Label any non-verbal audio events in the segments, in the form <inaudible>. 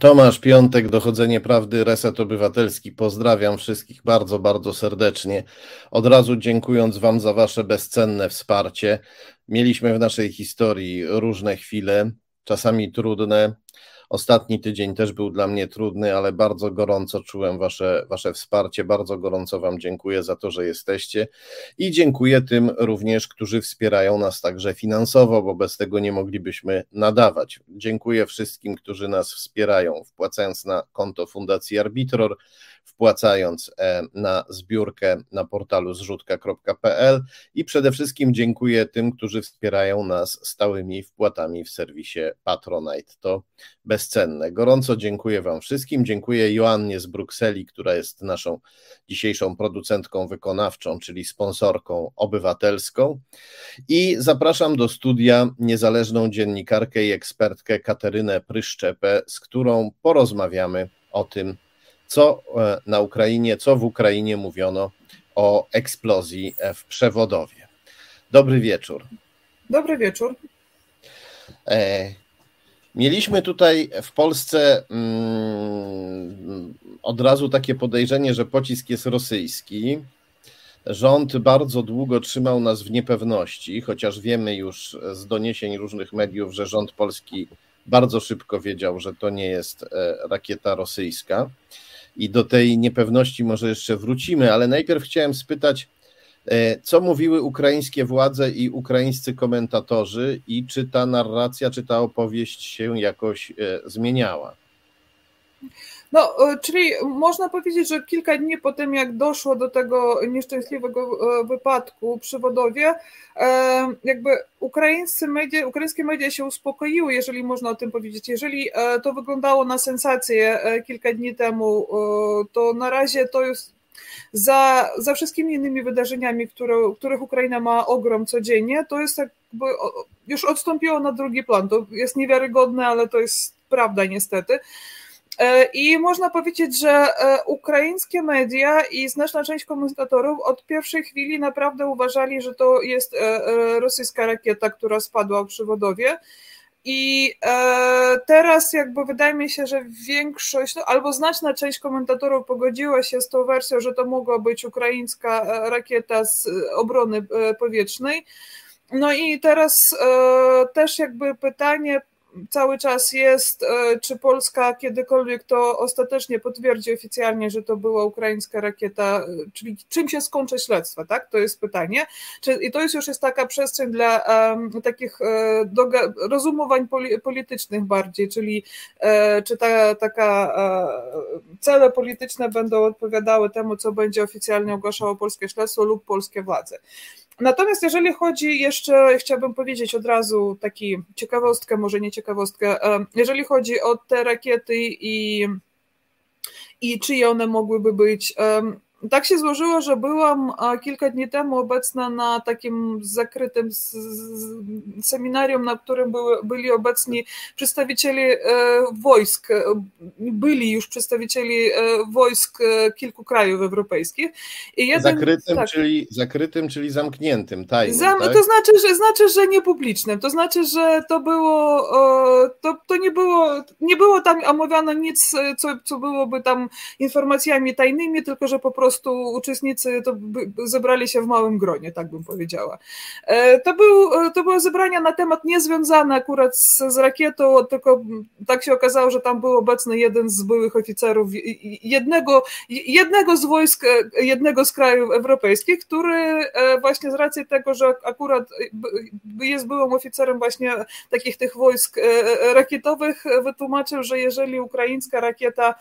Tomasz Piątek, Dochodzenie Prawdy, Reset Obywatelski. Pozdrawiam wszystkich bardzo, bardzo serdecznie. Od razu dziękując Wam za Wasze bezcenne wsparcie. Mieliśmy w naszej historii różne chwile, czasami trudne, Ostatni tydzień też był dla mnie trudny, ale bardzo gorąco czułem wasze, wasze wsparcie. Bardzo gorąco Wam dziękuję za to, że jesteście i dziękuję tym również, którzy wspierają nas także finansowo, bo bez tego nie moglibyśmy nadawać. Dziękuję wszystkim, którzy nas wspierają, wpłacając na konto Fundacji Arbitror wpłacając e, na zbiórkę na portalu zrzutka.pl i przede wszystkim dziękuję tym, którzy wspierają nas stałymi wpłatami w serwisie Patronite. To bezcenne. Gorąco dziękuję Wam wszystkim. Dziękuję Joannie z Brukseli, która jest naszą dzisiejszą producentką wykonawczą, czyli sponsorką obywatelską. I zapraszam do studia niezależną dziennikarkę i ekspertkę Katerynę Pryszczepę, z którą porozmawiamy o tym, co e, na Ukrainie, co w Ukrainie mówiono o eksplozji e, w przewodowie. Dobry wieczór. Dobry wieczór. E, mieliśmy tutaj w Polsce mm, od razu takie podejrzenie, że pocisk jest rosyjski. Rząd bardzo długo trzymał nas w niepewności, chociaż wiemy już z doniesień różnych mediów, że rząd polski bardzo szybko wiedział, że to nie jest rakieta rosyjska i do tej niepewności może jeszcze wrócimy, ale najpierw chciałem spytać, e, co mówiły ukraińskie władze i ukraińscy komentatorzy, i czy ta narracja, czy ta opowieść się jakoś e, zmieniała? No, e, czyli można powiedzieć, że kilka dni po tym, jak doszło do tego nieszczęśliwego e, wypadku przy Wodowie, e, jakby ukraińscy media, ukraińskie media się uspokoiły, jeżeli można o tym powiedzieć. Jeżeli to wyglądało na sensację kilka dni temu, to na razie to jest za, za wszystkimi innymi wydarzeniami, które, których Ukraina ma ogrom codziennie, to jest jakby już odstąpiło na drugi plan. To jest niewiarygodne, ale to jest prawda niestety. E, I można powiedzieć, że e, ukraińskie media i znaczna część komentatorów od pierwszej chwili naprawdę uważali, że to jest e, rosyjska rakieta, która spadła przy Wodowie. I teraz jakby wydaje mi się, że większość, no, albo znaczna część komentatorów pogodziła się z tą wersją, że to mogła być ukraińska rakieta z obrony powietrznej. No i teraz też jakby pytanie, cały czas jest, e, czy Polska kiedykolwiek to ostatecznie potwierdzi oficjalnie, że to była ukraińska rakieta, e, czyli czym się skończy śledztwo, tak? To jest pytanie. Czy, I to jest już jest taka przestrzeń dla um, takich doga, rozumowań poli, politycznych bardziej, czyli um, czy ta, taka cele polityczne będą odpowiadały temu, co będzie oficjalnie ogłaszało polskie śledztwo lub polskie władze. Natomiast jeżeli chodzi jeszcze, chciałabym powiedzieć od razu taki ciekawostkę, może nie ciekawostkę, jeżeli chodzi o te rakiety i, i czyje one mogłyby być, tak się złożyło, że byłam kilka dni temu obecna na takim zakrytym seminarium, na którym były, byli obecni przedstawiciele wojsk, byli już przedstawicieli wojsk kilku krajów europejskich. I jeden, zakrytym, tak, czyli, zakrytym, czyli zamkniętym, tajnym, zam, tak? To znaczy, że znaczy, że nie publicznym. To znaczy, że to było, to, to nie było, nie było tam omawiane nic, co, co byłoby tam informacjami tajnymi, tylko że po prostu prostu uczestnicy to zebrali się w małym gronie, tak bym powiedziała. E, to, był, e, to były zebrania na temat niezwiązane akurat z, z rakietą, tylko tak się okazało, że tam był obecny jeden z byłych oficerów jednego, jednego z wojsk, e, jednego z krajów europejskich, który właśnie z racji tego, że akurat jest byłym oficerem właśnie takich tych wojsk rakietowych, wytłumaczył, że jeżeli ukraińska rakieta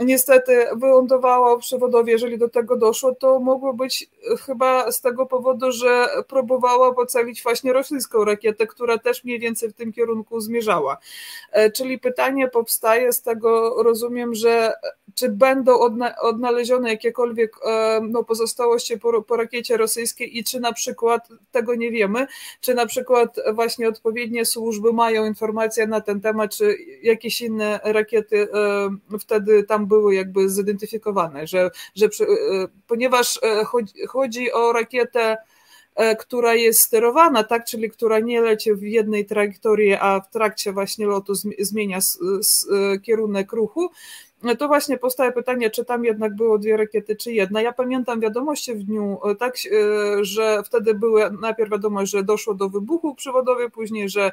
niestety wylądowała przy Wodowie, jeżeli do tego doszło, to mogło być chyba z tego powodu, że próbowała ocalić właśnie rosyjską rakietę, która też mniej więcej w tym kierunku zmierzała. E, czyli pytanie powstaje z tego, rozumiem, że czy będą odnalezione jakiekolwiek e, no, pozostałości po, po rakiecie rosyjskiej i czy na przykład, tego nie wiemy, czy na przykład właśnie odpowiednie służby mają informacje na ten temat, czy jakieś inne rakiety e, wtedy tam były jakby zidentyfikowane, że, że przy, e, ponieważ chodzi, chodzi o rakietę która jest sterowana, tak, czyli która nie leci w jednej trajektorii, a w trakcie właśnie lotu zmienia kierunek ruchu, to właśnie powstaje pytanie, czy tam jednak było dwie rakiety, czy jedna. Ja pamiętam wiadomości w dniu, e, tak, e, że wtedy były najpierw wiadomość, że doszło do wybuchu przywodowy, później, że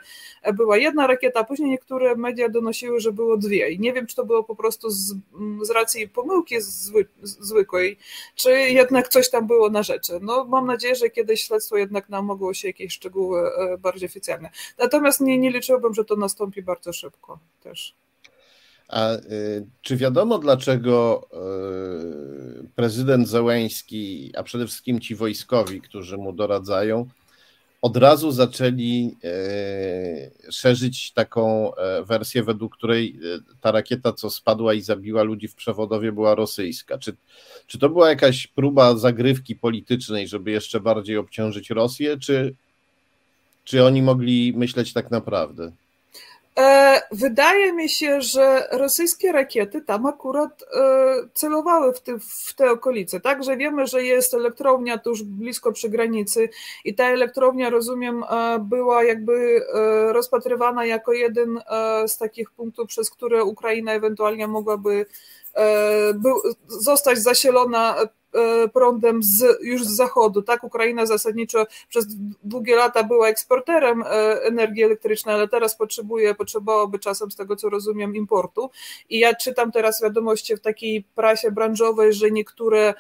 była jedna rakieta, później niektóre media donosiły, że było dwie. I nie wiem, czy to było po prostu z, z racji pomyłki zwy, zwykłej, czy jednak coś tam było na rzeczy. No, mam nadzieję, że kiedyś śledztwo jednak nam mogło się jakieś szczegóły e, bardziej oficjalne. Natomiast nie, nie liczyłbym, że to nastąpi bardzo szybko też. A y, czy wiadomo, dlaczego y, prezydent Zełęński, a przede wszystkim ci wojskowi, którzy mu doradzają, od razu zaczęli y, szerzyć taką e, wersję, według której ta rakieta, co spadła i zabiła ludzi w przewodowie, była rosyjska? Czy, czy to była jakaś próba zagrywki politycznej, żeby jeszcze bardziej obciążyć Rosję, czy, czy oni mogli myśleć tak naprawdę? E, wydaje mi się, że rosyjskie rakiety tam akurat e, celowały w te, w te okolice. Także wiemy, że jest elektrownia tuż blisko przy granicy i ta elektrownia, rozumiem, e, była jakby rozpatrywana jako jeden z takich punktów, przez które Ukraina ewentualnie mogłaby zostać zasielona prądem z, już z zachodu. Tak, Ukraina zasadniczo przez długie lata była eksporterem e, energii elektrycznej, ale teraz potrzebuje, potrzebowałoby czasem, z tego co rozumiem, importu. I ja czytam teraz wiadomości w takiej prasie branżowej, że niektóre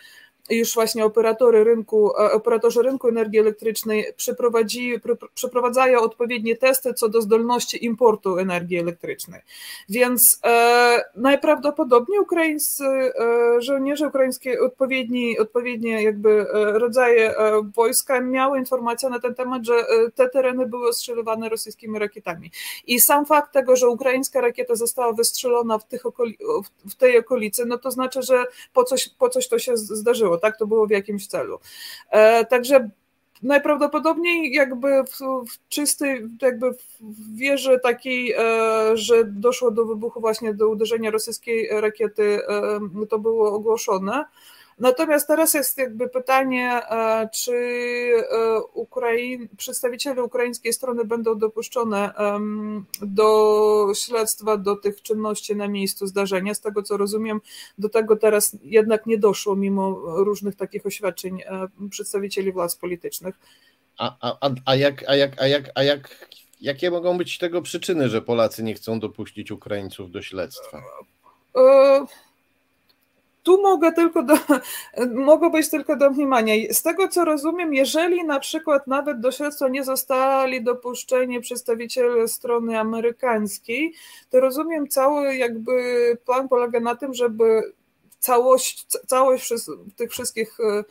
już właśnie operatory rynku, e, operatorzy rynku energii elektrycznej przeprowadzają odpowiednie testy co do zdolności importu energii elektrycznej. Więc e, najprawdopodobniej ukraińscy e, żołnierze ukraińskie, odpowiedni, odpowiednie jakby e, rodzaje e, wojska miały informacje na ten temat, że te tereny były ostrzeliwane rosyjskimi rakietami. I sam fakt tego, że ukraińska rakieta została wystrzelona w, tych okoli- w tej okolicy, no to znaczy, że po coś, po coś to się zdarzyło tak? To było w jakimś celu. E, także najprawdopodobniej jakby w, w czystej, jakby w wierze takiej, e, że doszło do wybuchu właśnie do uderzenia rosyjskiej rakiety, e, to było ogłoszone. Natomiast teraz jest jakby pytanie, e, czy e, Ukrain, przedstawiciele ukraińskiej strony będą dopuszczone do śledztwa, do tych czynności na miejscu zdarzenia. Z tego co rozumiem, do tego teraz jednak nie doszło, mimo różnych takich oświadczeń e, przedstawicieli władz politycznych. A, a, a, jak, a, jak, a, jak, a jak, jakie mogą być tego przyczyny, że Polacy nie chcą dopuścić Ukraińców do śledztwa? Tu mogę tylko do, <laughs> mogą być tylko domniemania. Z tego co rozumiem, jeżeli na przykład nawet do śledztwa nie zostali dopuszczeni przedstawiciele strony amerykańskiej, to rozumiem cały jakby plan polega na tym, żeby całość, całość tych wszystkich e,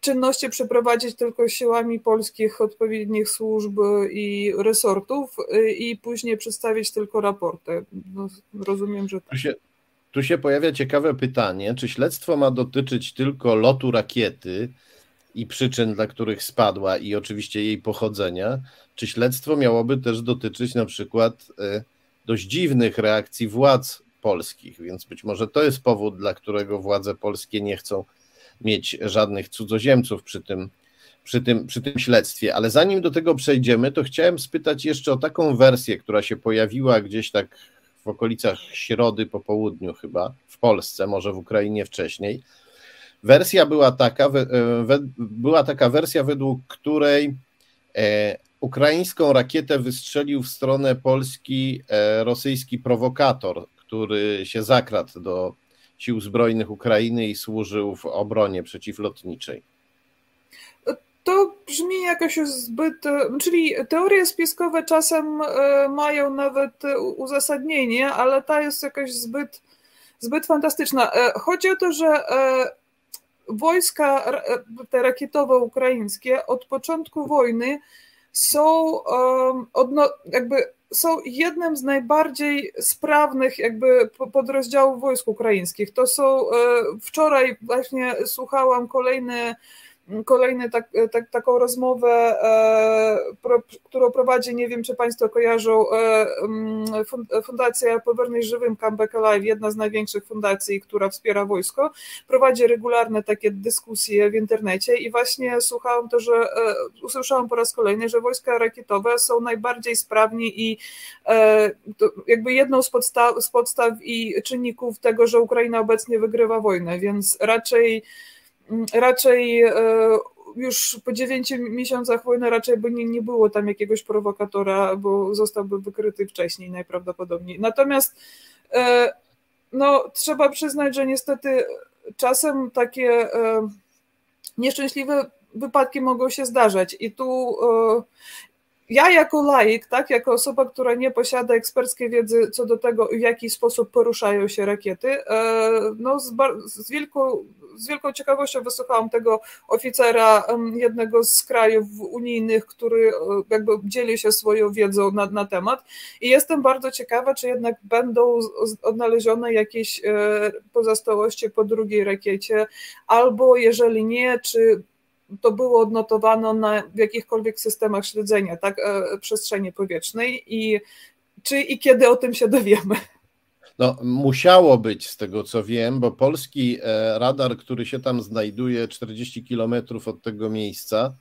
czynności przeprowadzić tylko siłami polskich odpowiednich służb i resortów e, i później przedstawić tylko raporty. No, rozumiem, że tak. Tu się pojawia ciekawe pytanie, czy śledztwo ma dotyczyć tylko lotu rakiety i przyczyn, dla których spadła i oczywiście jej pochodzenia, czy śledztwo miałoby też dotyczyć na przykład e, dość dziwnych reakcji władz polskich, więc być może to jest powód, dla którego władze polskie nie chcą mieć żadnych cudzoziemców przy tym, przy tym, przy tym śledztwie. Ale zanim do tego przejdziemy, to chciałem spytać jeszcze o taką wersję, która się pojawiła gdzieś tak w okolicach środy po południu chyba, w Polsce, może w Ukrainie wcześniej. Wersja była taka, e, była taka wersja, według której e, ukraińską rakietę wystrzelił w stronę Polski e, rosyjski prowokator, który się zakradł do sił zbrojnych Ukrainy i służył w obronie przeciwlotniczej to brzmi jakoś zbyt. Czyli teorie spiskowe czasem e, mają nawet uzasadnienie, ale ta jest jakoś zbyt, zbyt fantastyczna. E, chodzi o to, że e, wojska te rakietowe ukraińskie od początku wojny są jakby są jednym z najbardziej sprawnych jakby podrozdziałów wojsk ukraińskich. To są wczoraj właśnie słuchałam kolejne kolejny tak, tak, taką rozmowę, e, pro, którą prowadzi, nie wiem czy Państwo kojarzą, e, Fundacja Powernej Żywym Comeback Alive, jedna z największych fundacji, która wspiera wojsko, prowadzi regularne takie dyskusje w internecie i właśnie słuchałam to, że e, usłyszałam po raz kolejny, że wojska rakietowe są najbardziej sprawni i e, jakby jedną z z podstaw i czynników tego, że Ukraina obecnie wygrywa wojnę, więc raczej raczej e, już po dziewięciu miesiącach wojny raczej by nie, nie było tam jakiegoś prowokatora, bo zostałby wykryty wcześniej najprawdopodobniej. Natomiast e, no, trzeba przyznać, że niestety czasem takie e, nieszczęśliwe wypadki mogą się zdarzać i tu ja jako laik, tak, jako osoba, która nie posiada eksperckiej wiedzy co do tego, w jaki sposób poruszają się rakiety, no z, z, wielką, z wielką ciekawością wysłuchałam tego oficera jednego z krajów unijnych, który e, jakby dzieli się swoją wiedzą na, na temat i jestem bardzo ciekawa, czy jednak będą odnalezione jakieś e, pozostałości po drugiej rakiecie, albo jeżeli nie, czy to było odnotowane na w jakichkolwiek systemach śledzenia tak, e, przestrzeni powietrznej i czy i kiedy o tym się dowiemy. No, musiało być z tego co wiem, bo polski e, radar, który się tam znajduje 40 kilometrów od tego miejsca,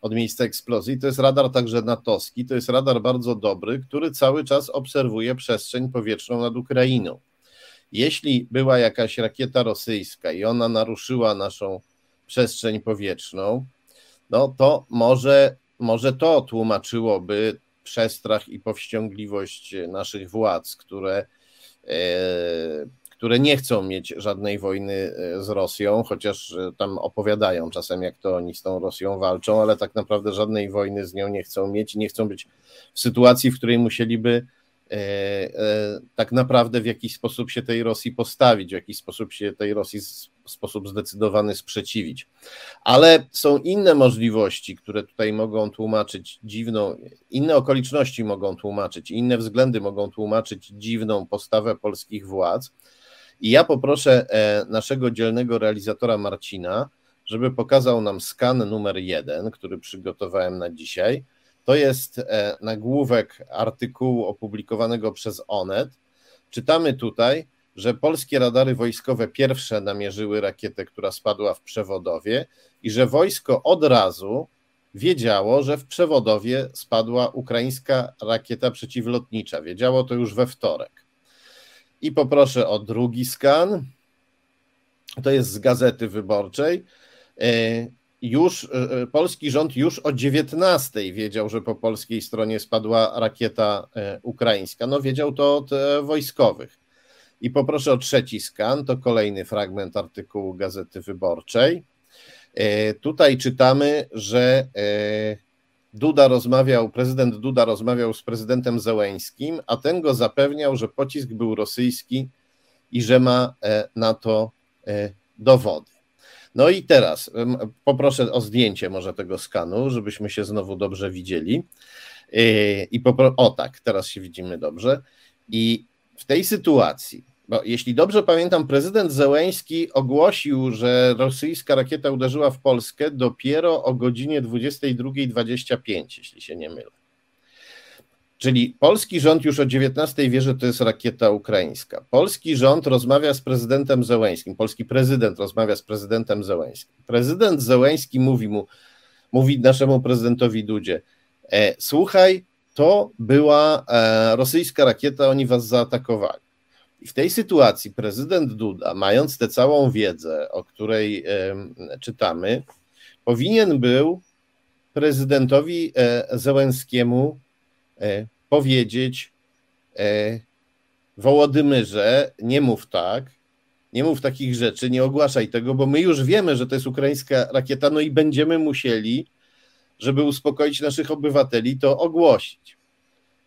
od miejsca eksplozji, to jest radar także natowski, to jest radar bardzo dobry, który cały czas obserwuje przestrzeń powietrzną nad Ukrainą. Jeśli była jakaś rakieta rosyjska i ona naruszyła naszą przestrzeń powietrzną, no to może, może to tłumaczyłoby przestrach i powściągliwość naszych władz, które, które nie chcą mieć żadnej wojny e, z Rosją, chociaż e, tam opowiadają czasem, jak to oni z tą Rosją walczą, ale tak naprawdę żadnej wojny z nią nie chcą mieć nie chcą być w sytuacji, w której musieliby tak naprawdę w jakiś sposób się tej Rosji postawić, w jakiś sposób się tej Rosji w sposób zdecydowany sprzeciwić. Ale są inne możliwości, które tutaj mogą tłumaczyć dziwną, inne okoliczności mogą tłumaczyć, inne względy mogą tłumaczyć dziwną postawę polskich władz. I ja poproszę e, naszego dzielnego realizatora Marcina, żeby pokazał nam skan numer jeden, który przygotowałem na dzisiaj. To jest e, nagłówek artykułu opublikowanego przez Onet. Czytamy tutaj, że polskie radary wojskowe pierwsze namierzyły rakietę, która spadła w przewodowie, i że wojsko od razu wiedziało, że w przewodowie spadła ukraińska rakieta przeciwlotnicza. Wiedziało to już we wtorek. I poproszę o drugi skan. To jest z gazety wyborczej. E, już e, e, polski rząd już o 19 wiedział, że po polskiej stronie spadła rakieta ukraińska. No wiedział to od wojskowych. I poproszę o trzeci skan, to kolejny fragment artykułu Gazety Wyborczej. E, tutaj czytamy, że e, Duda rozmawiał, prezydent Duda rozmawiał z prezydentem Zełęńskim, a ten go zapewniał, że pocisk był rosyjski i że ma e, na to dowody. No i teraz poproszę o zdjęcie może tego skanu, żebyśmy się znowu dobrze widzieli. I popro... O tak, teraz się widzimy dobrze. I w tej sytuacji, bo jeśli dobrze pamiętam, prezydent Zełęński ogłosił, że rosyjska rakieta uderzyła w Polskę dopiero o godzinie 22.25, jeśli się nie mylę. Czyli polski rząd już o 19 wie, że to jest rakieta ukraińska. Polski rząd rozmawia z prezydentem Zełęńskim, polski prezydent rozmawia z prezydentem Zełęńskim. Prezydent Zełęński mówi mu, mówi naszemu prezydentowi Dudzie, e, słuchaj, to była e, rosyjska rakieta, oni was zaatakowali. I w tej sytuacji prezydent Duda, mając tę całą wiedzę, o której e, czytamy, powinien był prezydentowi e, Zełenskiemu powiedzieć e, Wołodymyrze, nie mów tak, nie mów takich rzeczy, nie ogłaszaj tego, bo my już wiemy, że to jest ukraińska rakieta, no i będziemy musieli żeby uspokoić naszych obywateli, to ogłosić.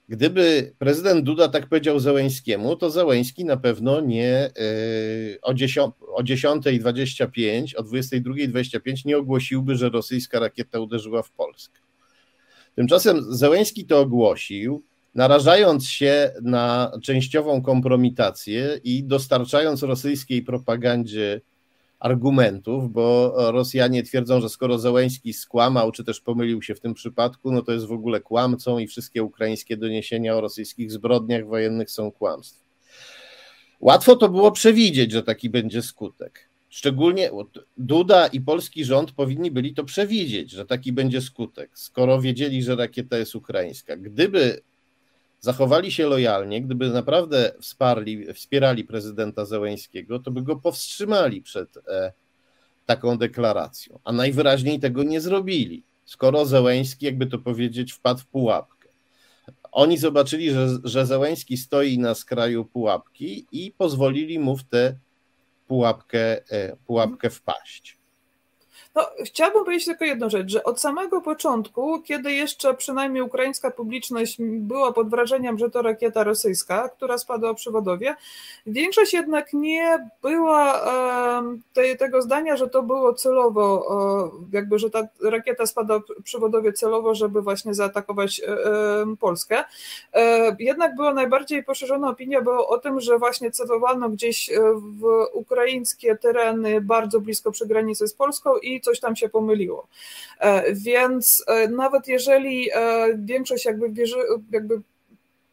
Gdyby prezydent Duda tak powiedział Zełęńskiemu, to Zełęński na pewno nie yy, o, 10, o 10.25, o 22.25 nie ogłosiłby, że rosyjska rakieta uderzyła w Polskę. Tymczasem Zełęński to ogłosił, narażając się na częściową kompromitację i dostarczając rosyjskiej propagandzie argumentów, bo Rosjanie twierdzą, że skoro Zełęński skłamał, czy też pomylił się w tym przypadku, no to jest w ogóle kłamcą i wszystkie ukraińskie doniesienia o rosyjskich zbrodniach wojennych są kłamstwem. Łatwo to było przewidzieć, że taki będzie skutek. Szczególnie Duda i polski rząd powinni byli to przewidzieć, że taki będzie skutek, skoro wiedzieli, że rakieta jest ukraińska. Gdyby zachowali się lojalnie, gdyby naprawdę wsparli, wspierali prezydenta Zełęńskiego, to by go powstrzymali przed e, taką deklaracją. A najwyraźniej tego nie zrobili, skoro Zełęński, jakby to powiedzieć, wpadł w pułapkę. Oni zobaczyli, że, że Zełęński stoi na skraju pułapki i pozwolili mu w tę pułapkę, e, pułapkę wpaść. No, chciałabym powiedzieć tylko jedną rzecz, że od samego początku, kiedy jeszcze przynajmniej ukraińska publiczność była pod wrażeniem, że to rakieta rosyjska, która spadła przy Wodowie, większość jednak nie była tego zdania, że to było celowo, jakby, że ta rakieta spadła przy Wodowie celowo, żeby właśnie zaatakować e, Polskę. E, jednak była najbardziej poszerzona opinia była o tym, że właśnie celowano gdzieś e, w ukraińskie tereny bardzo blisko przy granicy z Polską i coś tam się pomyliło. E, więc e, nawet jeżeli e, większość jakby wierzy, jakby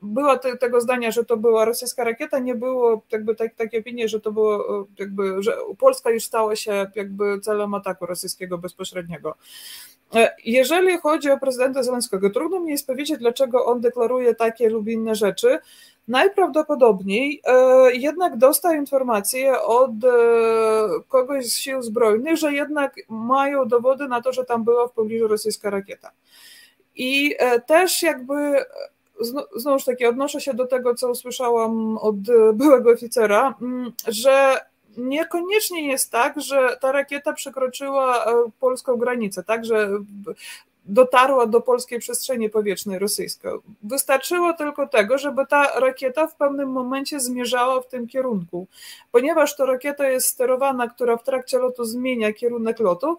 była te, tego zdania, że to była rosyjska rakieta, nie było jakby tak, takiej opinii, że to było jakby, że Polska już stała się jakby celem ataku rosyjskiego bezpośredniego. Jeżeli chodzi o prezydenta Zelenskiego, trudno mi jest powiedzieć, dlaczego on deklaruje takie lub inne rzeczy, Najprawdopodobniej e, jednak dostał informację od e, kogoś z sił zbrojnych, że jednak mają dowody na to, że tam była w pobliżu rosyjska rakieta. I e, też jakby znowuż takie odnoszę się do tego, co usłyszałam od byłego oficera, mm, że niekoniecznie jest tak, że ta rakieta przekroczyła polską granicę, tak, że dotarła do polskiej przestrzeni powietrznej rosyjskiej. Wystarczyło tylko tego, żeby ta rakieta w pewnym momencie zmierzała w tym kierunku. Ponieważ to rakieta jest sterowana, która w trakcie lotu zmienia kierunek lotu,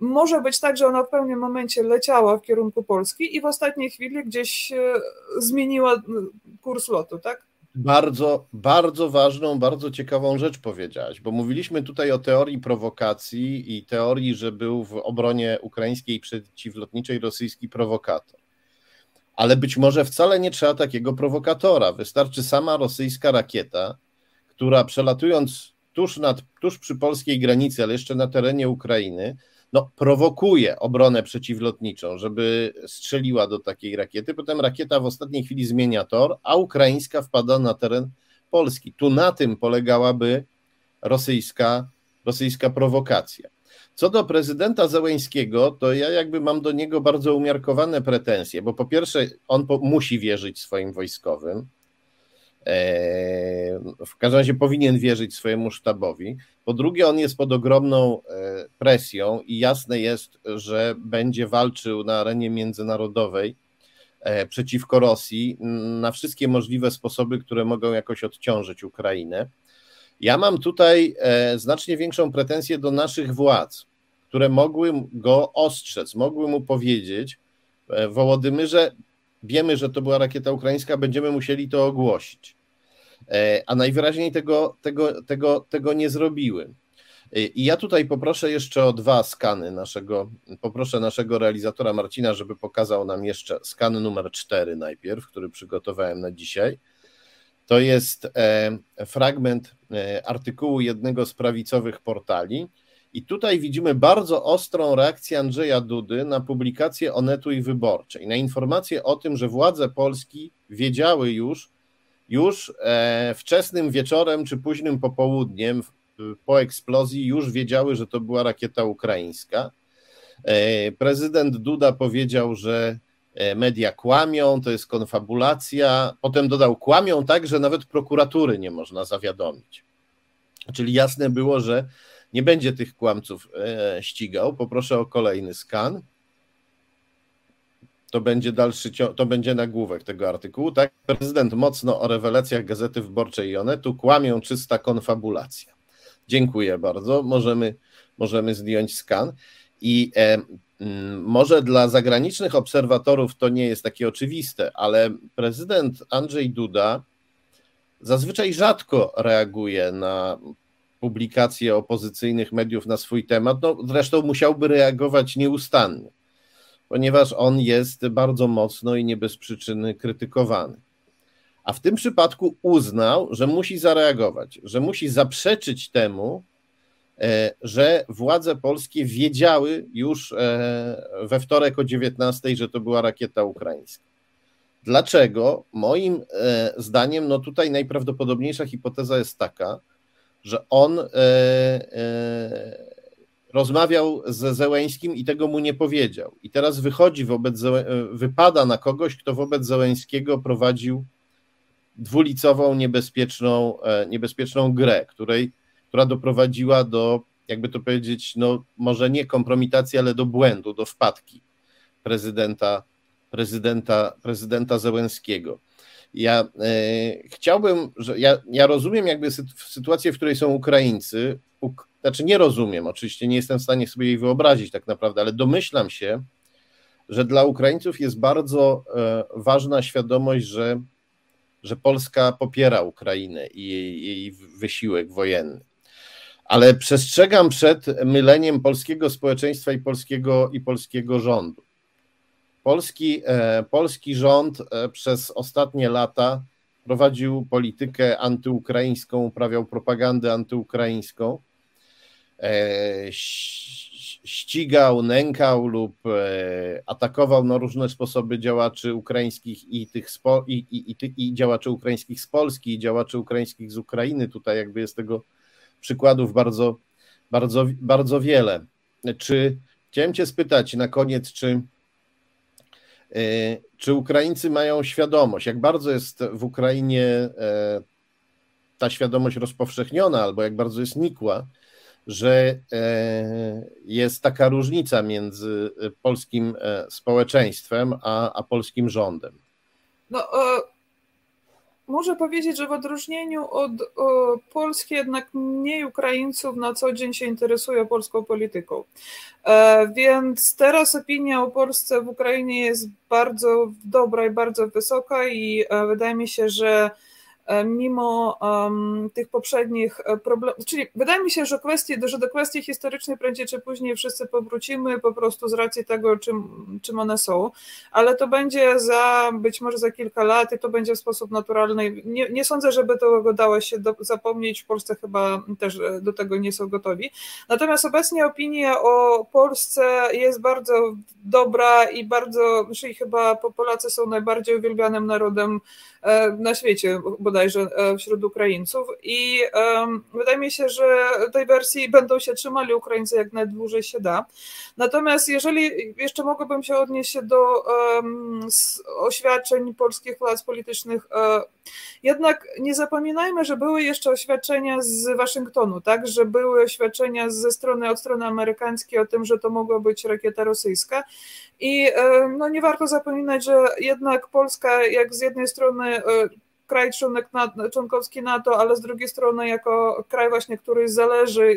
może być tak, że ona w pewnym momencie leciała w kierunku Polski i w ostatniej chwili gdzieś e, zmieniła kurs lotu, tak? Bardzo, bardzo ważną, bardzo ciekawą rzecz powiedziałaś, bo mówiliśmy tutaj o teorii prowokacji i teorii, że był w obronie ukraińskiej przeciwlotniczej rosyjski prowokator. Ale być może wcale nie trzeba takiego prowokatora. Wystarczy sama rosyjska rakieta, która przelatując tuż, nad, tuż przy polskiej granicy, ale jeszcze na terenie Ukrainy, no, prowokuje obronę przeciwlotniczą, żeby strzeliła do takiej rakiety. Potem rakieta w ostatniej chwili zmienia tor, a ukraińska wpada na teren Polski. Tu na tym polegałaby rosyjska, rosyjska prowokacja. Co do prezydenta Zełęńskiego, to ja jakby mam do niego bardzo umiarkowane pretensje, bo po pierwsze on po, musi wierzyć swoim wojskowym, w każdym razie powinien wierzyć swojemu sztabowi. Po drugie, on jest pod ogromną e, presją i jasne jest, że będzie walczył na arenie międzynarodowej e, przeciwko Rosji na wszystkie możliwe sposoby, które mogą jakoś odciążyć Ukrainę. Ja mam tutaj e, znacznie większą pretensję do naszych władz, które mogły go ostrzec, mogły mu powiedzieć, Wołodymyrze, wiemy, że to była rakieta ukraińska, będziemy musieli to ogłosić. E, a najwyraźniej tego, tego, tego, tego nie zrobiły. E, I ja tutaj poproszę jeszcze o dwa skany naszego, poproszę naszego realizatora Marcina, żeby pokazał nam jeszcze skan numer 4 najpierw, który przygotowałem na dzisiaj. To jest e, fragment artykułu jednego z prawicowych portali. I tutaj widzimy bardzo ostrą reakcję Andrzeja Dudy na publikację Onetu i Wyborczej, na informację o tym, że władze Polski wiedziały już, już e, wczesnym wieczorem czy późnym popołudniem po eksplozji już wiedziały, że to była rakieta ukraińska. E, prezydent Duda powiedział, że e, media kłamią, to jest konfabulacja. Potem dodał, kłamią tak, że nawet prokuratury nie można zawiadomić. Czyli jasne było, że nie będzie tych kłamców ścigał. Poproszę o kolejny skan to będzie dalszy to będzie nagłówek tego artykułu, tak? Prezydent mocno o rewelacjach Gazety Wyborczej i Onetu kłamią czysta konfabulacja. Dziękuję bardzo. Możemy, możemy zdjąć skan. I e, może dla zagranicznych obserwatorów to nie jest takie oczywiste, ale prezydent Andrzej Duda zazwyczaj rzadko reaguje na publikacje opozycyjnych mediów na swój temat, no zresztą musiałby reagować nieustannie, ponieważ on jest bardzo mocno i nie bez przyczyny krytykowany. A w tym przypadku uznał, że musi zareagować, że musi zaprzeczyć temu, e, że władze polskie wiedziały już e, we wtorek o 19, że to była rakieta ukraińska. Dlaczego? Moim e, zdaniem, no tutaj najprawdopodobniejsza hipoteza jest taka, że on rozmawiał ze Zełęńskim i tego mu nie powiedział. I teraz wychodzi wobec, wypada na kogoś, kto wobec Zełęńskiego prowadził dwulicową, niebezpieczną, e, niebezpieczną grę, której, która doprowadziła do, jakby to powiedzieć, no może nie kompromitacji, ale do błędu, do wpadki prezydenta, prezydenta, prezydenta Zełenskiego. Ja e, chciałbym, że ja, ja rozumiem jakby sytuację, w której są Ukraińcy, uk, znaczy nie rozumiem, oczywiście nie jestem w stanie sobie jej wyobrazić tak naprawdę, ale domyślam się, że dla Ukraińców jest bardzo e, ważna świadomość, że że Polska popiera Ukrainę i jej, jej wysiłek wojenny. Ale przestrzegam przed myleniem polskiego społeczeństwa i polskiego, i polskiego rządu. Polski, e, polski rząd e, przez ostatnie lata prowadził politykę antyukraińską, uprawiał propagandę antyukraińską. E, ścigał, nękał lub e, atakował na różne sposoby działaczy ukraińskich i tych spo, i, i, i, i działaczy ukraińskich z Polski, i działaczy ukraińskich z Ukrainy. Tutaj jakby jest tego przykładów bardzo, bardzo, bardzo wiele. Czy chciałem Cię spytać na koniec, czy, e, czy Ukraińcy mają świadomość, jak bardzo jest w Ukrainie ta świadomość rozpowszechniona, albo jak bardzo jest nikła, że e, jest taka różnica między polskim e, społeczeństwem a, a polskim rządem? No, e, muszę powiedzieć, że w odróżnieniu od o, Polski jednak mniej Ukraińców na co dzień się interesuje polską polityką. E, więc teraz opinia o Polsce w Ukrainie jest bardzo dobra i bardzo wysoka i e, wydaje mi się, że E, mimo um, tych poprzednich e, problemów, czyli wydaje mi się, że, kwestie, że do kwestii historycznej prędzej czy później wszyscy powrócimy po prostu z racji tego, czym, czym one są, ale to będzie za, być może za kilka lat i to będzie w sposób naturalny. Nie, nie sądzę, żeby to dało się do, zapomnieć, w Polsce chyba też e, do tego nie są gotowi. Natomiast obecnie opinia o Polsce jest bardzo dobra i bardzo, czyli chyba Polacy są najbardziej uwielbianym narodem na świecie, bo bodajże e, wśród Ukraińców i wydaje mi się, że tej wersji będą się trzymali Ukraińcy jak najdłużej się da. Natomiast jeżeli jeszcze mogłabym się odnieść do oświadczeń polskich władz politycznych, um, jednak nie zapominajmy, że były jeszcze oświadczenia z Waszyngtonu, tak, że były oświadczenia ze strony, od strony amerykańskiej o tym, że to mogła być rakieta rosyjska. I no, nie warto zapominać, że jednak Polska, jak z jednej strony kraj członek, członkowski NATO, ale z drugiej strony jako kraj właśnie, który zależy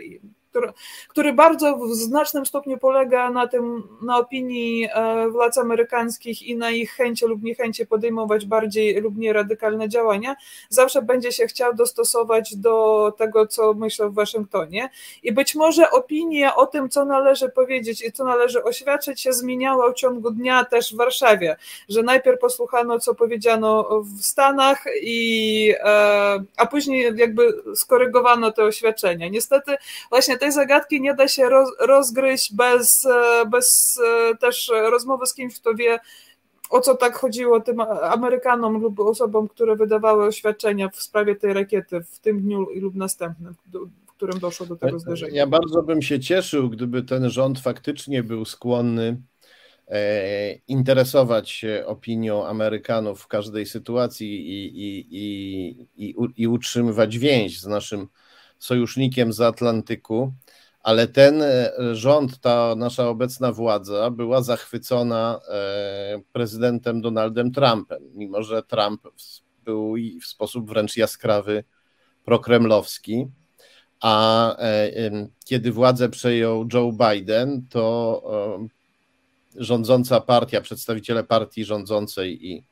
który, który bardzo w znacznym stopniu polega na tym, na opinii e, władz amerykańskich i na ich chęci lub niechęci podejmować bardziej lub nie radykalne działania, zawsze będzie się chciał dostosować do tego, co myślą w Waszyngtonie. I być może opinia o tym, co należy powiedzieć i co należy oświadczyć, się zmieniała w ciągu dnia też w Warszawie, że najpierw posłuchano, co powiedziano w Stanach, i, e, a później jakby skorygowano te oświadczenia. Niestety, właśnie tej zagadki nie da się roz, rozgryźć bez, e, bez e, też rozmowy z kimś, kto wie, o co tak chodziło tym Amerykanom lub osobom, które wydawały oświadczenia w sprawie tej rakiety w tym dniu lub następnym, w którym doszło do tego zdarzenia. Ja bardzo bym się cieszył, gdyby ten rząd faktycznie był skłonny e, interesować się opinią Amerykanów w każdej sytuacji i, i, i, i, i utrzymywać więź z naszym sojusznikiem z Atlantyku, ale ten e, rząd, ta nasza obecna władza była zachwycona e, prezydentem Donaldem Trumpem, mimo że Trump był w sposób wręcz jaskrawy prokremlowski. A e, kiedy władzę przejął Joe Biden, to rządząca partia, przedstawiciele partii rządzącej i,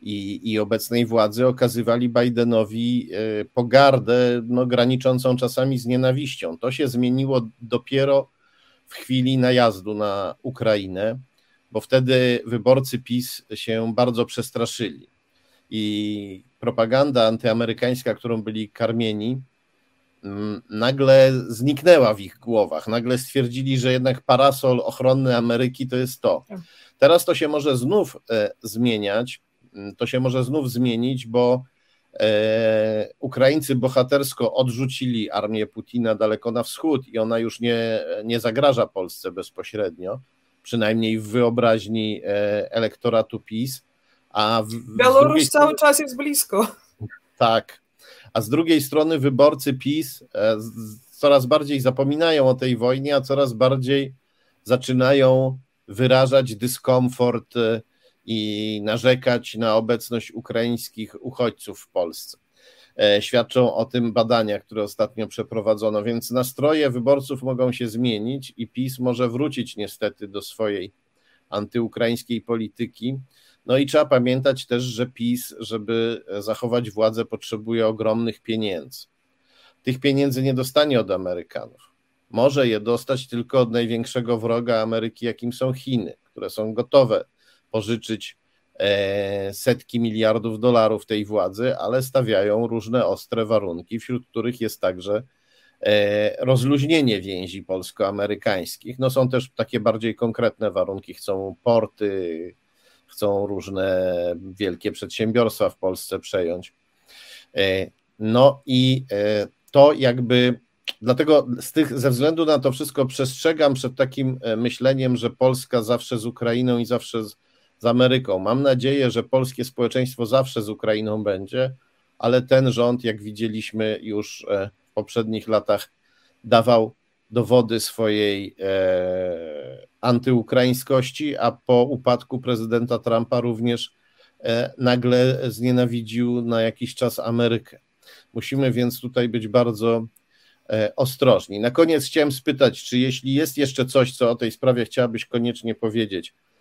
i, i obecnej władzy okazywali Bidenowi pogardę, no, graniczącą czasami z nienawiścią. To się zmieniło dopiero w chwili najazdu na Ukrainę, bo wtedy wyborcy PiS się bardzo przestraszyli. I propaganda antyamerykańska, którą byli karmieni, mm, nagle zniknęła w ich głowach. Nagle stwierdzili, że jednak parasol ochronny Ameryki to jest to. Tak. Teraz to się może znów e, zmieniać. To się może znów zmienić, bo e, Ukraińcy bohatersko odrzucili armię Putina daleko na wschód i ona już nie, nie zagraża Polsce bezpośrednio, przynajmniej w wyobraźni e, elektoratu PiS. A w, Białoruś cały czas jest blisko. Tak. A z drugiej strony wyborcy PiS e, coraz bardziej zapominają o tej wojnie, a coraz bardziej zaczynają wyrażać dyskomfort i narzekać na obecność ukraińskich uchodźców w Polsce. E, świadczą o tym badania, które ostatnio przeprowadzono, więc nastroje wyborców mogą się zmienić i PiS może wrócić niestety do swojej antyukraińskiej polityki no i trzeba pamiętać też, że PiS, żeby zachować władzę, potrzebuje ogromnych pieniędzy. Tych pieniędzy nie dostanie od Amerykanów. Może je dostać tylko od największego wroga Ameryki, jakim są Chiny, które są gotowe pożyczyć e, setki miliardów dolarów tej władzy, ale stawiają różne ostre warunki, wśród których jest także e, rozluźnienie więzi polsko-amerykańskich. No są też takie bardziej konkretne warunki, chcą porty, chcą różne wielkie przedsiębiorstwa w Polsce przejąć. E, no i to jakby dlatego z tych, ze względu na to wszystko przestrzegam przed takim myśleniem, że Polska zawsze z Ukrainą i zawsze z, z Ameryką. Mam nadzieję, że polskie społeczeństwo zawsze z Ukrainą będzie, ale ten rząd, jak widzieliśmy już w poprzednich latach, dawał dowody swojej e, antyukraińskości, a po upadku prezydenta Trumpa również e, nagle znienawidził na jakiś czas Amerykę. Musimy więc tutaj być bardzo e, ostrożni. Na koniec chciałem spytać, czy jeśli jest jeszcze coś, co o tej sprawie chciałabyś koniecznie powiedzieć e,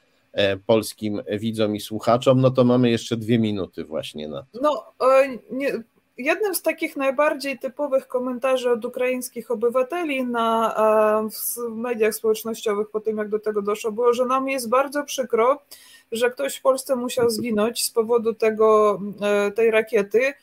polskim widzom i słuchaczom, no to mamy jeszcze dwie minuty właśnie na to. No, e, nie, jednym z takich najbardziej typowych komentarzy od ukraińskich obywateli na, e, w mediach społecznościowych po tym, jak do tego doszło, było, że nam jest bardzo przykro, że ktoś w Polsce musiał zginąć z powodu tego, e, tej rakiety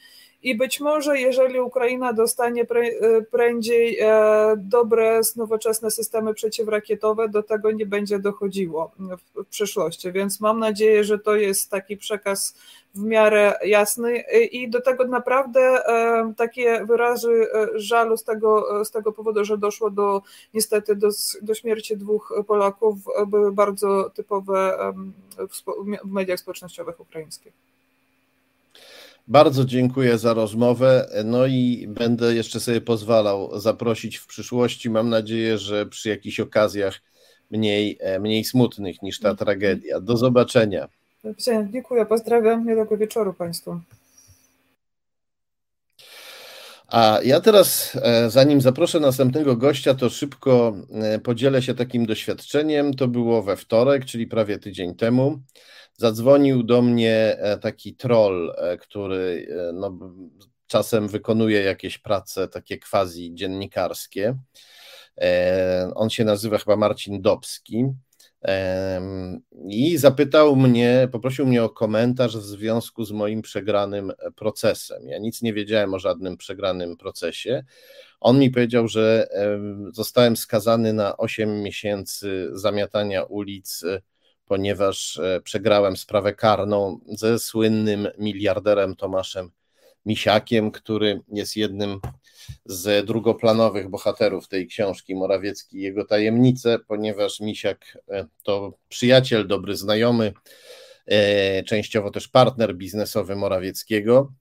i być może, jeżeli Ukraina dostanie e, prędzej e, dobre, nowoczesne systemy przeciwrakietowe, do tego nie będzie dochodziło w przyszłości. Więc mam nadzieję, że to jest taki przekaz w miarę jasny i do tego naprawdę e, takie wyrazy żalu z tego, z tego powodu, że doszło do niestety do, do śmierci dwóch Polaków, były bardzo typowe w mediach społecznościowych ukraińskich. Bardzo dziękuję za rozmowę. No i będę jeszcze sobie pozwalał zaprosić w przyszłości. Mam nadzieję, że przy jakichś okazjach mniej, e, mniej smutnych niż ta tragedia. Do zobaczenia. Dziękuję, pozdrawiam. Miłego wieczoru Państwu. A ja teraz, e, zanim zaproszę następnego gościa, to szybko e, podzielę się takim doświadczeniem. To było we wtorek, czyli prawie tydzień temu. Zadzwonił do mnie e, taki troll, e, który e, no, czasem wykonuje jakieś prace takie quasi dziennikarskie. On się nazywa chyba Marcin Dobski. I zapytał mnie, poprosił mnie o komentarz w związku z moim przegranym procesem. Ja nic nie wiedziałem o żadnym przegranym procesie. On mi powiedział, że zostałem skazany na 8 miesięcy zamiatania ulic ponieważ e, przegrałem sprawę karną ze słynnym miliarderem Tomaszem Misiakiem, który jest jednym z drugoplanowych bohaterów tej książki Morawiecki i jego tajemnice, ponieważ Misiak e, to przyjaciel, dobry znajomy, e, częściowo też partner biznesowy Morawieckiego,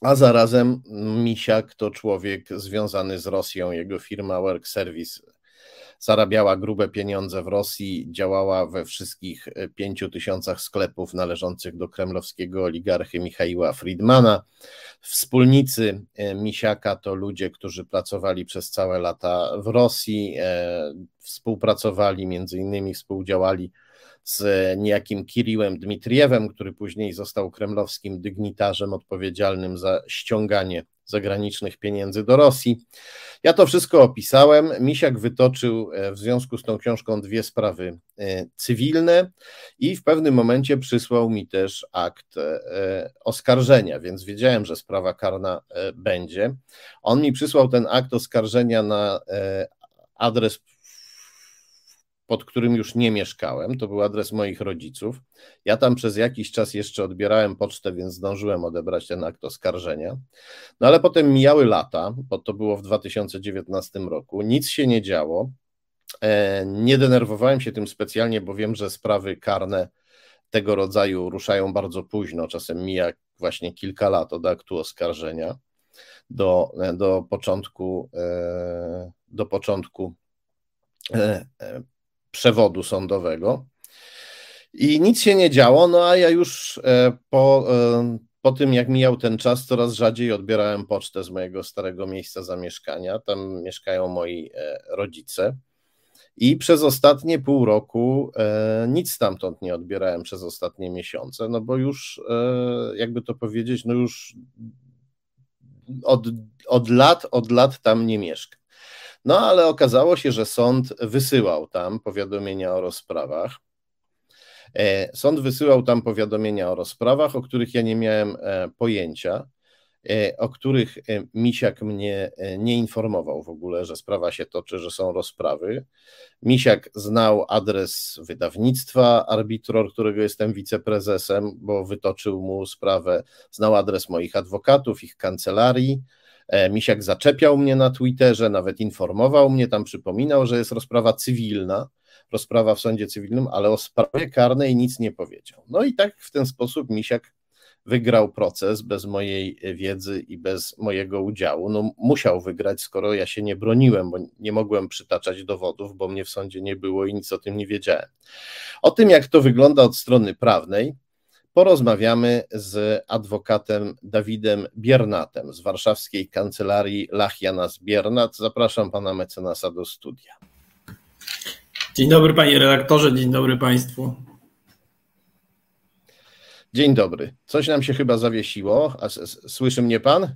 a zarazem Misiak to człowiek związany z Rosją, jego firma Work Service zarabiała grube pieniądze w Rosji, działała we wszystkich e, pięciu tysiącach sklepów należących do kremlowskiego oligarchy Michaiła Friedmana. Wspólnicy e, Misiaka to ludzie, którzy pracowali przez całe lata w Rosji, e, współpracowali, między innymi współdziałali z niejakim Kiriłem Dmitriewem, który później został kremlowskim dygnitarzem odpowiedzialnym za ściąganie zagranicznych pieniędzy do Rosji. Ja to wszystko opisałem. Misiak wytoczył e, w związku z tą książką dwie sprawy e, cywilne i w pewnym momencie przysłał mi też akt e, oskarżenia, więc wiedziałem, że sprawa karna będzie. On mi przysłał ten akt oskarżenia na adres pod którym już nie mieszkałem. To był adres moich rodziców. Ja tam przez jakiś czas jeszcze odbierałem pocztę, więc zdążyłem odebrać ten akt oskarżenia. No ale potem mijały lata, bo to było w 2019 roku. Nic się nie działo. E, nie denerwowałem się tym specjalnie, bo wiem, że sprawy karne tego rodzaju ruszają bardzo późno. Czasem mija właśnie kilka lat od aktu oskarżenia do, do początku, e, do początku e, przewodu sądowego. I nic się nie działo, no a ja już e, po, e, po tym, jak mijał ten czas, coraz rzadziej odbierałem pocztę z mojego starego miejsca zamieszkania. Tam mieszkają moi e, rodzice. I przez ostatnie pół roku nic stamtąd nie odbierałem przez ostatnie miesiące, no bo już, jakby to powiedzieć, no już od, od lat, od lat tam nie mieszkam. No ale okazało się, że sąd wysyłał tam powiadomienia o rozprawach. E, sąd wysyłał tam powiadomienia o rozprawach, o których ja nie miałem e, pojęcia, e, o których Misiak mnie nie informował w ogóle, że sprawa się toczy, że są rozprawy. Misiak znał adres wydawnictwa Arbitror, którego jestem wiceprezesem, bo wytoczył mu sprawę, znał adres moich adwokatów, ich kancelarii Misiak zaczepiał mnie na Twitterze, nawet informował mnie, tam przypominał, że jest rozprawa cywilna, rozprawa w sądzie cywilnym, ale o sprawie karnej nic nie powiedział. No i tak w ten sposób Misiak wygrał proces bez mojej wiedzy i bez mojego udziału. No, musiał wygrać, skoro ja się nie broniłem, bo nie mogłem przytaczać dowodów, bo mnie w sądzie nie było i nic o tym nie wiedziałem. O tym, jak to wygląda od strony prawnej, porozmawiamy z adwokatem Dawidem Biernatem z warszawskiej kancelarii Lachianas Biernat. Zapraszam pana mecenasa do studia. Dzień dobry panie redaktorze, dzień dobry państwu. Dzień dobry. Coś nam się chyba zawiesiło. A słyszy mnie pan?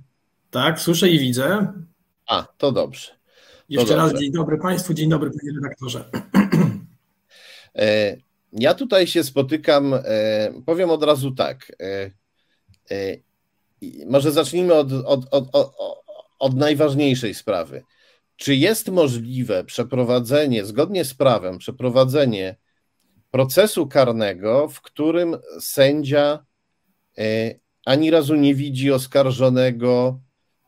Tak, słyszę i widzę. A, to dobrze. To Jeszcze dobrze. raz dzień dobry państwu, dzień dobry panie redaktorze. Ja tutaj się spotykam, e, powiem od razu tak. E, e, może zacznijmy od, od, od, od, najważniejszej sprawy. Czy jest możliwe przeprowadzenie, zgodnie z prawem, przeprowadzenie procesu karnego, w którym sędzia ani razu nie widzi oskarżonego,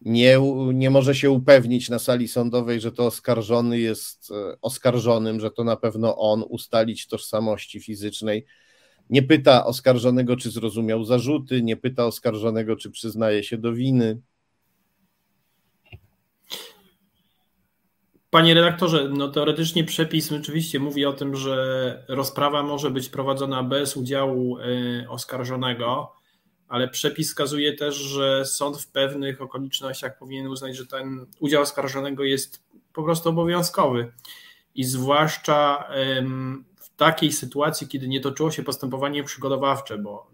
nie, nie może się upewnić na sali sądowej, że to oskarżony jest e, oskarżonym, że to na pewno on, ustalić tożsamości fizycznej. Nie pyta oskarżonego, czy zrozumiał zarzuty, nie pyta oskarżonego, czy przyznaje się do winy. Panie redaktorze, no teoretycznie przepis oczywiście mówi o tym, że rozprawa może być prowadzona bez udziału e, oskarżonego ale przepis wskazuje też, że sąd w pewnych okolicznościach powinien uznać, że ten udział oskarżonego jest po prostu obowiązkowy. I zwłaszcza w takiej sytuacji, kiedy nie toczyło się postępowanie przygotowawcze, bo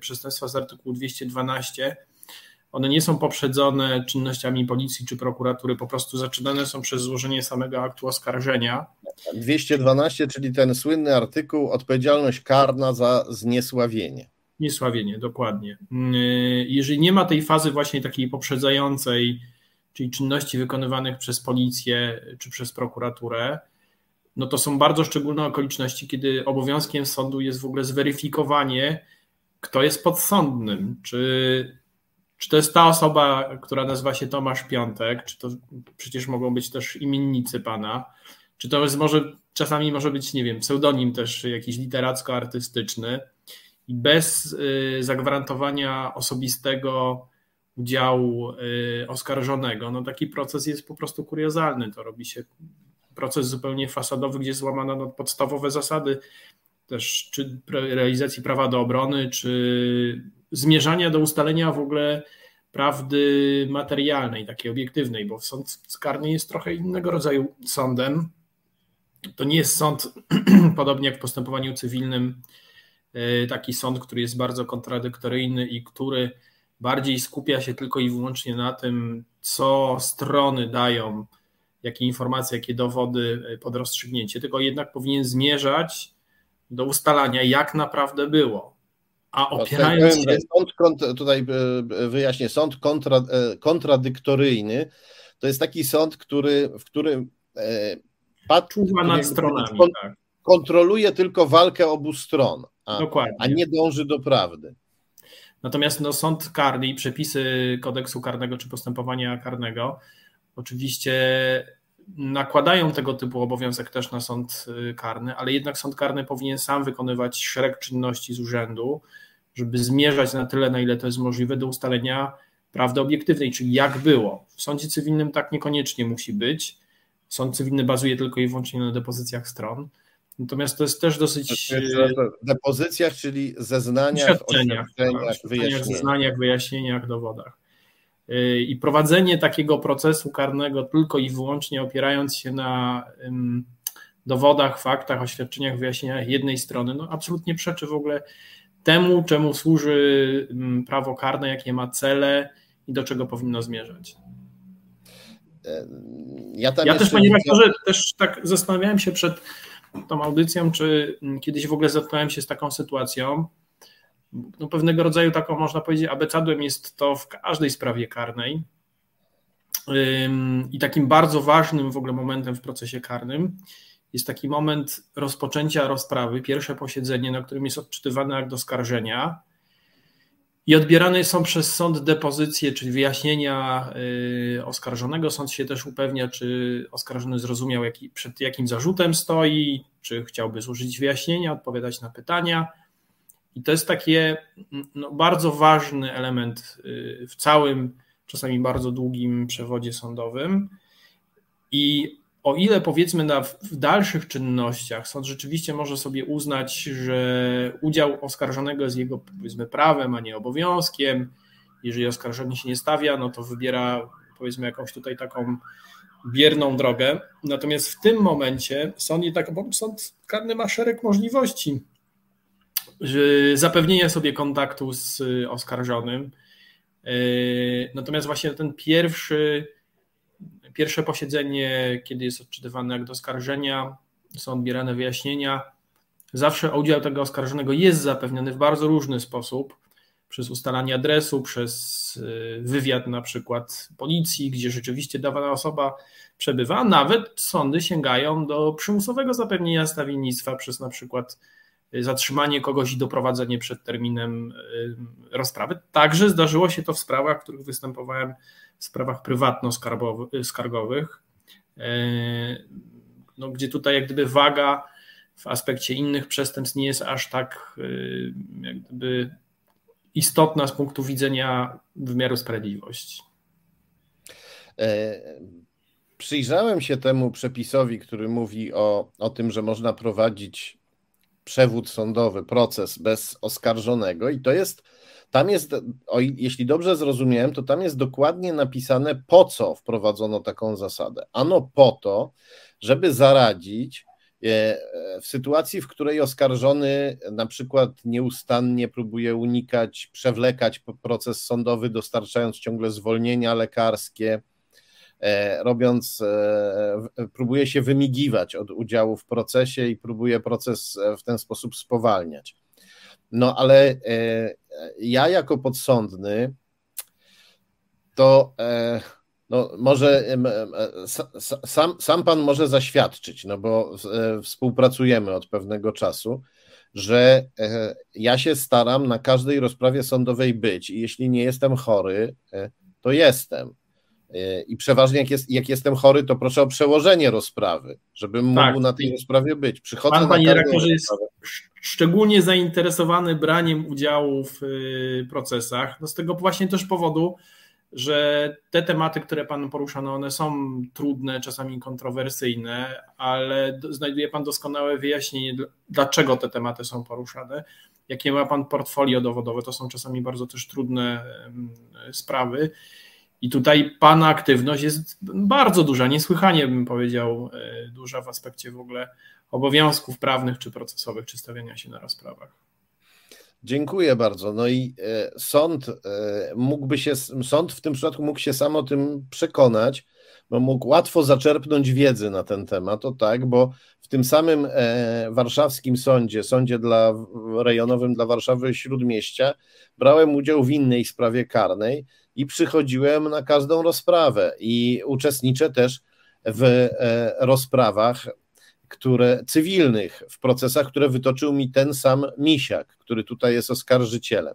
przestępstwa z artykułu 212 one nie są poprzedzone czynnościami policji czy prokuratury, po prostu zaczynane są przez złożenie samego aktu oskarżenia. 212, czyli ten słynny artykuł odpowiedzialność karna za zniesławienie. Niesławienie, dokładnie. Mm, jeżeli nie ma tej fazy właśnie takiej poprzedzającej, czyli czynności wykonywanych przez policję czy przez prokuraturę, no to są bardzo szczególne okoliczności, kiedy obowiązkiem sądu jest w ogóle zweryfikowanie, kto jest podsądnym. Czy, czy to jest ta osoba, która nazywa się Tomasz Piątek, czy to przecież mogą być też imiennicy pana, czy to jest może, czasami może być, nie wiem, pseudonim też jakiś literacko-artystyczny i bez y, zagwarantowania osobistego udziału y, oskarżonego, no taki proces jest po prostu kuriozalny. To robi się proces zupełnie fasadowy, gdzie złamano no, podstawowe zasady też czy realizacji prawa do obrony, czy zmierzania do ustalenia w ogóle prawdy materialnej, takiej obiektywnej, bo sąd karny jest trochę innego rodzaju sądem to nie jest sąd, <clears throat> podobnie jak w postępowaniu cywilnym, taki sąd, który jest bardzo kontradyktoryjny i który bardziej skupia się tylko i wyłącznie na tym, co strony dają, jakie informacje, jakie dowody e, pod rozstrzygnięcie, tylko jednak powinien zmierzać do ustalania, jak naprawdę było. A opierając się... Sąd, tutaj e, wyjaśnię, sąd kontra, kontradyktoryjny to jest taki sąd, który, w którym patrzy nad stronami. tak. Kontroluje tylko walkę obu stron, a, a nie dąży do prawdy. Natomiast no, sąd karny i przepisy kodeksu karnego czy postępowania karnego oczywiście nakładają tego typu obowiązek też na sąd y, karny, ale jednak sąd karny powinien sam wykonywać szereg czynności z urzędu, żeby zmierzać na tyle, na ile to jest możliwe, do ustalenia prawdy obiektywnej, czyli jak było. W sądzie cywilnym tak niekoniecznie musi być. Sąd cywilny bazuje tylko i wyłącznie na depozycjach stron. Natomiast to jest też dosyć. Depozycjach, czyli zeznaniach, oświadczeniach, wyjaśnieniach. zeznaniach, wyjaśnieniach, dowodach. Y, I prowadzenie takiego procesu karnego tylko i wyłącznie opierając się na dowodach, faktach, oświadczeniach, wyjaśnieniach jednej strony, no absolutnie przeczy w ogóle temu, czemu służy prawo karne, jakie ma cele i do czego powinno zmierzać. Ja, ja też, panie rektorze, też tak zastanawiałem się przed tą audycją, czy kiedyś w ogóle zetknąłem się z taką sytuacją. No, pewnego rodzaju taką, można powiedzieć, abecadłem jest to w każdej sprawie karnej. I takim bardzo ważnym w ogóle momentem w procesie karnym jest taki moment rozpoczęcia rozprawy, pierwsze posiedzenie, na którym jest odczytywany akt oskarżenia i odbierane są przez sąd depozycje, czyli wyjaśnienia y, oskarżonego. Sąd się też upewnia, czy oskarżony zrozumiał, jaki, przed jakim zarzutem stoi, czy chciałby złożyć wyjaśnienia, odpowiadać na pytania. I to jest taki no, bardzo ważny element y, w całym, czasami bardzo długim przewodzie sądowym. I o ile powiedzmy na, w dalszych czynnościach sąd rzeczywiście może sobie uznać, że udział oskarżonego jest jego powiedzmy prawem, a nie obowiązkiem, jeżeli oskarżony się nie stawia, no to wybiera powiedzmy jakąś tutaj taką bierną drogę. Natomiast w tym momencie sąd, tak, sąd karny ma szereg możliwości zapewnienia sobie kontaktu z oskarżonym. Yy, natomiast właśnie ten pierwszy Pierwsze posiedzenie, kiedy jest odczytywany akt oskarżenia, są odbierane wyjaśnienia. Zawsze udział tego oskarżonego jest zapewniony w bardzo różny sposób, przez ustalanie adresu, przez y, wywiad na przykład policji, gdzie rzeczywiście dawana osoba przebywa, nawet sądy sięgają do przymusowego zapewnienia stawiennictwa przez na przykład y, zatrzymanie kogoś i doprowadzenie przed terminem y, rozprawy. Także zdarzyło się to w sprawach, w których występowałem w sprawach prywatno-skargowych, e, no, gdzie tutaj jak gdyby waga w aspekcie innych przestępstw nie jest aż tak e, jak gdyby istotna z punktu widzenia wymiaru sprawiedliwości. E, przyjrzałem się temu przepisowi, który mówi o, o tym, że można prowadzić przewód sądowy, proces bez oskarżonego, i to jest tam jest, o, jeśli dobrze zrozumiałem, to tam jest dokładnie napisane, po co wprowadzono taką zasadę. Ano po to, żeby zaradzić e, w sytuacji, w której oskarżony na przykład nieustannie próbuje unikać, przewlekać proces sądowy, dostarczając ciągle zwolnienia lekarskie, e, robiąc, e, próbuje się wymigiwać od udziału w procesie i próbuje proces w ten sposób spowalniać. No ale e, ja jako podsądny to e, no, może sam, sam pan może zaświadczyć, no bo e, współpracujemy od pewnego czasu, że ja się staram na każdej rozprawie sądowej być i jeśli nie jestem chory, to jestem. I przeważnie jak, jest, jak jestem chory, to proszę o przełożenie rozprawy, żebym tak. mógł na tej rozprawie być. Przychodzę Pan, panie rektorze, jest szczególnie zainteresowany braniem udziału w y, procesach. No z tego właśnie też powodu, że te tematy, które Pan porusza, no one są trudne, czasami kontrowersyjne, ale znajduje Pan doskonałe wyjaśnienie, dlaczego te tematy są poruszane. Jakie ma Pan portfolio dowodowe, to są czasami bardzo też trudne sprawy. I tutaj Pana aktywność jest bardzo duża, niesłychanie bym powiedział, e, duża w aspekcie w ogóle obowiązków prawnych czy procesowych, czy stawiania się na rozprawach. Dziękuję bardzo. No i e, sąd mógłby się, sąd w tym przypadku mógł się sam o tym przekonać, bo mógł łatwo zaczerpnąć wiedzy na ten temat, to tak, bo w tym samym e, warszawskim sądzie, sądzie dla, rejonowym dla Warszawy Śródmieścia, brałem udział w innej sprawie karnej i przychodziłem na każdą rozprawę i uczestniczę też w e, rozprawach które, cywilnych, w procesach, które wytoczył mi ten sam Misiak, który tutaj jest oskarżycielem.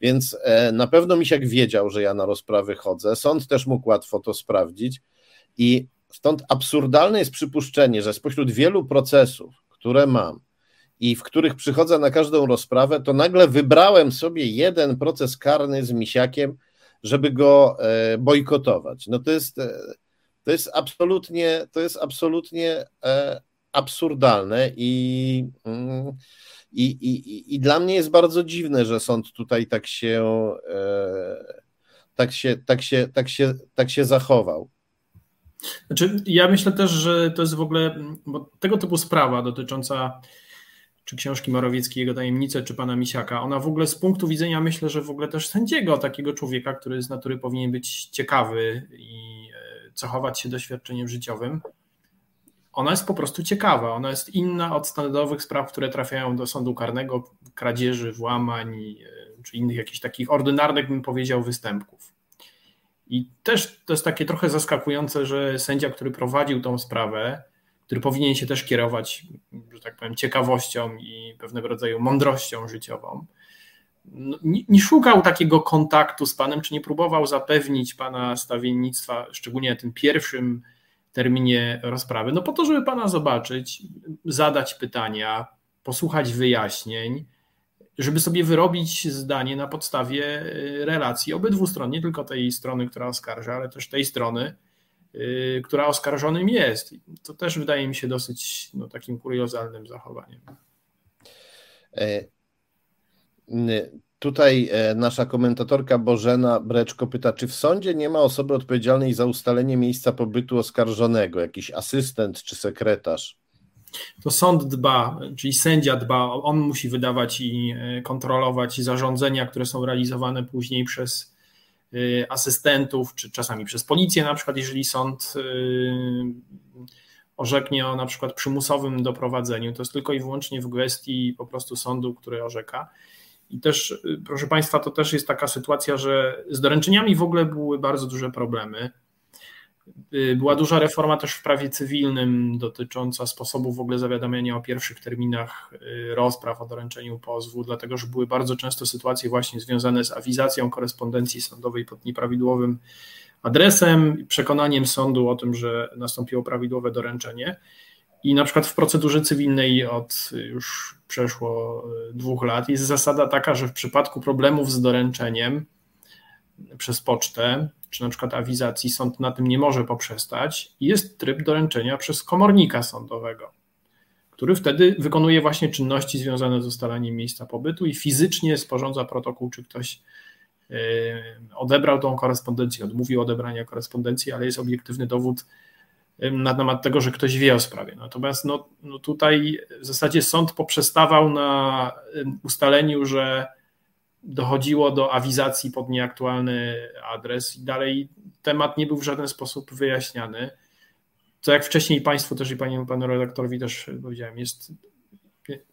Więc e, na pewno Misiak wiedział, że ja na rozprawy chodzę. Sąd też mógł łatwo to sprawdzić. I stąd absurdalne jest przypuszczenie, że spośród wielu procesów, które mam i w których przychodzę na każdą rozprawę, to nagle wybrałem sobie jeden proces karny z misiakiem, żeby go e, bojkotować. No to jest, e, to jest absolutnie, to jest absolutnie e, absurdalne i, mm, i, i, i dla mnie jest bardzo dziwne, że sąd tutaj tak się, tak się, tak się, tak się, tak się zachował. Znaczy, ja myślę też, że to jest w ogóle, bo tego typu sprawa dotycząca czy książki Morawieckiej, jego tajemnice, czy pana Misiaka, ona w ogóle z punktu widzenia, myślę, że w ogóle też sędziego, takiego człowieka, który z natury powinien być ciekawy i e, cechować się doświadczeniem życiowym, ona jest po prostu ciekawa. Ona jest inna od standardowych spraw, które trafiają do sądu karnego, kradzieży, włamań, e, czy innych jakichś takich ordynarnych, bym powiedział, występków. I też to jest takie trochę zaskakujące, że sędzia, który prowadził tą sprawę, który powinien się też kierować, że tak powiem, ciekawością i pewnego rodzaju mądrością życiową, no, nie, nie, szukał takiego kontaktu z panem, czy nie próbował zapewnić pana stawiennictwa, szczególnie tym pierwszym terminie rozprawy, no po to, żeby pana zobaczyć, zadać pytania, posłuchać wyjaśnień, żeby sobie wyrobić zdanie na podstawie y, relacji. Obydwu stron, nie tylko tej strony, która oskarża, ale też tej strony, która oskarżonym jest. To też wydaje mi się dosyć no, takim kuriozalnym zachowaniem. E, tutaj e, nasza komentatorka Bożena Breczko pyta, czy w sądzie nie ma osoby odpowiedzialnej za ustalenie miejsca pobytu oskarżonego, jakiś asystent czy sekretarz? to sąd dba, czyli sędzia dba, on musi wydawać i e, kontrolować zarządzenia, które są realizowane później przez asystentów, czy czasami przez policję, na przykład, jeżeli sąd e, orzeknie o na przykład przymusowym doprowadzeniu, to jest tylko i wyłącznie w gestii po prostu sądu, który orzeka. I też, proszę Państwa, to też jest taka sytuacja, że z doręczeniami w ogóle były bardzo duże problemy. Y, była duża reforma też w prawie cywilnym dotycząca sposobu w ogóle zawiadamiania o pierwszych terminach y, rozpraw o doręczeniu pozwu, dlatego że były bardzo często sytuacje właśnie związane z awizacją korespondencji sądowej pod nieprawidłowym adresem, przekonaniem sądu o tym, że nastąpiło prawidłowe doręczenie. I na przykład w procedurze cywilnej od już przeszło y, dwóch lat jest zasada taka, że w przypadku problemów z doręczeniem przez pocztę czy na przykład awizacji, sąd na tym nie może poprzestać. Jest tryb doręczenia przez komornika sądowego, który wtedy wykonuje właśnie czynności związane z ustalaniem miejsca pobytu i fizycznie sporządza protokół, czy ktoś e, odebrał tą korespondencję, odmówił odebrania korespondencji, ale jest obiektywny dowód na temat tego, że ktoś wie o sprawie. Natomiast no, no tutaj w zasadzie sąd poprzestawał na ustaleniu, że dochodziło do awizacji pod nieaktualny adres i dalej temat nie był w żaden sposób wyjaśniany. Co jak wcześniej Państwu też i panu, panu redaktorowi też powiedziałem, jest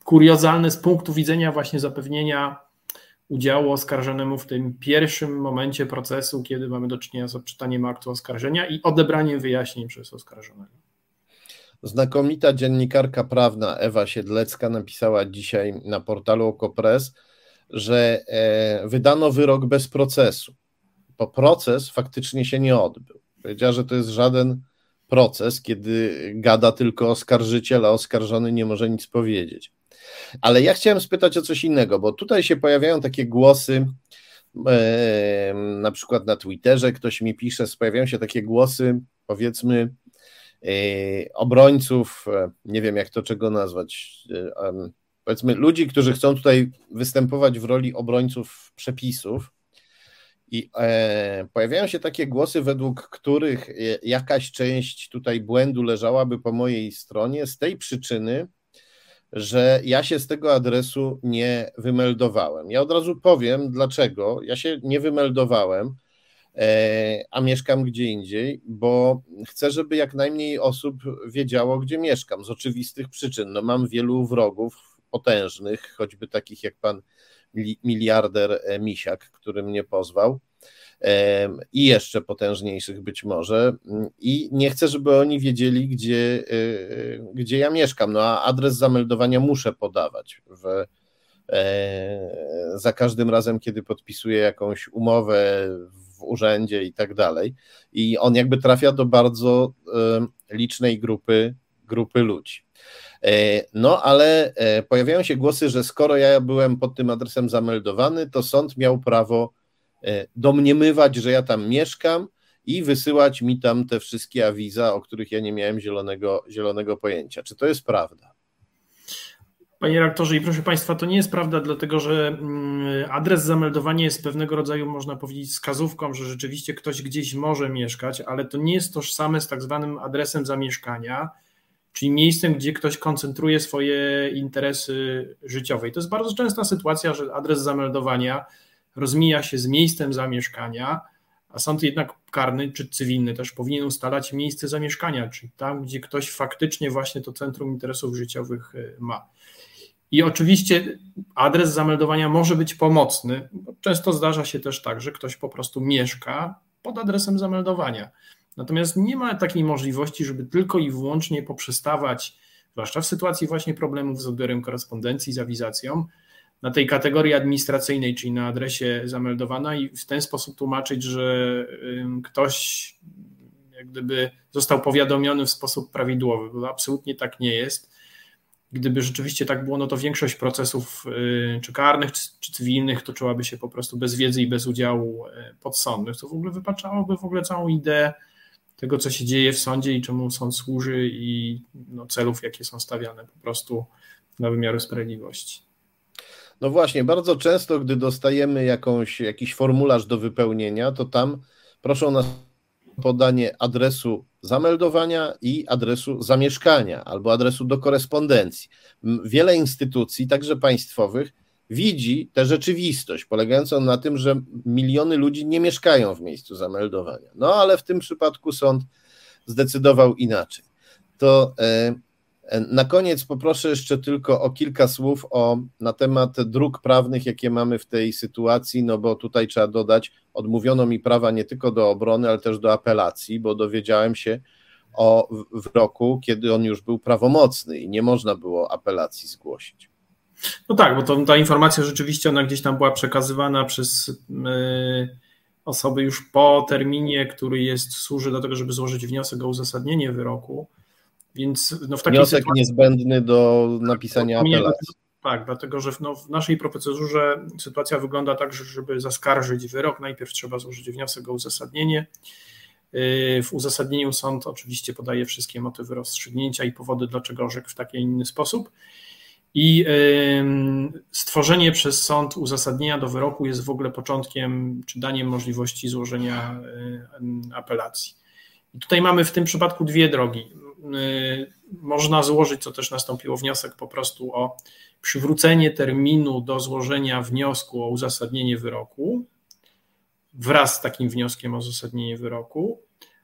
kuriozalne z punktu widzenia właśnie zapewnienia udziału oskarżonemu w tym pierwszym momencie procesu, kiedy mamy do czynienia z odczytaniem aktu oskarżenia i odebraniem wyjaśnień przez oskarżonego. Znakomita dziennikarka prawna Ewa Siedlecka napisała dzisiaj na portalu Okopres, że e, wydano wyrok bez procesu, bo proces faktycznie się nie odbył. Powiedziała, że to jest żaden proces, kiedy gada tylko oskarżyciel, a oskarżony nie może nic powiedzieć. Ale ja chciałem spytać o coś innego, bo tutaj się pojawiają takie głosy, e, na przykład na Twitterze ktoś mi pisze, pojawiają się takie głosy, powiedzmy, e, obrońców, nie wiem jak to czego nazwać, powiedzmy, ludzi, którzy chcą tutaj występować w roli obrońców przepisów I e, pojawiają się takie głosy, według których jakaś część tutaj błędu leżałaby po mojej stronie z tej przyczyny, że ja się z tego adresu nie wymeldowałem. Ja od razu powiem, dlaczego ja się nie wymeldowałem, e, a mieszkam gdzie indziej, bo chcę, żeby jak najmniej osób wiedziało, gdzie mieszkam, z oczywistych przyczyn. No, mam wielu wrogów potężnych, choćby takich jak pan miliarder e, Misiak, który mnie pozwał i jeszcze potężniejszych być może. I nie chcę, żeby oni wiedzieli, gdzie, e, gdzie ja mieszkam. No a adres zameldowania muszę podawać w, e, za każdym razem, kiedy podpisuję jakąś umowę w urzędzie i tak dalej. I on jakby trafia do bardzo licznej grupy, grupy ludzi. E, no, ale pojawiają się głosy, że skoro ja byłem pod tym adresem zameldowany, to sąd miał prawo E, domniemywać, że ja tam mieszkam i wysyłać mi tam te wszystkie awiza, o których ja nie miałem zielonego, zielonego pojęcia. Czy to jest prawda? Panie rektorze, i proszę Państwa, to nie jest prawda, dlatego że mm, adres zameldowania jest pewnego rodzaju, można powiedzieć, wskazówką, że rzeczywiście ktoś gdzieś może mieszkać, ale to nie jest tożsame z tak zwanym adresem zamieszkania, czyli miejscem, gdzie ktoś koncentruje swoje interesy życiowe. I to jest bardzo częsta sytuacja, że adres zameldowania rozmija się z miejscem zamieszkania, a sąd jednak karny czy cywilny też powinien ustalać miejsce zamieszkania, czyli tam, gdzie ktoś faktycznie właśnie to centrum interesów życiowych y, ma. I oczywiście adres zameldowania może być pomocny. Często zdarza się też tak, że ktoś po prostu mieszka pod adresem zameldowania. Natomiast nie ma takiej możliwości, żeby tylko i wyłącznie poprzestawać, zwłaszcza w sytuacji właśnie problemów z odbiorem korespondencji, z awizacją, na tej kategorii administracyjnej, czyli na adresie zameldowana i w ten sposób tłumaczyć, że ktoś jak gdyby został powiadomiony w sposób prawidłowy, bo absolutnie tak nie jest. Gdyby rzeczywiście tak było, no to większość procesów y, czy karnych, czy cywilnych toczyłaby się po prostu bez wiedzy i bez udziału y, podsądnych, co w ogóle wypaczałoby w ogóle całą ideę tego, co się dzieje w sądzie i czemu sąd służy i no, celów, jakie są stawiane po prostu na wymiaru sprawiedliwości. No właśnie, bardzo często, gdy dostajemy jakąś, jakiś formularz do wypełnienia, to tam proszą nas o podanie adresu zameldowania i adresu zamieszkania albo adresu do korespondencji. Wiele instytucji, także państwowych, widzi tę rzeczywistość polegającą na tym, że miliony ludzi nie mieszkają w miejscu zameldowania. No ale w tym przypadku sąd zdecydował inaczej. To e, na koniec poproszę jeszcze tylko o kilka słów o, na temat dróg prawnych, jakie mamy w tej sytuacji, no bo tutaj trzeba dodać, odmówiono mi prawa nie tylko do obrony, ale też do apelacji, bo dowiedziałem się o wyroku, kiedy on już był prawomocny i nie można było apelacji zgłosić. No tak, bo to, ta informacja rzeczywiście ona gdzieś tam była przekazywana przez yy, osoby już po terminie, który jest, służy do tego, żeby złożyć wniosek o uzasadnienie wyroku. Więc no w takiej Wniosek sytuacji, niezbędny do napisania apelacji. Tak, dlatego że w, no, w, naszej procedurze sytuacja wygląda tak, że żeby zaskarżyć wyrok, najpierw trzeba złożyć wniosek o uzasadnienie. Yy, w uzasadnieniu sąd oczywiście podaje wszystkie motywy rozstrzygnięcia i powody, dlaczego orzekł w taki inny sposób. I stworzenie przez sąd uzasadnienia do wyroku jest w ogóle początkiem czy daniem możliwości złożenia apelacji. I tutaj mamy w tym przypadku dwie drogi. Y, można złożyć, co też nastąpiło, wniosek po prostu o przywrócenie terminu do złożenia wniosku o uzasadnienie wyroku wraz z takim wnioskiem o uzasadnienie wyroku,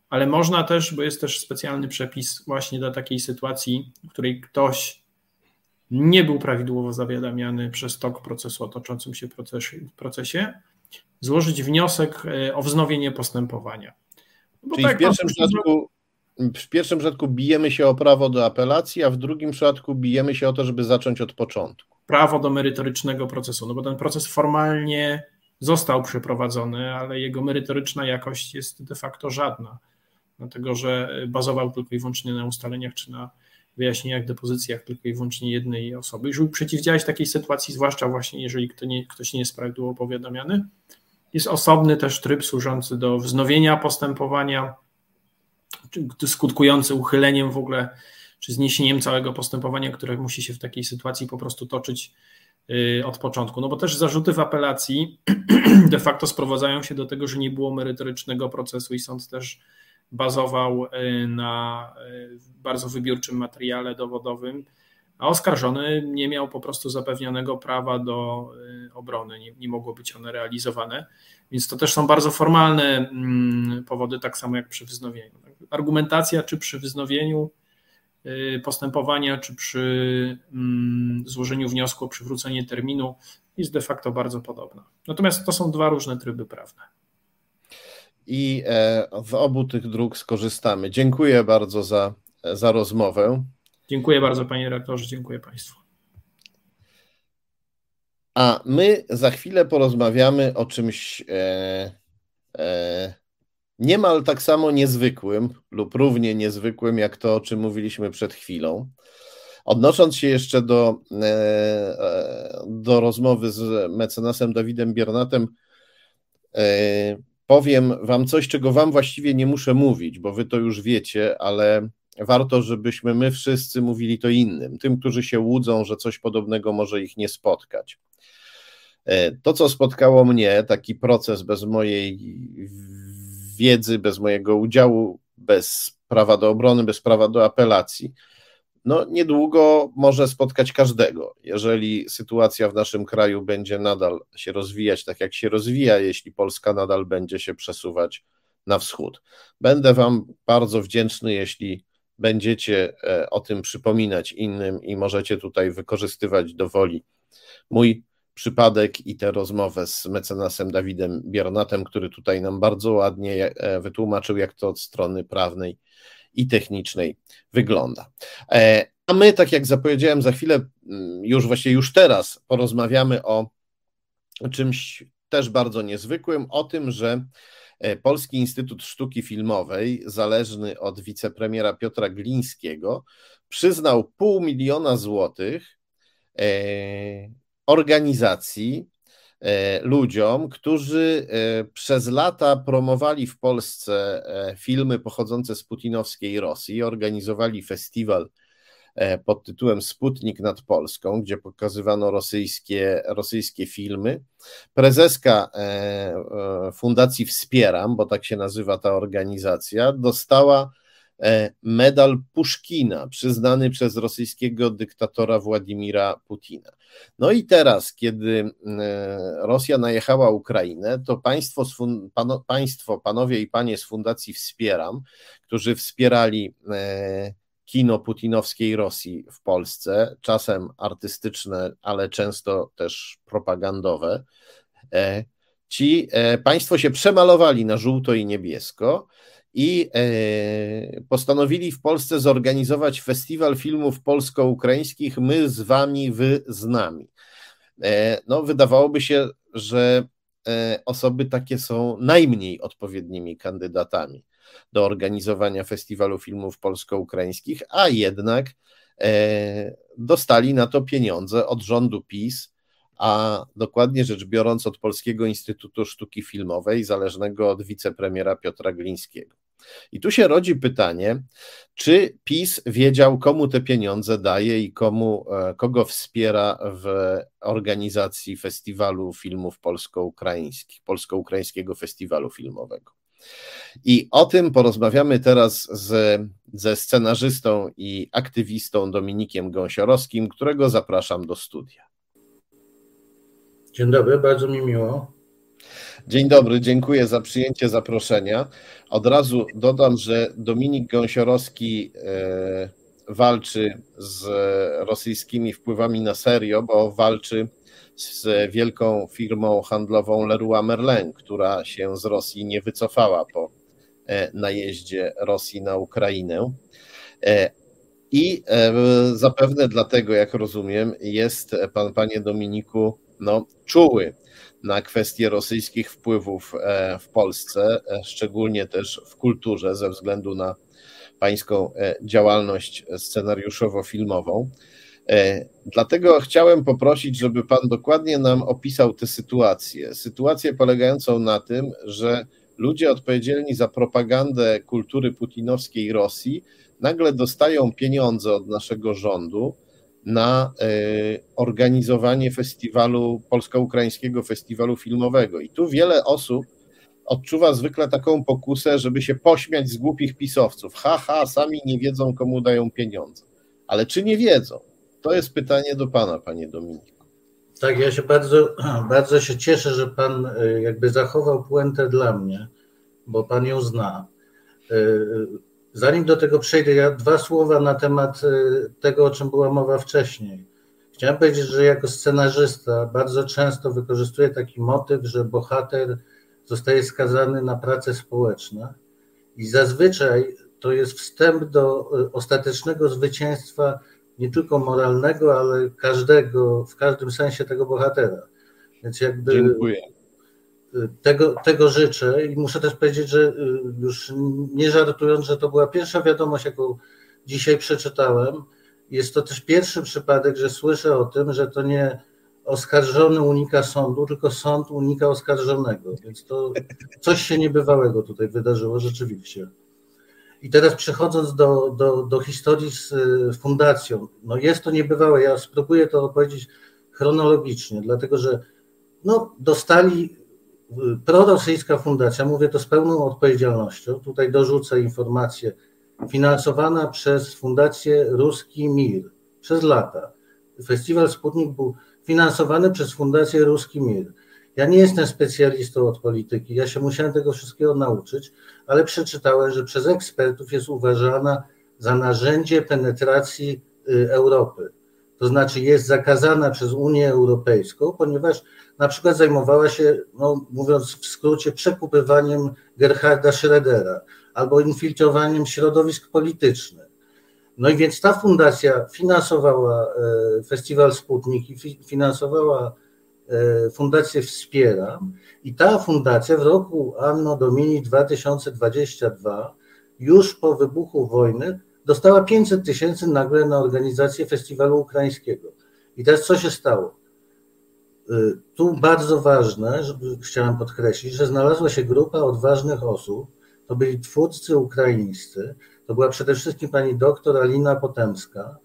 ale można też, bo jest też specjalny przepis właśnie dla takiej sytuacji, w której ktoś nie był prawidłowo zawiadamiany przez tok procesu o toczącym się procesie, procesie złożyć wniosek y, o wznowienie postępowania. No Czyli tak, w pierwszym przypadku w pierwszym przypadku bijemy się o prawo do apelacji, a w drugim przypadku bijemy się o to, żeby zacząć od początku. Prawo do merytorycznego procesu, no bo ten proces formalnie został przeprowadzony, ale jego merytoryczna jakość jest de facto żadna, dlatego że bazował tylko i wyłącznie na ustaleniach czy na wyjaśnieniach, depozycjach tylko i wyłącznie jednej osoby. Żeby przeciwdziałać takiej sytuacji, zwłaszcza właśnie jeżeli ktoś nie, ktoś nie jest prawidłowo powiadamiany, jest osobny też tryb służący do wznowienia postępowania, skutkujący uchyleniem w ogóle, czy zniesieniem całego postępowania, które musi się w takiej sytuacji po prostu toczyć y, od początku. No bo też zarzuty w apelacji <clears throat> de facto sprowadzają się do tego, że nie było merytorycznego procesu i sąd też bazował na bardzo wybiórczym materiale dowodowym a oskarżony nie miał po prostu zapewnionego prawa do y, obrony, nie, nie mogło być one realizowane. Więc to też są bardzo formalne mm, powody, tak samo jak przy wznowieniu. Argumentacja, czy przy wznowieniu y, postępowania, czy przy mm, złożeniu wniosku o przywrócenie terminu, jest de facto bardzo podobna. Natomiast to są dwa różne tryby prawne. I e, w obu tych dróg skorzystamy. Dziękuję bardzo za, za rozmowę. Dziękuję bardzo, panie rektorze, dziękuję państwu. A my za chwilę porozmawiamy o czymś e, e, niemal tak samo niezwykłym lub równie niezwykłym, jak to, o czym mówiliśmy przed chwilą. Odnosząc się jeszcze do, e, e do rozmowy z mecenasem Dawidem Biernatem, e, powiem Wam coś, czego Wam właściwie nie muszę mówić, bo Wy to już wiecie, ale warto, żebyśmy my wszyscy mówili to innym, tym, którzy się łudzą, że coś podobnego może ich nie spotkać. E, to, co spotkało mnie, taki proces bez mojej wiedzy, bez mojego udziału, bez prawa do obrony, bez prawa do apelacji, no niedługo może spotkać każdego. Jeżeli sytuacja w naszym kraju będzie nadal się rozwijać tak, jak się rozwija, jeśli Polska nadal będzie się przesuwać na wschód. Będę Wam bardzo wdzięczny, jeśli będziecie e, o tym przypominać innym i możecie tutaj wykorzystywać do woli mój przypadek i tę rozmowę z mecenasem Dawidem Biernatem, który tutaj nam bardzo ładnie e, wytłumaczył, jak to od strony prawnej i technicznej wygląda. E, a my, tak jak zapowiedziałem, za chwilę, mm, już właściwie już teraz porozmawiamy o czymś też bardzo niezwykłym, o tym, że E, Polski Instytut Sztuki Filmowej, zależny od wicepremiera Piotra Glińskiego, przyznał pół miliona złotych e, organizacji, ludziom, którzy przez lata promowali w Polsce filmy pochodzące z putinowskiej Rosji, organizowali festiwal E, pod tytułem Sputnik nad Polską, gdzie pokazywano rosyjskie, rosyjskie filmy. Prezeska e, e, Fundacji Wspieram, bo tak się nazywa ta organizacja, dostała medal Puszkina, przyznany przez rosyjskiego dyktatora Władimira Putina. No i teraz, kiedy Rosja najechała Ukrainę, to państwo, państwo, panowie i panie z Fundacji Wspieram, którzy wspierali kino putinowskiej Rosji w Polsce, czasem artystyczne, ale często też propagandowe. E, ci e, państwo się przemalowali na żółto i niebiesko i e, postanowili w Polsce zorganizować festiwal filmów polsko-ukraińskich My z wami, wy z nami. No, wydawałoby się, że osoby takie są najmniej odpowiednimi kandydatami do organizowania festiwalu filmów polsko-ukraińskich, a jednak e, dostali na to pieniądze od rządu PiS, a dokładnie rzecz biorąc od Polskiego Instytutu Sztuki Filmowej, zależnego od wicepremiera Piotra Glińskiego. I tu się rodzi pytanie, czy PiS wiedział, komu te pieniądze daje i komu, e, kogo wspiera w organizacji festiwalu filmów polsko-ukraińskich, polsko-ukraińskiego festiwalu filmowego. I o tym porozmawiamy teraz z, ze scenarzystą i aktywistą Dominikiem Gąsiorowskim, którego zapraszam do studia. Dzień dobry, bardzo mi miło. Dzień dobry, dziękuję za przyjęcie zaproszenia. Od razu dodam, że Dominik Gąsiorowski e, walczy z rosyjskimi wpływami na serio, bo walczy z wielką firmą handlową Leroy Merlin, która się z Rosji nie wycofała po e, najeździe Rosji na Ukrainę. E, I zapewne dlatego, jak rozumiem, jest pan, panie Dominiku, no, czuły na kwestie rosyjskich wpływów w Polsce, szczególnie też w kulturze, ze względu na pańską działalność scenariuszowo-filmową. E, dlatego chciałem poprosić, żeby Pan dokładnie nam opisał tę sytuację. Sytuację polegającą na tym, że ludzie odpowiedzialni za propagandę kultury putinowskiej Rosji nagle dostają pieniądze od naszego rządu na e, organizowanie festiwalu, polsko-ukraińskiego festiwalu filmowego. I tu wiele osób odczuwa zwykle taką pokusę, żeby się pośmiać z głupich pisowców. Ha, ha, sami nie wiedzą, komu dają pieniądze. Ale czy nie wiedzą? To jest pytanie do pana, panie Dominiku. Tak, ja się bardzo, <clears throat> bardzo się cieszę, że pan e, jakby zachował puentę dla mnie, bo pan ją zna. Zanim do tego przejdę, ja dwa słowa na temat e, tego, o czym była mowa wcześniej. Chciałem powiedzieć, że jako scenarzysta bardzo często wykorzystuję taki motyw, że bohater zostaje skazany na prace społeczne i zazwyczaj to jest wstęp do ostatecznego zwycięstwa nie tylko moralnego, ale każdego, w każdym sensie tego bohatera. Więc jakby Dziękuję. Tego, tego życzę i muszę też powiedzieć, że y, już nie żartując, że to była pierwsza wiadomość, jaką dzisiaj przeczytałem. Jest to też pierwszy przypadek, że słyszę o tym, że to nie oskarżony unika sądu, tylko sąd unika oskarżonego. Więc to coś się niebywałego tutaj wydarzyło rzeczywiście. I teraz przechodząc do, do, do historii z y, fundacją, no jest to niebywałe. Ja spróbuję to opowiedzieć chronologicznie, dlatego że no, dostali prorosyjska fundacja, mówię to z pełną odpowiedzialnością, tutaj dorzucę informację, finansowana przez Fundację Ruski Mir przez lata. Festiwal Sputnik był finansowany przez Fundację Ruski Mir. Ja nie jestem specjalistą od polityki, ja się musiałem tego wszystkiego nauczyć, ale przeczytałem, że przez ekspertów jest uważana za narzędzie penetracji y, Europy. To znaczy jest zakazana przez Unię Europejską, ponieważ na przykład zajmowała się, no, mówiąc w skrócie, przekupywaniem Gerharda Schrödera albo infiltrowaniem środowisk politycznych. No i więc ta fundacja finansowała e, festiwal Sputnik i finansowała E, fundację wspiera i ta fundacja w roku Anno Domini 2022 już po wybuchu wojny dostała 500 tysięcy nagle na organizację festiwalu ukraińskiego. I teraz co się stało? E, tu bardzo ważne, żeby, chciałem podkreślić, że znalazła się grupa odważnych osób, to byli twórcy ukraińscy, to była przede wszystkim pani doktor Alina Potemska,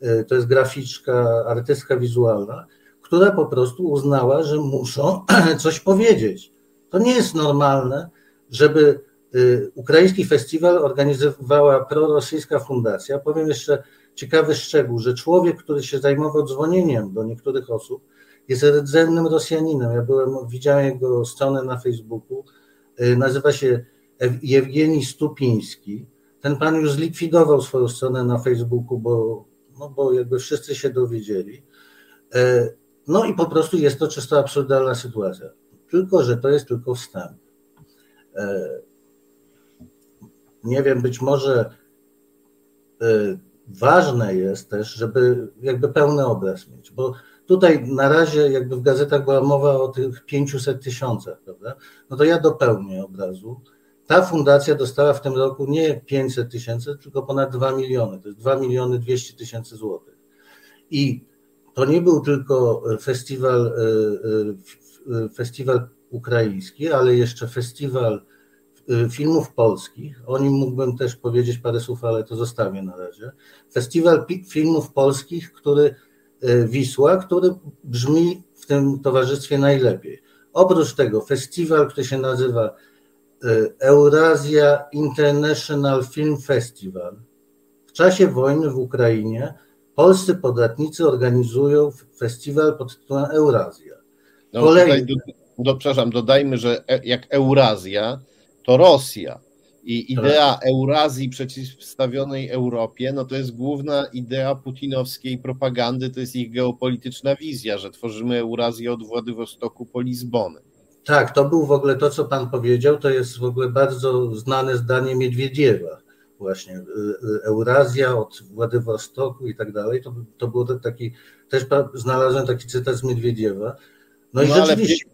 e, to jest graficzka, artystka wizualna, która po prostu uznała, że muszą <clears throat> coś powiedzieć. To nie jest normalne, żeby y, ukraiński festiwal organizowała prorosyjska fundacja. Powiem jeszcze ciekawy szczegół, że człowiek, który się zajmował dzwonieniem do niektórych osób, jest rdzennym Rosjaninem. Ja byłem, widziałem jego stronę na Facebooku. Y, nazywa się Jewgeni Stupiński. Ten pan już zlikwidował swoją stronę na Facebooku, bo, no bo jakby wszyscy się dowiedzieli. Y, no i po prostu jest to czysto absurdalna sytuacja. Tylko, że to jest tylko wstęp. E, nie wiem, być może e, ważne jest też, żeby jakby pełny obraz mieć, bo tutaj na razie jakby w gazetach była mowa o tych 500 tysiącach, prawda? No to ja dopełnię obrazu. Ta fundacja dostała w tym roku nie 500 tysięcy, tylko ponad 2 miliony. To jest 2 miliony 200 tysięcy złotych. I to nie był tylko festiwal, e, e, festiwal ukraiński, ale jeszcze festiwal e, filmów polskich. O nim mógłbym też powiedzieć parę słów, ale to zostawię na razie. Festiwal filmów polskich, który Wisła, który brzmi w tym towarzystwie najlepiej. Oprócz tego festiwal, który się nazywa Eurasia International Film Festival. W czasie wojny w Ukrainie polscy podatnicy organizują festiwal pod tytułem Eurazja. No, Kolejny... do, do, przepraszam, dodajmy, że e, jak Eurazja, to Rosja. I idea tak. Eurazji przeciwstawionej Europie, no to jest główna idea putinowskiej propagandy, to jest ich geopolityczna wizja, że tworzymy Eurazję od Władywostoku po Lizbonę. Tak, to był w ogóle to, co pan powiedział, to jest w ogóle bardzo znane zdanie Miedwiediewa właśnie y, y, Eurazja od Władywostoku i tak dalej, to, to był taki, też znalazłem taki cytat z Miedwiediewa. No, i no, rzeczywiście...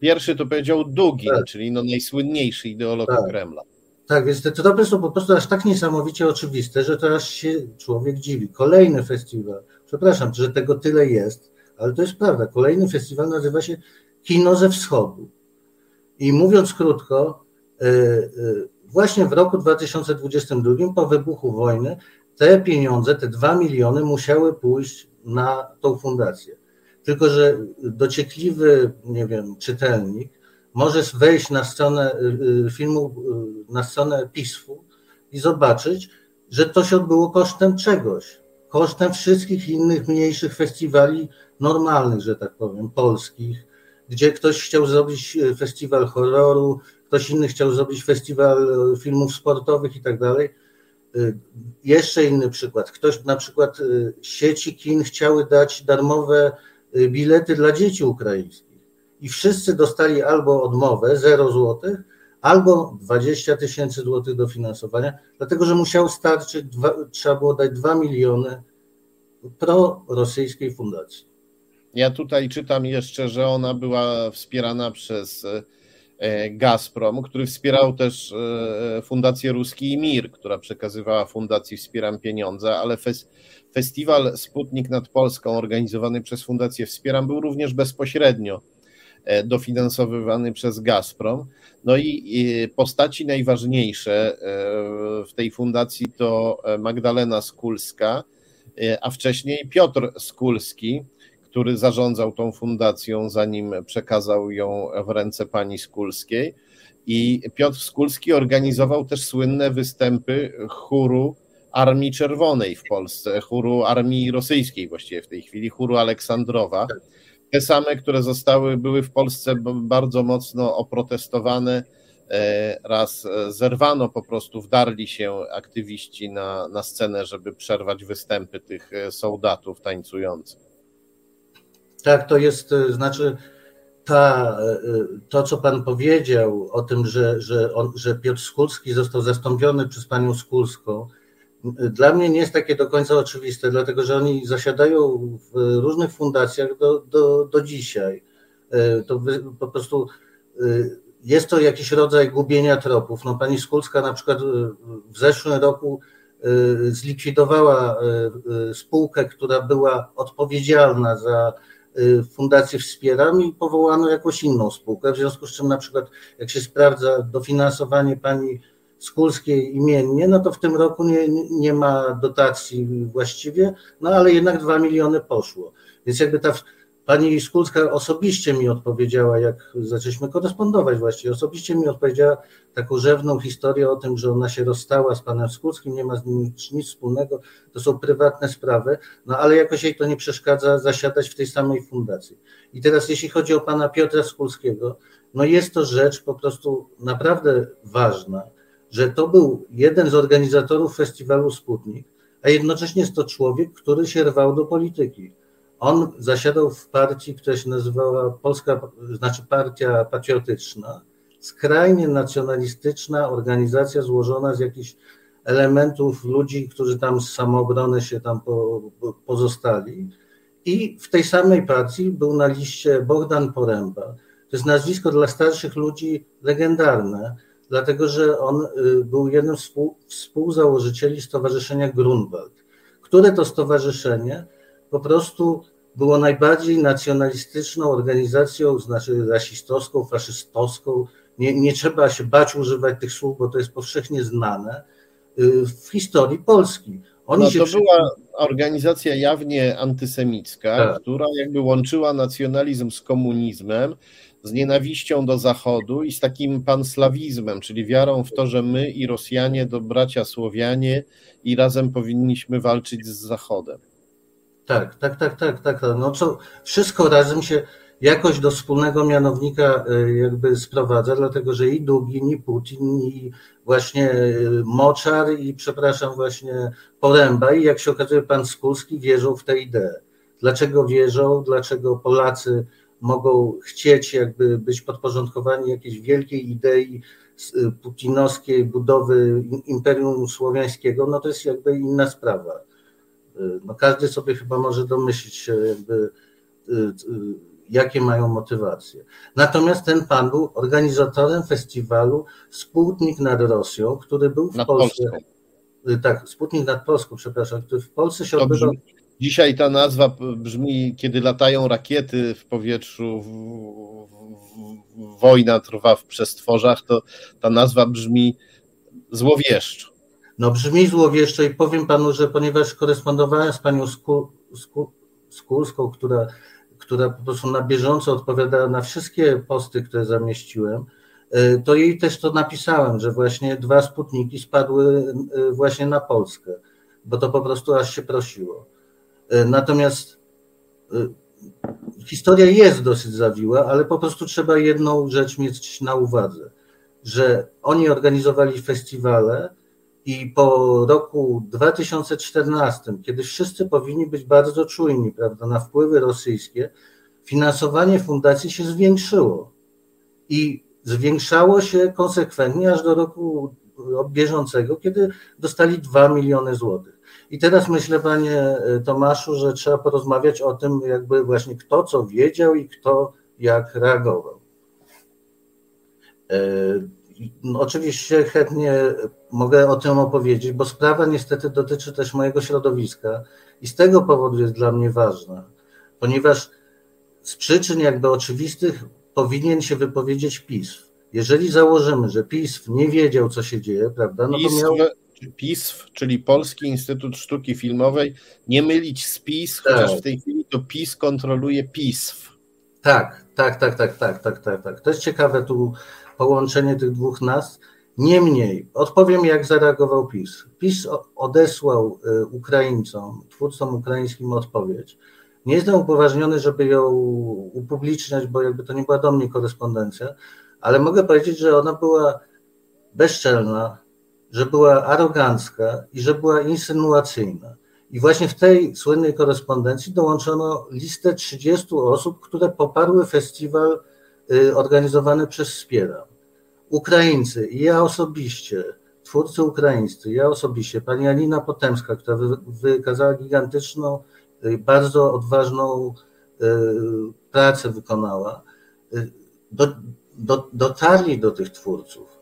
Pierwszy to powiedział Dugin, tak. czyli no najsłynniejszy ideolog tak. Kremla. Tak, więc te tropy są po prostu aż tak niesamowicie oczywiste, że aż się człowiek dziwi. Kolejny festiwal, przepraszam, że tego tyle jest, ale to jest prawda. Kolejny festiwal nazywa się Kino ze Wschodu. I mówiąc krótko, yy, yy, właśnie w roku 2022, po wybuchu wojny, te pieniądze, te dwa miliony musiały pójść na tą fundację. Tylko, że dociekliwy, nie wiem, czytelnik może wejść na stronę filmu, na stronę PISF-u i zobaczyć, że to się odbyło kosztem czegoś. Kosztem wszystkich innych mniejszych festiwali normalnych, że tak powiem, polskich, gdzie ktoś chciał zrobić festiwal horroru, ktoś inny chciał zrobić festiwal filmów sportowych i tak dalej. Jeszcze inny przykład. Ktoś na przykład sieci kin chciały dać darmowe bilety dla dzieci ukraińskich i wszyscy dostali albo odmowę 0 złotych, albo 20 tysięcy złotych dofinansowania, dlatego że musiał starczyć, dwa, trzeba było dać 2 miliony pro-rosyjskiej fundacji. Ja tutaj czytam jeszcze, że ona była wspierana przez e, Gazprom, który wspierał też e, Fundację Ruski i Mir, która przekazywała Fundacji Wspieram Pieniądze, ale festiwal Sputnik nad Polską organizowany przez Fundację Wspieram był również bezpośrednio dofinansowywany przez Gazprom. No i postaci najważniejsze w tej fundacji to Magdalena Skulska, a wcześniej Piotr Skulski, który zarządzał tą fundacją, zanim przekazał ją w ręce pani Skulskiej. I Piotr Skulski organizował też słynne występy chóru Armii Czerwonej w Polsce, chóru Armii Rosyjskiej właściwie w tej chwili, chóru Aleksandrowa. Te same, które zostały, były w Polsce bardzo mocno oprotestowane. E, raz zerwano po prostu, wdarli się aktywiści na, na scenę, żeby przerwać występy tych e, soldatów tańcujących. Tak, to jest, e, znaczy ta, e, to, co Pan powiedział o tym, że, że, on, że Piotr Skulski został zastąpiony przez Panią Skulską, dla mnie nie jest takie do końca oczywiste, dlatego że oni zasiadają w różnych fundacjach do, do, do dzisiaj. E, to po prostu jest to jakiś rodzaj gubienia tropów. No, pani Skulska na przykład w zeszłym roku zlikwidowała spółkę, która była odpowiedzialna za fundację wspieram i powołano jakąś inną spółkę, w związku z czym na przykład jak się sprawdza dofinansowanie pani Skulskiej imiennie, no to w tym roku nie, nie ma dotacji właściwie, no ale jednak dwa miliony poszło. Więc jakby ta Pani Skulska osobiście mi odpowiedziała, jak zaczęliśmy korespondować właściwie, osobiście mi odpowiedziała taką rzewną historię o tym, że ona się rozstała z panem Skulskim, nie ma z nim nic, wspólnego, to są prywatne sprawy, no ale jakoś jej to nie przeszkadza zasiadać w tej samej fundacji. I teraz jeśli chodzi o pana Piotra Skulskiego, no jest to rzecz po prostu naprawdę ważna, że to był jeden z organizatorów festiwalu Sputnik, a jednocześnie jest to człowiek, który się rwał do polityki on zasiadał w partii, która się nazywała Polska, znaczy Partia Patriotyczna, skrajnie nacjonalistyczna organizacja złożona z jakichś elementów ludzi, którzy tam z samoobrony się tam po, pozostali. I w tej samej partii był na liście Bogdan Poręba. To jest nazwisko dla starszych ludzi legendarne, dlatego że on y, był jednym z współzałożycieli Stowarzyszenia Grunwald, które to stowarzyszenie po prostu było najbardziej nacjonalistyczną organizacją, znaczy rasistowską, faszystowską. Nie, nie trzeba się bać używać tych słów, bo to jest powszechnie znane y, w historii Polski. Oni no, to przy... była organizacja jawnie antysemicka, tak. która jakby łączyła nacjonalizm z komunizmem, z nienawiścią do Zachodu i z takim panslawizmem, czyli wiarą w to, że my i Rosjanie to bracia Słowianie i razem powinniśmy walczyć z Zachodem. Tak, tak, tak, tak, tak. No co, wszystko razem się jakoś do wspólnego mianownika e, jakby sprowadza, dlatego że i Dugin, i Putin, i właśnie e, Moczar, i przepraszam, właśnie Poręba, i jak się okazuje, pan Skulski wierzą w tę ideę. Dlaczego wierzą? Dlaczego Polacy mogą chcieć jakby być podporządkowani jakiejś wielkiej idei e, putinowskiej budowy Imperium Słowiańskiego? No to jest jakby inna sprawa. Y, no każdy sobie chyba może domyślić się, jakby, y, y, jakie mają motywacje. Natomiast ten pan był organizatorem festiwalu Sputnik nad Rosją, który był w nad Polsce. Polską. Tak, Sputnik nad Polską, przepraszam, który w Polsce się odbywał. Dzisiaj ta nazwa brzmi, kiedy latają rakiety w powietrzu, w, w, wojna trwa w przestworzach, to ta nazwa brzmi złowieszczo. No brzmi złowieszczo i powiem panu, że ponieważ korespondowałem z panią Sku, Sku, Skórską, która, która po prostu na bieżąco odpowiadała na wszystkie posty, które zamieściłem, to jej też to napisałem, że właśnie dwa sputniki spadły właśnie na Polskę, bo to po prostu aż się prosiło. Natomiast historia jest dosyć zawiła, ale po prostu trzeba jedną rzecz mieć na uwadze, że oni organizowali festiwale i po roku 2014, kiedy wszyscy powinni być bardzo czujni prawda, na wpływy rosyjskie, finansowanie fundacji się zwiększyło. I zwiększało się konsekwentnie aż do roku bieżącego, kiedy dostali 2 miliony złotych. I teraz myślę, panie Tomaszu, że trzeba porozmawiać o tym, jakby właśnie kto co wiedział i kto jak reagował. E, no, oczywiście chętnie mogę o tym opowiedzieć, bo sprawa niestety dotyczy też mojego środowiska i z tego powodu jest dla mnie ważna, ponieważ z przyczyn jakby oczywistych powinien się wypowiedzieć PiS. Jeżeli założymy, że PiS nie wiedział, co się dzieje, prawda, no to miał... PISF, czyli Polski Instytut Sztuki Filmowej, nie mylić z PiS, tak. chociaż w tej chwili to PiS kontroluje PISF. Tak, tak, tak, tak, tak, tak, tak, tak. To jest ciekawe tu połączenie tych dwóch nazw. Niemniej, odpowiem jak zareagował PiS. PiS odesłał y, Ukraińcom, twórcom ukraińskim odpowiedź. Nie jestem upoważniony, żeby ją upubliczniać, bo jakby to nie była do mnie korespondencja, ale mogę powiedzieć, że ona była bezczelna, że była arogancka i że była insynuacyjna. I właśnie w tej słynnej korespondencji dołączono listę 30 osób, które poparły festiwal y, organizowany przez Spiera. Ukraińcy i ja osobiście, twórcy ukraińscy, ja osobiście, pani Alina Potemska, która wykazała gigantyczną, y, bardzo odważną y, pracę wykonała, do, do, dotarli do tych twórców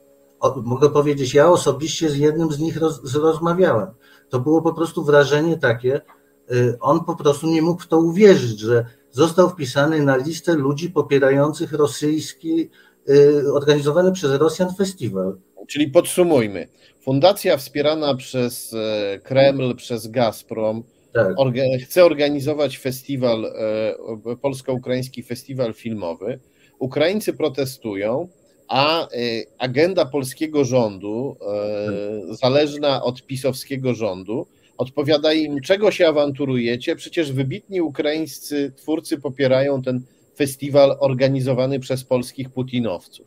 mogę powiedzieć, ja osobiście z jednym z nich roz, rozmawiałem. To było po prostu wrażenie takie, y, on po prostu nie mógł w to uwierzyć, że został wpisany na listę ludzi popierających rosyjski, y, organizowany przez Rosjan festiwal. Czyli podsumujmy. Fundacja wspierana przez e, Kreml, przez Gazprom tak. chce organizować festiwal, e, polsko-ukraiński festiwal filmowy. Ukraińcy protestują, a y, agenda polskiego rządu, y, zależna od pisowskiego rządu, odpowiada im, czego się awanturujecie. Przecież wybitni ukraińscy twórcy popierają ten festiwal organizowany przez polskich putinowców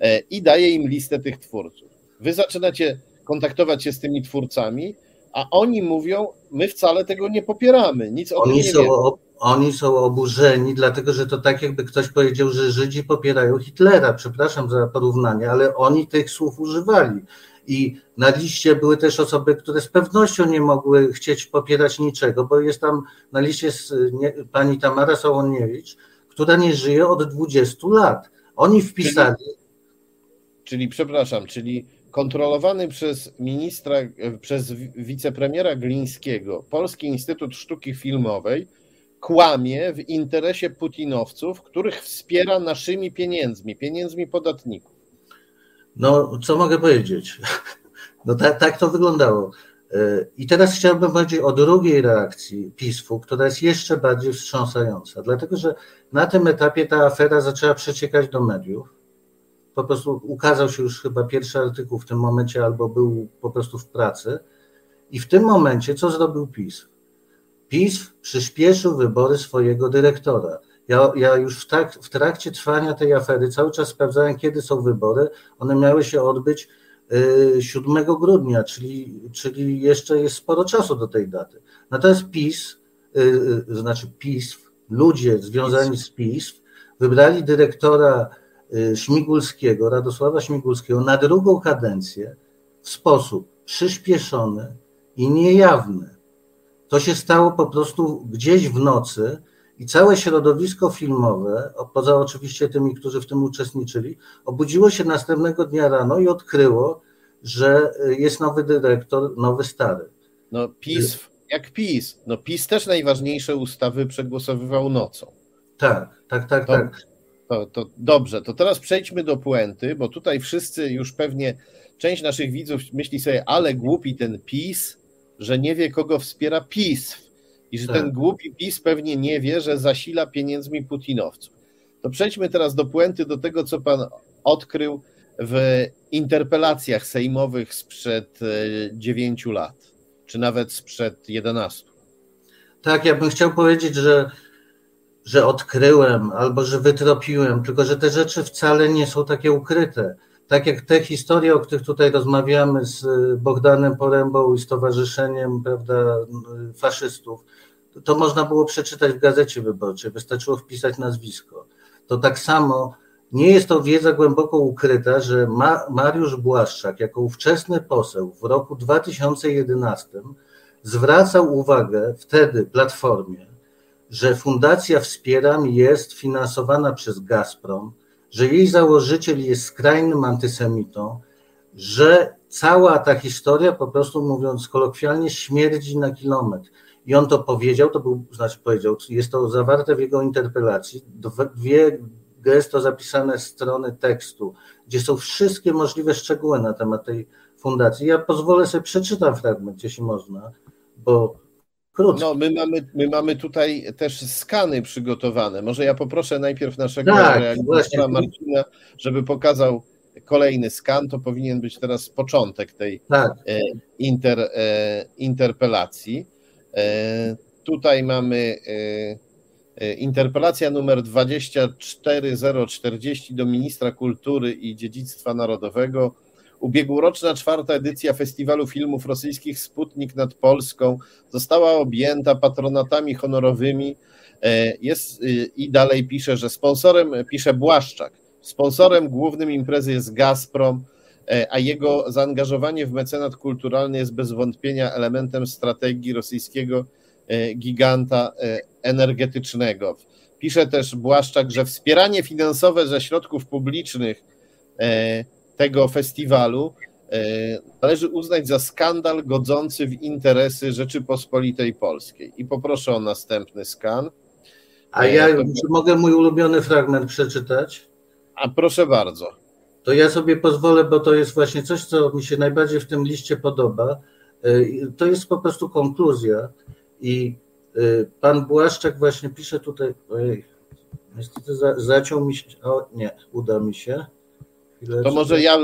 e, i daje im listę tych twórców. Wy zaczynacie kontaktować się z tymi twórcami, a oni mówią, my wcale tego nie popieramy, nic o oni tym nie są, wiemy. Oni są oburzeni, dlatego że to tak jakby ktoś powiedział, że Żydzi popierają Hitlera, przepraszam za porównanie, ale oni tych słów używali. I na liście były też osoby, które z pewnością nie mogły chcieć popierać niczego, bo jest tam na liście nie, pani Tamara Sołoniewicz, która nie żyje od 20 lat. Oni wpisali. Czyli, czyli przepraszam, czyli kontrolowany przez ministra, przez wicepremiera Glińskiego Polski Instytut Sztuki Filmowej kłamie w interesie putinowców, których wspiera naszymi pieniędzmi, pieniędzmi podatników. No, co mogę powiedzieć? <laughs> No tak, tak to wyglądało. I teraz chciałbym powiedzieć o drugiej reakcji PiSu, która jest jeszcze bardziej wstrząsająca, dlatego że na tym etapie ta afera zaczęła przeciekać do mediów po prostu ukazał się już chyba pierwszy artykuł w tym momencie, albo był po prostu w pracy. I w tym momencie co zrobił PiS? PiS przyspieszył wybory swojego dyrektora. Ja, ja już w, tak, w trakcie trwania tej afery cały czas sprawdzałem, kiedy są wybory. One miały się odbyć 7 y, grudnia, czyli, czyli jeszcze jest sporo czasu do tej daty. Natomiast PiS, y, y, znaczy PiS, ludzie związani z PiS, wybrali dyrektora Śmigulskiego, Radosława Śmigulskiego na drugą kadencję w sposób przyspieszony i niejawny. To się stało po prostu gdzieś w nocy i całe środowisko filmowe, poza oczywiście tymi, którzy w tym uczestniczyli, obudziło się następnego dnia rano i odkryło, że jest nowy dyrektor, nowy stary. No PiS, jak PiS. No PiS też najważniejsze ustawy przegłosowywał nocą. Tak, tak, tak, to, tak. To, to dobrze, to teraz przejdźmy do puenty, bo tutaj wszyscy już pewnie, część naszych widzów myśli sobie, ale głupi ten PiS, że nie wie, kogo wspiera PiS. i że tak. ten głupi PiS pewnie nie wie, że zasila pieniędzmi putinowców. To przejdźmy teraz do puenty, do tego, co pan odkrył w interpelacjach sejmowych sprzed 9 e, lat, czy nawet sprzed 11. Tak, ja bym chciał powiedzieć, że, że odkryłem albo że wytropiłem, tylko że te rzeczy wcale nie są takie ukryte. Tak jak te historie, o których tutaj rozmawiamy z Bogdanem Porębą i Stowarzyszeniem prawda, Faszystów, to można było przeczytać w gazecie wyborczej, wystarczyło wpisać nazwisko. To tak samo nie jest to wiedza głęboko ukryta, że Mariusz Błaszczak jako ówczesny poseł w roku 2011 zwracał uwagę wtedy Platformie, że Fundacja Wspieram jest finansowana przez Gazprom, że jej założyciel jest skrajnym antysemitą, że cała ta historia, po prostu mówiąc kolokwialnie, śmierdzi na kilometr. I on to powiedział, to był, znaczy powiedział, jest to zawarte w jego interpelacji, dwie gesto zapisane strony tekstu, gdzie są wszystkie możliwe szczegóły na temat tej fundacji. Ja pozwolę sobie przeczytam fragment, jeśli można, bo krótko. No, my mamy, my mamy tutaj też skany przygotowane. Może ja poproszę najpierw naszego tak, realizatora Marcina, żeby pokazał kolejny skan. To powinien być teraz początek tej tak. E, inter, e, interpelacji. E, tutaj mamy interpelacja numer 24040 do ministra kultury i dziedzictwa narodowego Ubiegłoroczna czwarta edycja Festiwalu Filmów Rosyjskich Sputnik nad Polską została objęta patronatami honorowymi. E, jest y, i dalej pisze, że sponsorem, pisze Błaszczak, sponsorem głównym imprezy jest Gazprom, e, a jego zaangażowanie w mecenat kulturalny jest bez wątpienia elementem strategii rosyjskiego e, giganta energetycznego. Pisze też Błaszczak, że wspieranie finansowe ze środków publicznych tego festiwalu e, należy uznać za skandal godzący w interesy Rzeczypospolitej Polskiej. I poproszę o następny skan. A ja to... mogę mój ulubiony fragment przeczytać? A proszę bardzo. To ja sobie pozwolę, bo to jest właśnie coś, co mi się najbardziej w tym liście podoba. E, to jest po prostu konkluzja i e, pan Błaszczak właśnie pisze tutaj, ojej, niestety zaciął mi się, o nie, uda mi się. To może ja e,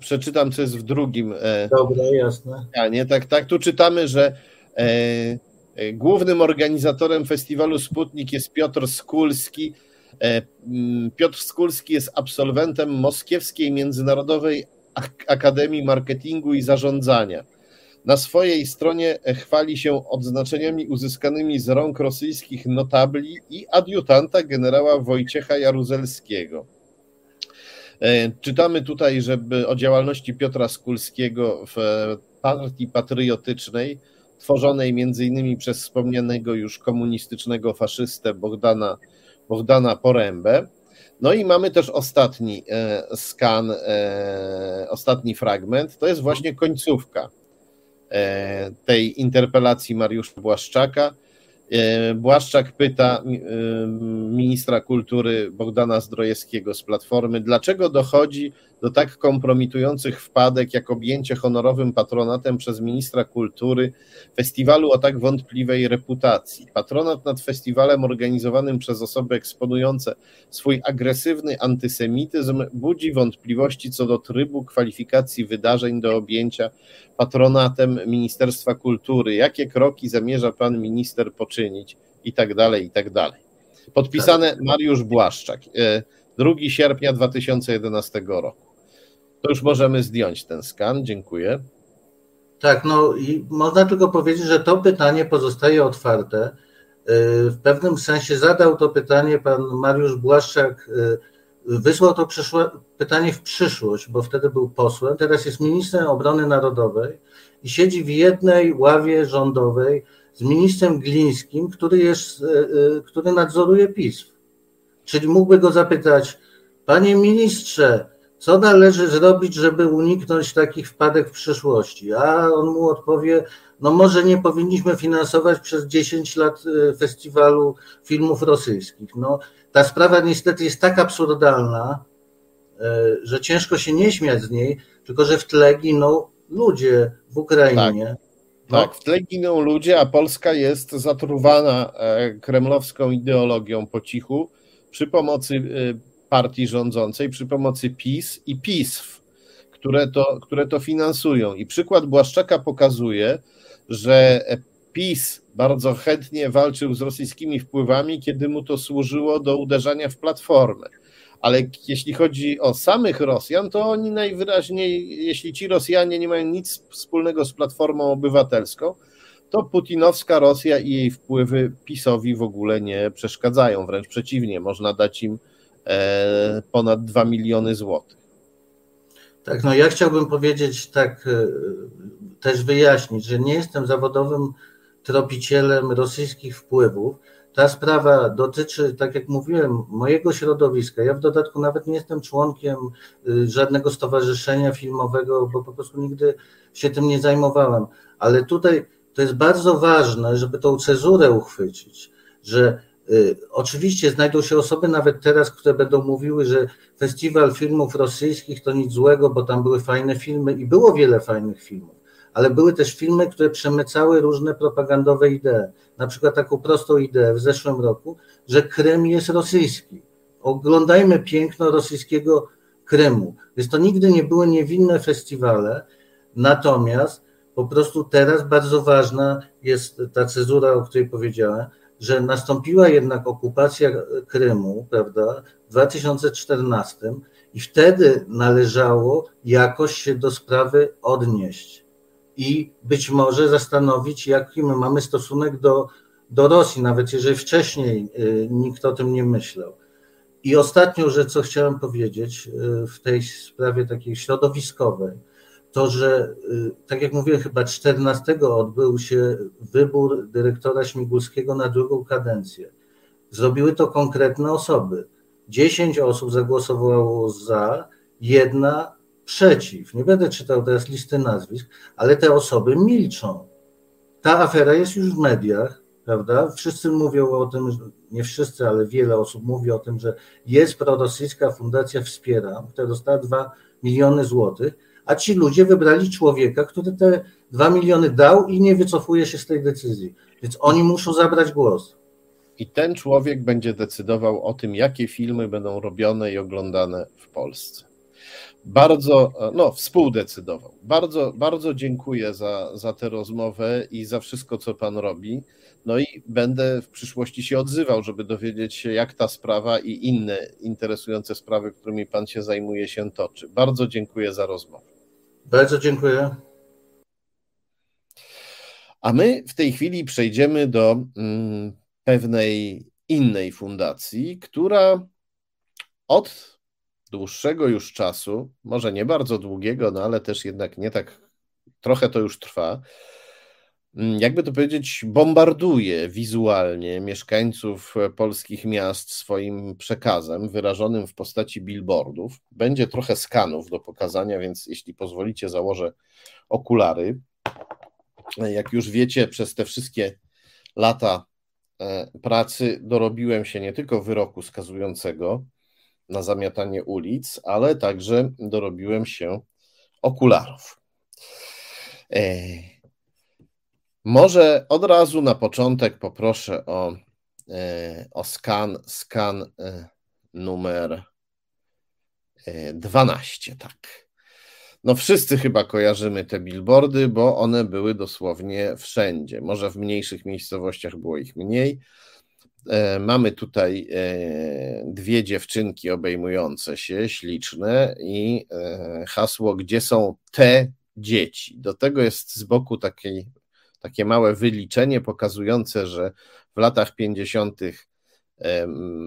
przeczytam, co jest w drugim. E, Dobra, jasne. Nie, tak, tak. Tu czytamy, że e, e, głównym organizatorem festiwalu Sputnik jest Piotr Skulski. E, Piotr Skulski jest absolwentem Moskiewskiej Międzynarodowej Akademii Marketingu i Zarządzania. Na swojej stronie chwali się odznaczeniami uzyskanymi z rąk rosyjskich notabli i adiutanta generała Wojciecha Jaruzelskiego. E, czytamy tutaj, żeby o działalności Piotra Skulskiego w partii patriotycznej, tworzonej między innymi przez wspomnianego już komunistycznego faszystę Bogdana, Bogdana Porębę. No i mamy też ostatni e, skan, e, ostatni fragment, to jest właśnie końcówka tej interpelacji Mariusza Błaszczaka, E, Błaszczak pyta e, ministra kultury Bogdana Zdrojewskiego z Platformy, dlaczego dochodzi do tak kompromitujących wpadek, jak objęcie honorowym patronatem przez ministra kultury festiwalu o tak wątpliwej reputacji. Patronat nad festiwalem organizowanym przez osoby eksponujące swój agresywny antysemityzm budzi wątpliwości co do trybu kwalifikacji wydarzeń do objęcia patronatem Ministerstwa Kultury. Jakie kroki zamierza pan minister poczynić i tak dalej, i tak dalej. Podpisane Mariusz Błaszczak, 2 e, sierpnia 2011 roku. To już możemy zdjąć ten skan. Dziękuję. Tak, no i można tylko powiedzieć, że to pytanie pozostaje otwarte. Y, w pewnym sensie zadał to pytanie pan Mariusz Błaszczak, y, wysłał to pytanie w przyszłość, bo wtedy był posłem, teraz jest ministrem obrony narodowej i siedzi w jednej ławie rządowej z ministrem Glińskim, który, jest, y, który nadzoruje PiS. Czyli mógłby go zapytać, panie ministrze, co należy zrobić, żeby uniknąć takich wpadek w przyszłości? A on mu odpowie, no może nie powinniśmy finansować przez 10 lat y, festiwalu filmów rosyjskich. No, ta sprawa niestety jest tak absurdalna, że ciężko się nie śmiać z niej, tylko że w tle giną ludzie w Ukrainie. Tak. Tak, w tle giną ludzie, a Polska jest zatruwana e, kremlowską ideologią po cichu przy pomocy e, partii rządzącej, przy pomocy PiS i PISW, które to, które to finansują. I przykład Błaszczaka pokazuje, że PiS bardzo chętnie walczył z rosyjskimi wpływami, kiedy mu to służyło do uderzania w platformę. Ale jeśli chodzi o samych Rosjan, to oni najwyraźniej, jeśli ci Rosjanie nie mają nic wspólnego z Platformą Obywatelską, to putinowska Rosja i jej wpływy PiSowi w ogóle nie przeszkadzają. Wręcz przeciwnie, można dać im e, ponad 2 miliony złotych. Tak, no ja chciałbym powiedzieć tak, e, też wyjaśnić, że nie jestem zawodowym tropicielem rosyjskich wpływów. Ta sprawa dotyczy, tak jak mówiłem, mojego środowiska. Ja w dodatku nawet nie jestem członkiem y, żadnego stowarzyszenia filmowego, bo po prostu nigdy się tym nie zajmowałem. Ale tutaj to jest bardzo ważne, żeby tą cezurę uchwycić, że y, oczywiście znajdą się osoby nawet teraz, które będą mówiły, że festiwal filmów rosyjskich to nic złego, bo tam były fajne filmy i było wiele fajnych filmów ale były też filmy, które przemycały różne propagandowe idee. Na przykład taką prostą ideę w zeszłym roku, że Krym jest rosyjski. Oglądajmy piękno rosyjskiego Krymu. Więc to nigdy nie były niewinne festiwale, natomiast po prostu teraz bardzo ważna jest ta cezura, o której powiedziałem, że nastąpiła jednak okupacja Krymu, prawda, w 2014 i wtedy należało jakoś się do sprawy odnieść i być może zastanowić, jaki my mamy stosunek do, do Rosji, nawet jeżeli wcześniej y, nikt o tym nie myślał. I ostatnią rzecz, co chciałem powiedzieć y, w tej sprawie takiej środowiskowej, to, że y, tak jak mówiłem, chyba 14 odbył się wybór dyrektora Śmigulskiego na drugą kadencję. Zrobiły to konkretne osoby. 10 osób zagłosowało za, jedna przeciw. Nie będę czytał teraz listy nazwisk, ale te osoby milczą. Ta afera jest już w mediach, prawda? Wszyscy mówią o tym, nie wszyscy, ale wiele osób mówi o tym, że jest prorosyjska fundacja Wspiera, która dostała 2 miliony złotych, a ci ludzie wybrali człowieka, który te 2 miliony dał i nie wycofuje się z tej decyzji. Więc oni muszą zabrać głos. I ten człowiek będzie decydował o tym, jakie filmy będą robione i oglądane w Polsce bardzo, no, współdecydował. Bardzo, bardzo dziękuję za, za tę rozmowę i za wszystko, co Pan robi. No i będę w przyszłości się odzywał, żeby dowiedzieć się, jak ta sprawa i inne interesujące sprawy, którymi Pan się zajmuje, się toczy. Bardzo dziękuję za rozmowę. Bardzo dziękuję. A my w tej chwili przejdziemy do mm, pewnej innej fundacji, która od dłuższego już czasu, może nie bardzo długiego, no ale też jednak nie tak, trochę to już trwa, mm, jakby to powiedzieć, bombarduje wizualnie mieszkańców polskich miast swoim przekazem wyrażonym w postaci billboardów. Będzie trochę skanów do pokazania, więc jeśli pozwolicie, założę okulary. Jak już wiecie, przez te wszystkie lata e, pracy dorobiłem się nie tylko wyroku skazującego, na zamiatanie ulic, ale także dorobiłem się okularów. E, może od razu na początek poproszę o, e, o skan, skan e, numer 12, tak. No wszyscy chyba kojarzymy te billboardy, bo one były dosłownie wszędzie. Może w mniejszych miejscowościach było ich mniej, mamy tutaj e, dwie dziewczynki obejmujące się, śliczne, i e, hasło, gdzie są te dzieci. Do tego jest z boku takie, takie małe wyliczenie pokazujące, że w latach 50.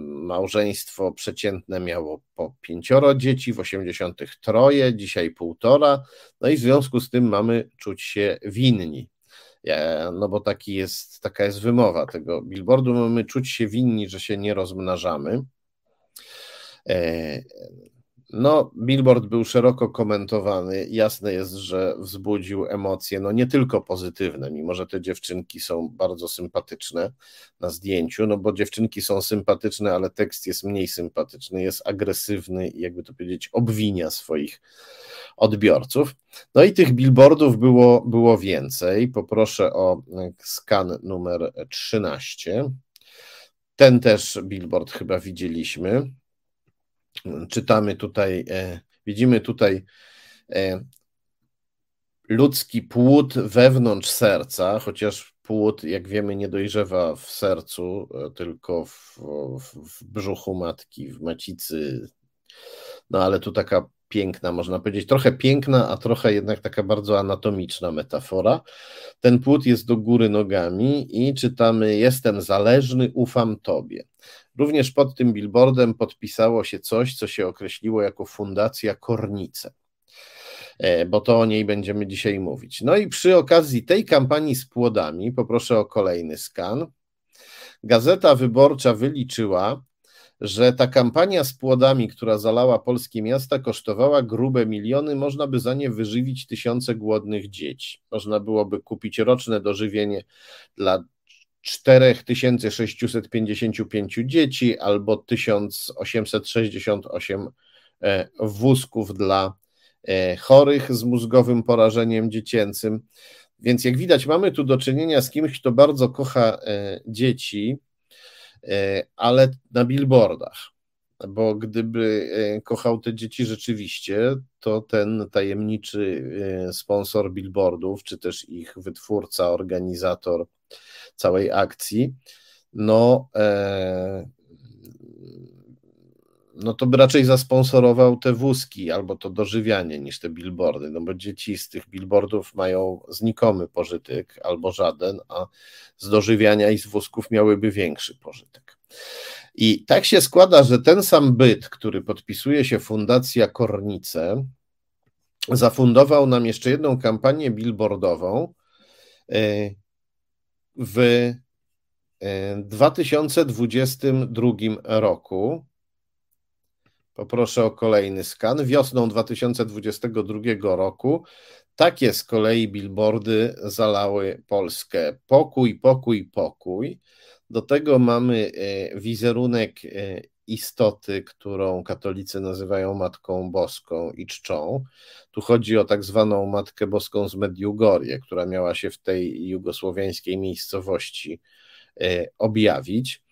małżeństwo przeciętne miało po pięcioro dzieci, w 80. troje, dzisiaj półtora. No i w związku z tym mamy czuć się winni no bo taki jest, taka jest wymowa tego billboardu. Mamy czuć się winni, że się nie rozmnażamy. E, no, billboard był szeroko komentowany. Jasne jest, że wzbudził emocje, no nie tylko pozytywne, mimo że te dziewczynki są bardzo sympatyczne na zdjęciu, no bo dziewczynki są sympatyczne, ale tekst jest mniej sympatyczny, jest agresywny i jakby to powiedzieć, obwinia swoich odbiorców. No i tych billboardów było, było więcej. Poproszę o skan numer 13. Ten też billboard chyba widzieliśmy czytamy tutaj, e, widzimy tutaj e, ludzki płód wewnątrz serca, chociaż płód, jak wiemy, nie dojrzewa w sercu, e, tylko w, w, w brzuchu matki, w macicy. No ale tu taka piękna, można powiedzieć, trochę piękna, a trochę jednak taka bardzo anatomiczna metafora. Ten płód jest do góry nogami i czytamy: Jestem zależny, ufam Tobie. Również pod tym billboardem podpisało się coś, co się określiło jako Fundacja Kornice, e, bo to o niej będziemy dzisiaj mówić. No i przy okazji tej kampanii z płodami, poproszę o kolejny skan. Gazeta Wyborcza wyliczyła, że ta kampania z płodami, która zalała polskie miasta, kosztowała grube miliony, można by za nie wyżywić tysiące głodnych dzieci. Można byłoby kupić roczne dożywienie dla 4655 dzieci albo 1868 e, wózków dla e, chorych z mózgowym porażeniem dziecięcym. Więc jak widać, mamy tu do czynienia z kimś, kto bardzo kocha e, dzieci, ale na billboardach. Bo gdyby kochał te dzieci rzeczywiście, to ten tajemniczy sponsor billboardów, czy też ich wytwórca, organizator, całej akcji, no, e, no to by raczej zasponsorował te wózki albo to dożywianie niż te billboardy, no bo dzieci z tych billboardów mają znikomy pożytek albo żaden, a z dożywiania i z wózków miałyby większy pożytek. I tak się składa, że ten sam byt, który podpisuje się Fundacja Kornice, zafundował nam jeszcze jedną kampanię billboardową, e, w 2022 e, roku. Poproszę o kolejny skan. Wiosną 2022 roku takie z kolei billboardy zalały Polskę. Pokój, pokój, pokój. Do tego mamy e, wizerunek e, istoty, którą katolicy nazywają Matką Boską i czczą. Tu chodzi o tak zwaną Matkę Boską z Mediugorje, która miała się w tej jugosłowiańskiej miejscowości e, objawić.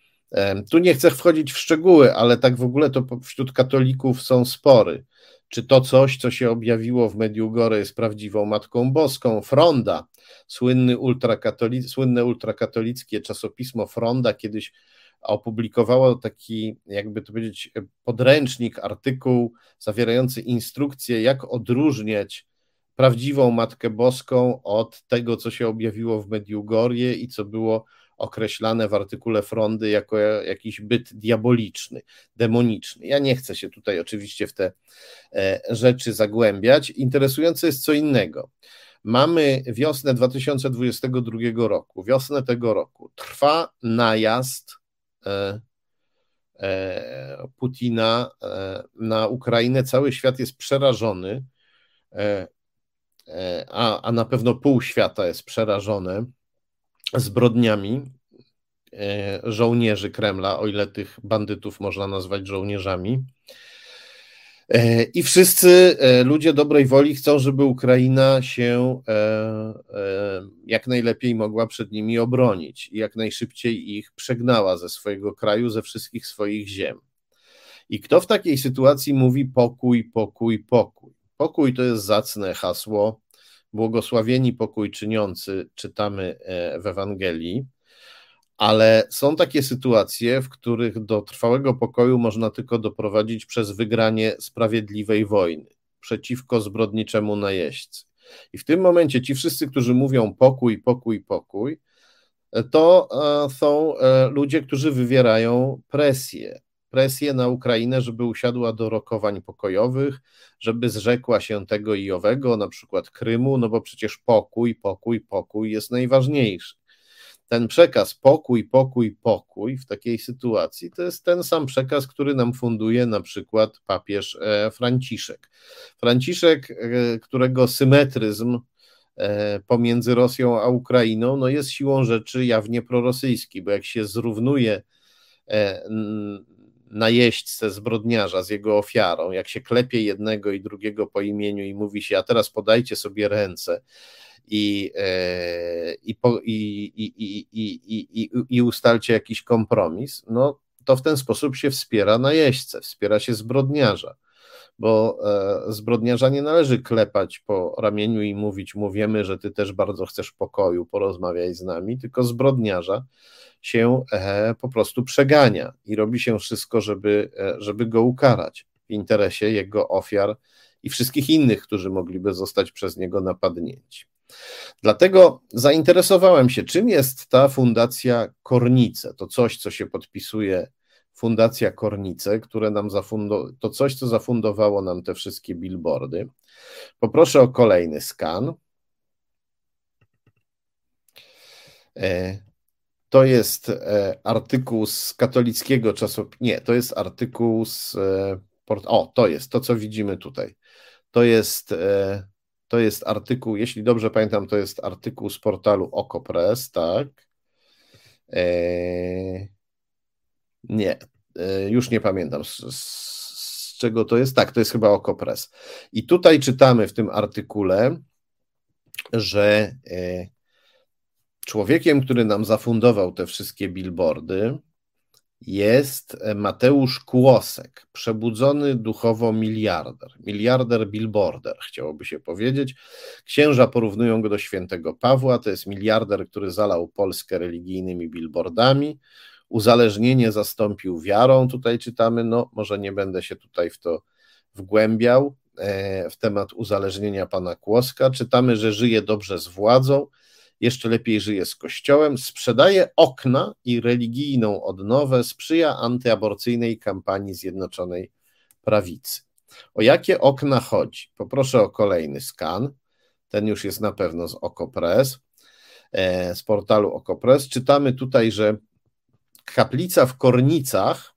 Tu nie chcę wchodzić w szczegóły, ale tak w ogóle to wśród katolików są spory. Czy to coś, co się objawiło w Mediugorje, jest prawdziwą Matką Boską? Fronda, słynny ultrakatolic, słynne ultrakatolickie czasopismo Fronda kiedyś opublikowało taki, jakby to powiedzieć, podręcznik, artykuł zawierający instrukcję, jak odróżniać prawdziwą Matkę Boską od tego, co się objawiło w Mediugorje i co było określane w artykule Frondy jako jakiś byt diaboliczny, demoniczny. Ja nie chcę się tutaj oczywiście w te e, rzeczy zagłębiać. Interesujące jest co innego. Mamy wiosnę 2022 roku. Wiosnę tego roku trwa najazd E, e, Putina na Ukrainę, cały świat jest przerażony, a, a na pewno pół świata jest przerażone zbrodniami żołnierzy Kremla, o ile tych bandytów można nazwać żołnierzami. E, I wszyscy e, ludzie dobrej woli chcą, żeby Ukraina się e, jak najlepiej mogła przed nimi obronić i jak najszybciej ich przegnała ze swojego kraju, ze wszystkich swoich ziem. I kto w takiej sytuacji mówi pokój, pokój, pokój? Pokój to jest zacne hasło. Błogosławieni pokój czyniący, czytamy w Ewangelii ale są takie sytuacje, w których do trwałego pokoju można tylko doprowadzić przez wygranie sprawiedliwej wojny przeciwko zbrodniczemu najeźdźcy. I w tym momencie ci wszyscy, którzy mówią pokój, pokój, pokój, to e, są e, ludzie, którzy wywierają presję. Presję na Ukrainę, żeby usiadła do rokowań pokojowych, żeby zrzekła się tego i owego, na przykład Krymu, no bo przecież pokój, pokój, pokój jest najważniejszy. ten przekaz pokój, pokój, pokój w takiej sytuacji to jest ten sam przekaz, który nam funduje na przykład papież e, Franciszek. Franciszek, e, którego symetryzm e, pomiędzy Rosją a Ukrainą no jest siłą rzeczy jawnie prorosyjski, bo jak się zrównuje najeźdźcę, zbrodniarza z jego ofiarą, jak się klepie jednego i drugiego po imieniu i mówi się, a teraz podajcie sobie ręce i, i, i, i, i, i ustalcie jakiś kompromis, no to w ten sposób się wspiera najeźdźcę, wspiera się zbrodniarza bo zbrodniarza nie należy klepać po ramieniu i mówić, mówimy, że ty też bardzo chcesz pokoju, porozmawiaj z nami, tylko zbrodniarza się e, po prostu przegania i robi się wszystko, żeby, e, żeby go ukarać w interesie jego ofiar i wszystkich innych, którzy mogliby zostać przez niego napadnięci. Dlatego zainteresowałem się, czym jest ta fundacja Kornice. To coś, co się podpisuje Fundacja Kornice, które nam zafundo, to coś, co zafundowało nam te wszystkie billboardy. Poproszę o kolejny skan. E, to jest e, artykuł z katolickiego czasopisu. Nie, to jest artykuł z. E, o, to jest to, co widzimy tutaj. To jest, to jest artykuł, jeśli dobrze pamiętam, to jest artykuł z portalu Okopres, tak? Nie, już nie pamiętam z, z czego to jest. Tak, to jest chyba Okopres. I tutaj czytamy w tym artykule, że Człowiekiem, który nam zafundował te wszystkie billboardy, jest Mateusz Kłosek, przebudzony duchowo miliarder, miliarder billboarder, chciałoby się powiedzieć. Księża porównują go do świętego Pawła, to jest miliarder, który zalał Polskę religijnymi billboardami, uzależnienie zastąpił wiarą, tutaj czytamy, no może nie będę się tutaj w to wgłębiał, e, w temat uzależnienia pana Kłoska, czytamy, że żyje dobrze z władzą, jeszcze lepiej żyje z Kościołem, sprzedaje okna i religijną odnowę, sprzyja antyaborcyjnej kampanii Zjednoczonej Prawicy. O jakie okna chodzi? Poproszę o kolejny skan. Ten już jest na pewno z Okopres, e, z portalu Okopres. Czytamy tutaj, że kaplica w Kornicach,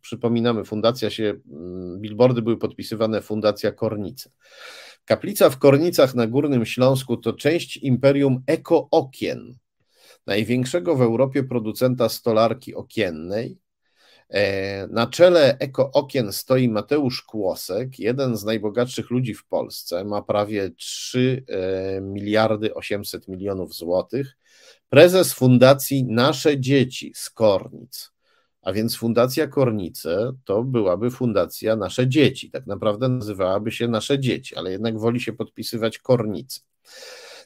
przypominamy, fundacja się, mm, billboardy były podpisywane Fundacja Kornice. Kaplica w Kornicach na Górnym Śląsku to część imperium Eko Okien, największego w Europie producenta stolarki okiennej. E, na czele Eko Okien stoi Mateusz Kłosek, jeden z najbogatszych ludzi w Polsce, ma prawie 3 e, miliardy 800 milionów złotych. Prezes fundacji Nasze Dzieci z Kornic. A więc Fundacja Kornice to byłaby Fundacja Nasze Dzieci. Tak naprawdę nazywałaby się Nasze Dzieci, ale jednak woli się podpisywać Kornice.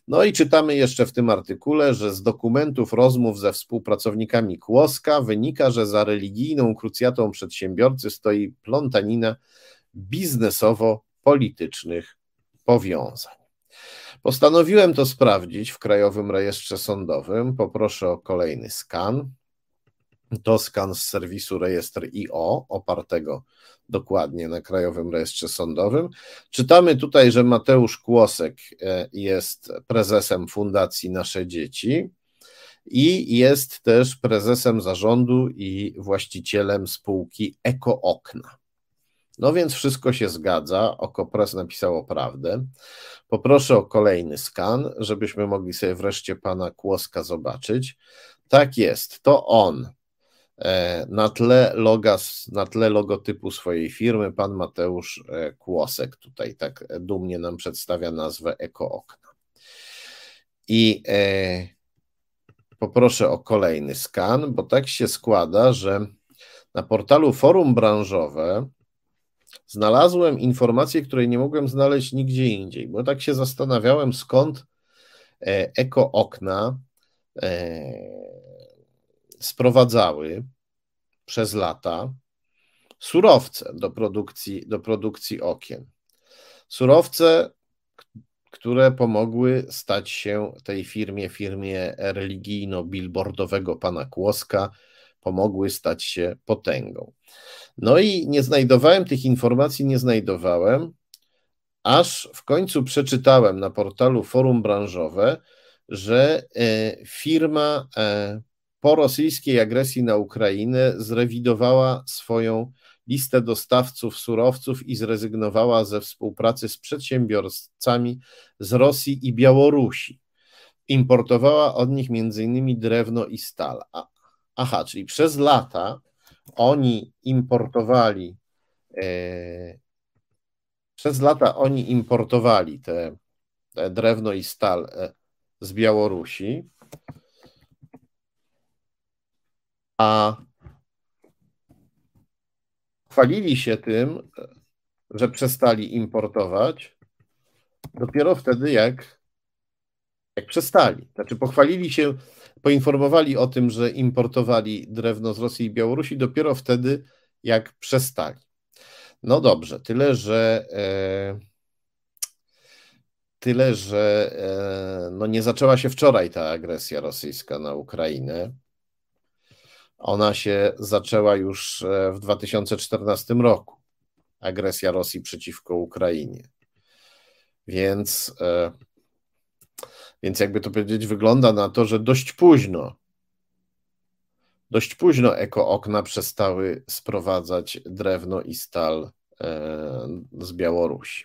No i czytamy jeszcze w tym artykule, że z dokumentów rozmów ze współpracownikami Kłoska wynika, że za religijną krucjatą przedsiębiorcy stoi plątanina biznesowo-politycznych powiązań. Postanowiłem to sprawdzić w Krajowym Rejestrze Sądowym. Poproszę o kolejny skan to skan z serwisu rejestr IO, opartego dokładnie na Krajowym Rejestrze Sądowym. Czytamy tutaj, że Mateusz Kłosek e, jest prezesem Fundacji Nasze Dzieci i jest też prezesem zarządu i właścicielem spółki Eko Okna. No więc wszystko się zgadza. Okopres napisało prawdę. Poproszę o kolejny skan, żebyśmy mogli sobie wreszcie pana Kłoska zobaczyć. Tak jest, to on E, na tle, loga, na tle logotypu swojej firmy pan Mateusz e, Kłosek tutaj tak dumnie nam przedstawia nazwę Eko Okna. I e, poproszę o kolejny skan, bo tak się składa, że na portalu Forum Branżowe znalazłem informację, której nie mogłem znaleźć nigdzie indziej, bo tak się zastanawiałem, skąd Eko Okna sprowadzały przez lata surowce do produkcji, do produkcji okien. Surowce, które pomogły stać się tej firmie, firmie religijno-billboardowego pana Kłoska, pomogły stać się potęgą. No i nie znajdowałem tych informacji, nie znajdowałem, aż w końcu przeczytałem na portalu Forum Branżowe, że firma po rosyjskiej agresji na Ukrainę zrewidowała swoją listę dostawców surowców i zrezygnowała ze współpracy z przedsiębiorcami z Rosji i Białorusi. Importowała od nich m.in. drewno i stal. Aha, czyli przez lata oni importowali, e, przez lata oni importowali te, te drewno i stal e, z Białorusi, a chwalili się tym, że przestali importować dopiero wtedy, jak, jak przestali. Znaczy, pochwalili się, poinformowali o tym, że importowali drewno z Rosji i Białorusi dopiero wtedy, jak przestali. No dobrze, tyle, że. E, tyle, że e, no nie zaczęła się wczoraj ta agresja rosyjska na Ukrainę. Ona się zaczęła już e, w 2014 roku. Agresja Rosji przeciwko Ukrainie. Więc, więc jakby to powiedzieć, wygląda na to, że dość późno, dość późno ekookna przestały sprowadzać drewno i stal e, z Białorusi.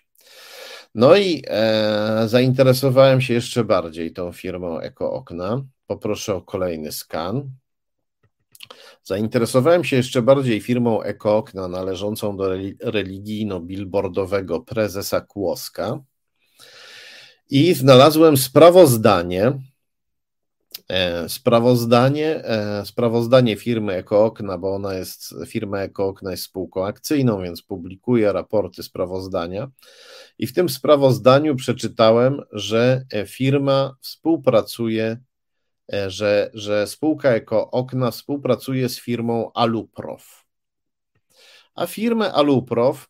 No i zainteresowałem się jeszcze bardziej tą firmą ekookna. Poproszę o kolejny skan. Zainteresowałem się jeszcze bardziej firmą Ekookna należącą do religijno-billboardowego prezesa Kłoska i znalazłem sprawozdanie, e, sprawozdanie, e, sprawozdanie firmy Ekookna, bo ona jest, firma Ekookna jest spółką akcyjną, więc publikuje raporty, sprawozdania. I w tym sprawozdaniu przeczytałem, że firma współpracuje E, że, że spółka jako okna współpracuje z firmą Aluprof. A firmę Aluprof,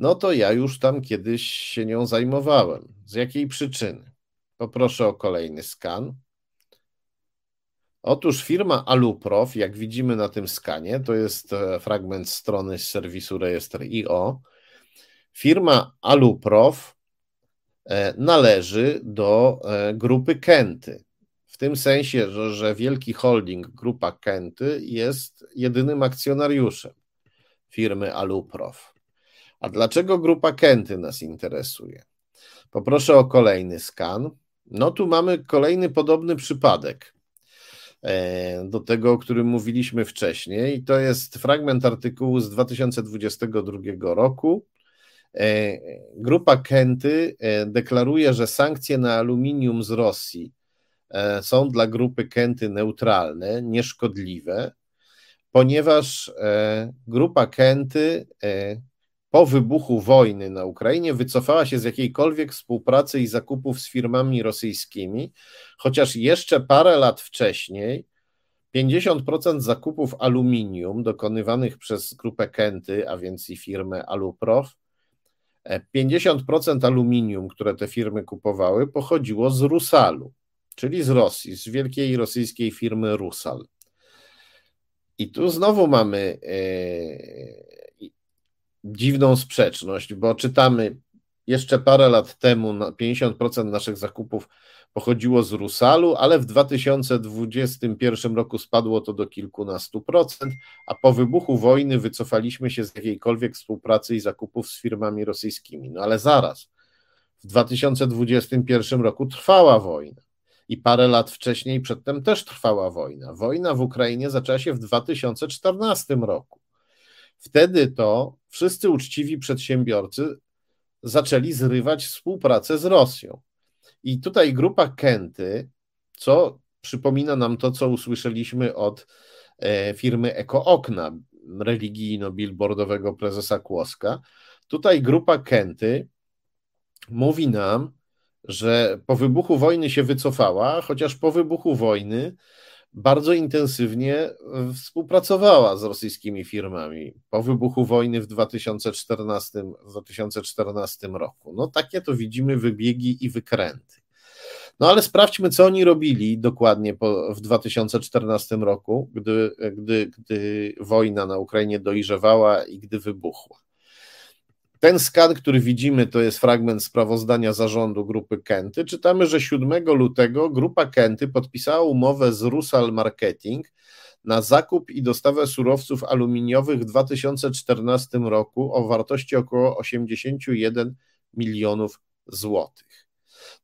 no to ja już tam kiedyś się nią zajmowałem. Z jakiej przyczyny? Poproszę o kolejny skan. Otóż firma Aluprof, jak widzimy na tym skanie, to jest e, fragment strony z serwisu rejestr.io. Firma Aluprof e, należy do grupy Kenty tym sensie, że, że wielki holding, grupa Kenty jest jedynym akcjonariuszem firmy Aluprof. A dlaczego grupa Kenty nas interesuje? Poproszę o kolejny skan. No tu mamy kolejny podobny przypadek e, do tego, o którym mówiliśmy wcześniej. To jest fragment artykułu z 2022 roku. E, grupa Kenty e, deklaruje, że sankcje na aluminium z Rosji są dla grupy Kenty neutralne, nieszkodliwe, ponieważ grupa Kenty po wybuchu wojny na Ukrainie wycofała się z jakiejkolwiek współpracy i zakupów z firmami rosyjskimi, chociaż jeszcze parę lat wcześniej 50% zakupów aluminium dokonywanych przez grupę Kenty, a więc i firmę Aluprof, 50% aluminium, które te firmy kupowały, pochodziło z Rusalu czyli z Rosji, z wielkiej rosyjskiej firmy Rusal. I tu znowu mamy e, dziwną sprzeczność, bo czytamy jeszcze parę lat temu 50% naszych zakupów pochodziło z Rusalu, ale w 2021 roku spadło to do kilkunastu procent, a po wybuchu wojny wycofaliśmy się z jakiejkolwiek współpracy i zakupów z firmami rosyjskimi. No ale zaraz, w 2021 roku trwała wojna i parę lat wcześniej przedtem też trwała wojna. Wojna w Ukrainie zaczęła się w 2014 roku. Wtedy to wszyscy uczciwi przedsiębiorcy zaczęli zrywać współpracę z Rosją. I tutaj grupa Kenty, co przypomina nam to, co usłyszeliśmy od e, firmy Eko Okna, religijno-billboardowego prezesa Kłoska. Tutaj grupa Kenty mówi nam, że po wybuchu wojny się wycofała, chociaż po wybuchu wojny bardzo intensywnie e, współpracowała z rosyjskimi firmami po wybuchu wojny w 2014, w 2014 roku. No takie to widzimy wybiegi i wykręty. No ale sprawdźmy, co oni robili dokładnie po, w 2014 roku, gdy, gdy, gdy wojna na Ukrainie dojrzewała i gdy wybuchła. Ten skan, który widzimy, to jest fragment sprawozdania zarządu grupy Kenty. Czytamy, że 7 lutego grupa Kenty podpisała umowę z Rusal Marketing na zakup i dostawę surowców aluminiowych w 2014 roku o wartości około 81 milionów złotych.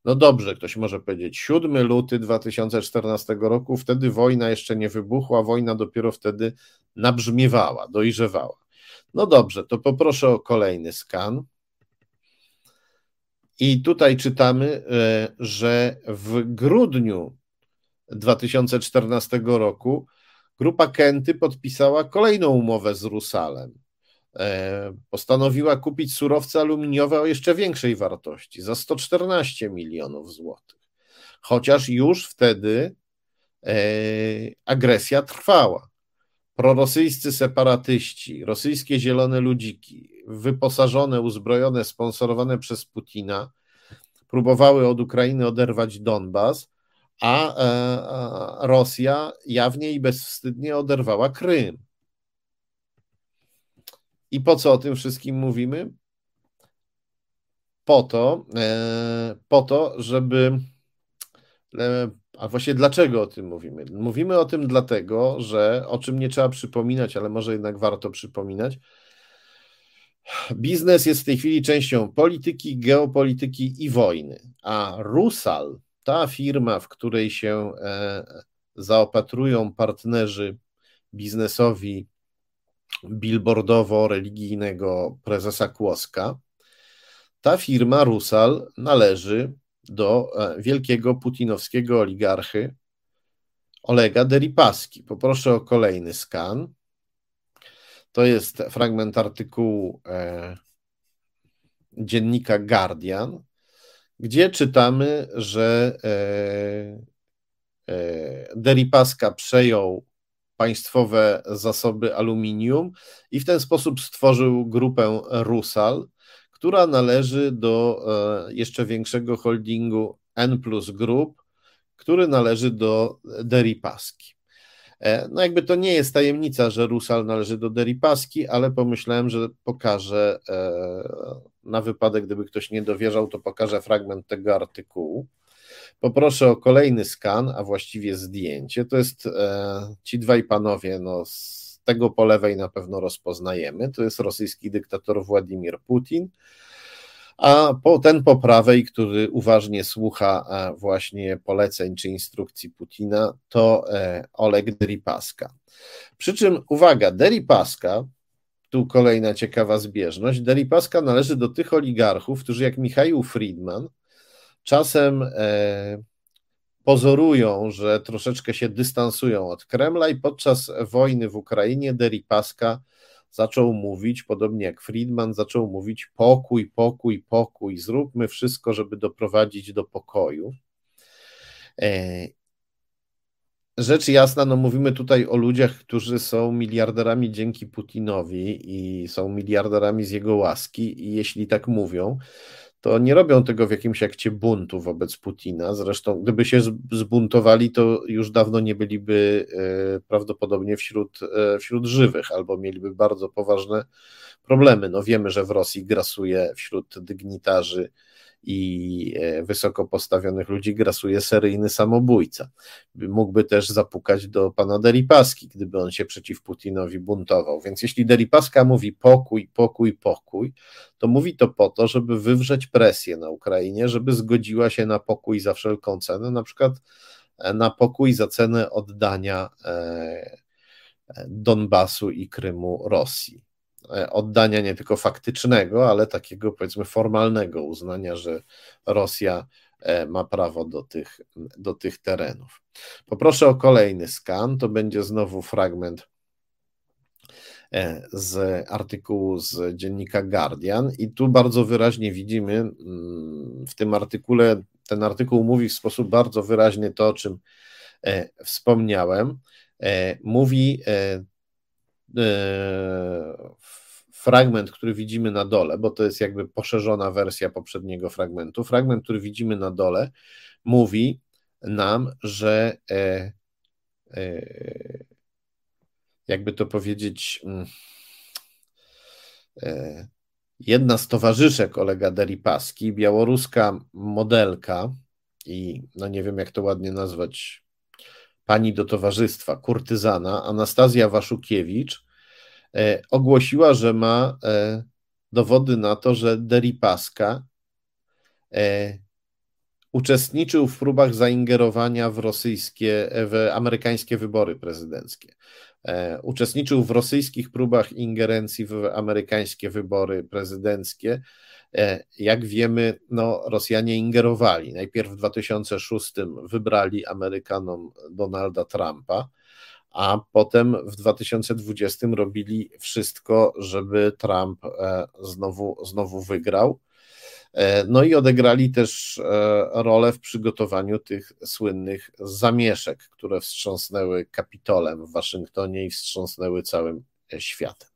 No dobrze, ktoś może powiedzieć, 7 luty 2014 roku, wtedy wojna jeszcze nie wybuchła, wojna dopiero wtedy nabrzmiewała, dojrzewała. No dobrze, to poproszę o kolejny skan. I tutaj czytamy, e, że w grudniu 2014 roku grupa Kenty podpisała kolejną umowę z Rusalem. E, postanowiła kupić surowce aluminiowe o jeszcze większej wartości za 114 milionów złotych. Chociaż już wtedy e, agresja trwała prorosyjscy separatyści, rosyjskie zielone ludziki, wyposażone, uzbrojone, sponsorowane przez Putina, próbowały od Ukrainy oderwać Donbas, a, e, Rosja jawnie i bezwstydnie oderwała Krym. I po co o tym wszystkim mówimy? Po to, e, po to żeby e, a właśnie dlaczego o tym mówimy? Mówimy o tym dlatego, że o czym nie trzeba przypominać, ale może jednak warto przypominać. Biznes jest w tej chwili częścią polityki, geopolityki i wojny, a Rusal, ta firma, w której się e, zaopatrują partnerzy biznesowi billboardowo-religijnego prezesa Kłoska, ta firma Rusal należy do e, wielkiego putinowskiego oligarchy Olega Deripaski. Poproszę o kolejny skan. To jest fragment artykułu e, dziennika Guardian, gdzie czytamy, że e, Deripaska przejął państwowe zasoby aluminium i w ten sposób stworzył grupę Rusal, która należy do e, jeszcze większego holdingu N Plus Group, który należy do Deripaski. E, no jakby to nie jest tajemnica, że Rusal należy do Deripaski, ale pomyślałem, że pokażę e, na wypadek, gdyby ktoś nie dowierzał, to pokażę fragment tego artykułu. Poproszę o kolejny skan, a właściwie zdjęcie. To jest ci dwaj panowie no, z tego po lewej na pewno rozpoznajemy. To jest rosyjski dyktator Władimir Putin. A ten po prawej, który uważnie słucha e, właśnie poleceń czy instrukcji Putina, to e, Oleg Deripaska. Przy czym, uwaga, Deripaska, tu kolejna ciekawa zbieżność, Deripaska należy do tych oligarchów, którzy jak Michał Friedman czasem e, pozorują, że troszeczkę się dystansują od Kremla i podczas wojny w Ukrainie Deripaska zaczął mówić, podobnie jak Friedman, zaczął mówić pokój, pokój, pokój, zróbmy wszystko, żeby doprowadzić do pokoju. E, rzecz jasna, no mówimy tutaj o ludziach, którzy są miliarderami dzięki Putinowi i są miliarderami z jego łaski i jeśli tak mówią, to nie robią tego w jakimś akcie buntu wobec Putina. Zresztą, gdyby się zbuntowali, to już dawno nie byliby e, prawdopodobnie wśród, e, wśród żywych, albo mieliby bardzo poważne problemy. No wiemy, że w Rosji grasuje wśród dygnitarzy i e, wysoko postawionych ludzi grasuje seryjny samobójca. Mógłby też zapukać do pana Deripaski, gdyby on się przeciw Putinowi buntował. Więc jeśli Deripaska mówi pokój, pokój, pokój, to mówi to po to, żeby wywrzeć presję na Ukrainie, żeby zgodziła się na pokój za wszelką cenę, na przykład e, na pokój za cenę oddania e, Donbasu i Krymu Rosji. E, oddania nie tylko faktycznego, ale takiego powiedzmy formalnego uznania, że Rosja e, ma prawo do tych, do tych terenów. Poproszę o kolejny skan. To będzie znowu fragment e, z artykułu z dziennika Guardian, i tu bardzo wyraźnie widzimy mm, w tym artykule, ten artykuł mówi w sposób bardzo wyraźny to, o czym wspomniałem. Mówi fragment, który widzimy na dole, bo to jest jakby poszerzona wersja poprzedniego fragmentu. Fragment, który widzimy na dole, mówi nam, że e, e, jakby to powiedzieć, mm, e, jedna z towarzyszek Olega Deripaski, białoruska modelka i no nie wiem jak to ładnie nazwać, pani do towarzystwa, kurtyzana, Anastazja Waszukiewicz, e, ogłosiła, że ma e, dowody na to, że Deripaska e, uczestniczył w próbach zaingerowania w rosyjskie, w amerykańskie wybory prezydenckie. E, uczestniczył w rosyjskich próbach ingerencji w amerykańskie wybory prezydenckie. E, jak wiemy, no, Rosjanie ingerowali. Najpierw w 2006 wybrali Amerykanom Donalda Trumpa, a potem w 2020 robili wszystko, żeby Trump e, znowu, znowu wygrał. E, no i odegrali też e, rolę w przygotowaniu tych słynnych zamieszek, które wstrząsnęły Kapitolem w Waszyngtonie i wstrząsnęły całym światem.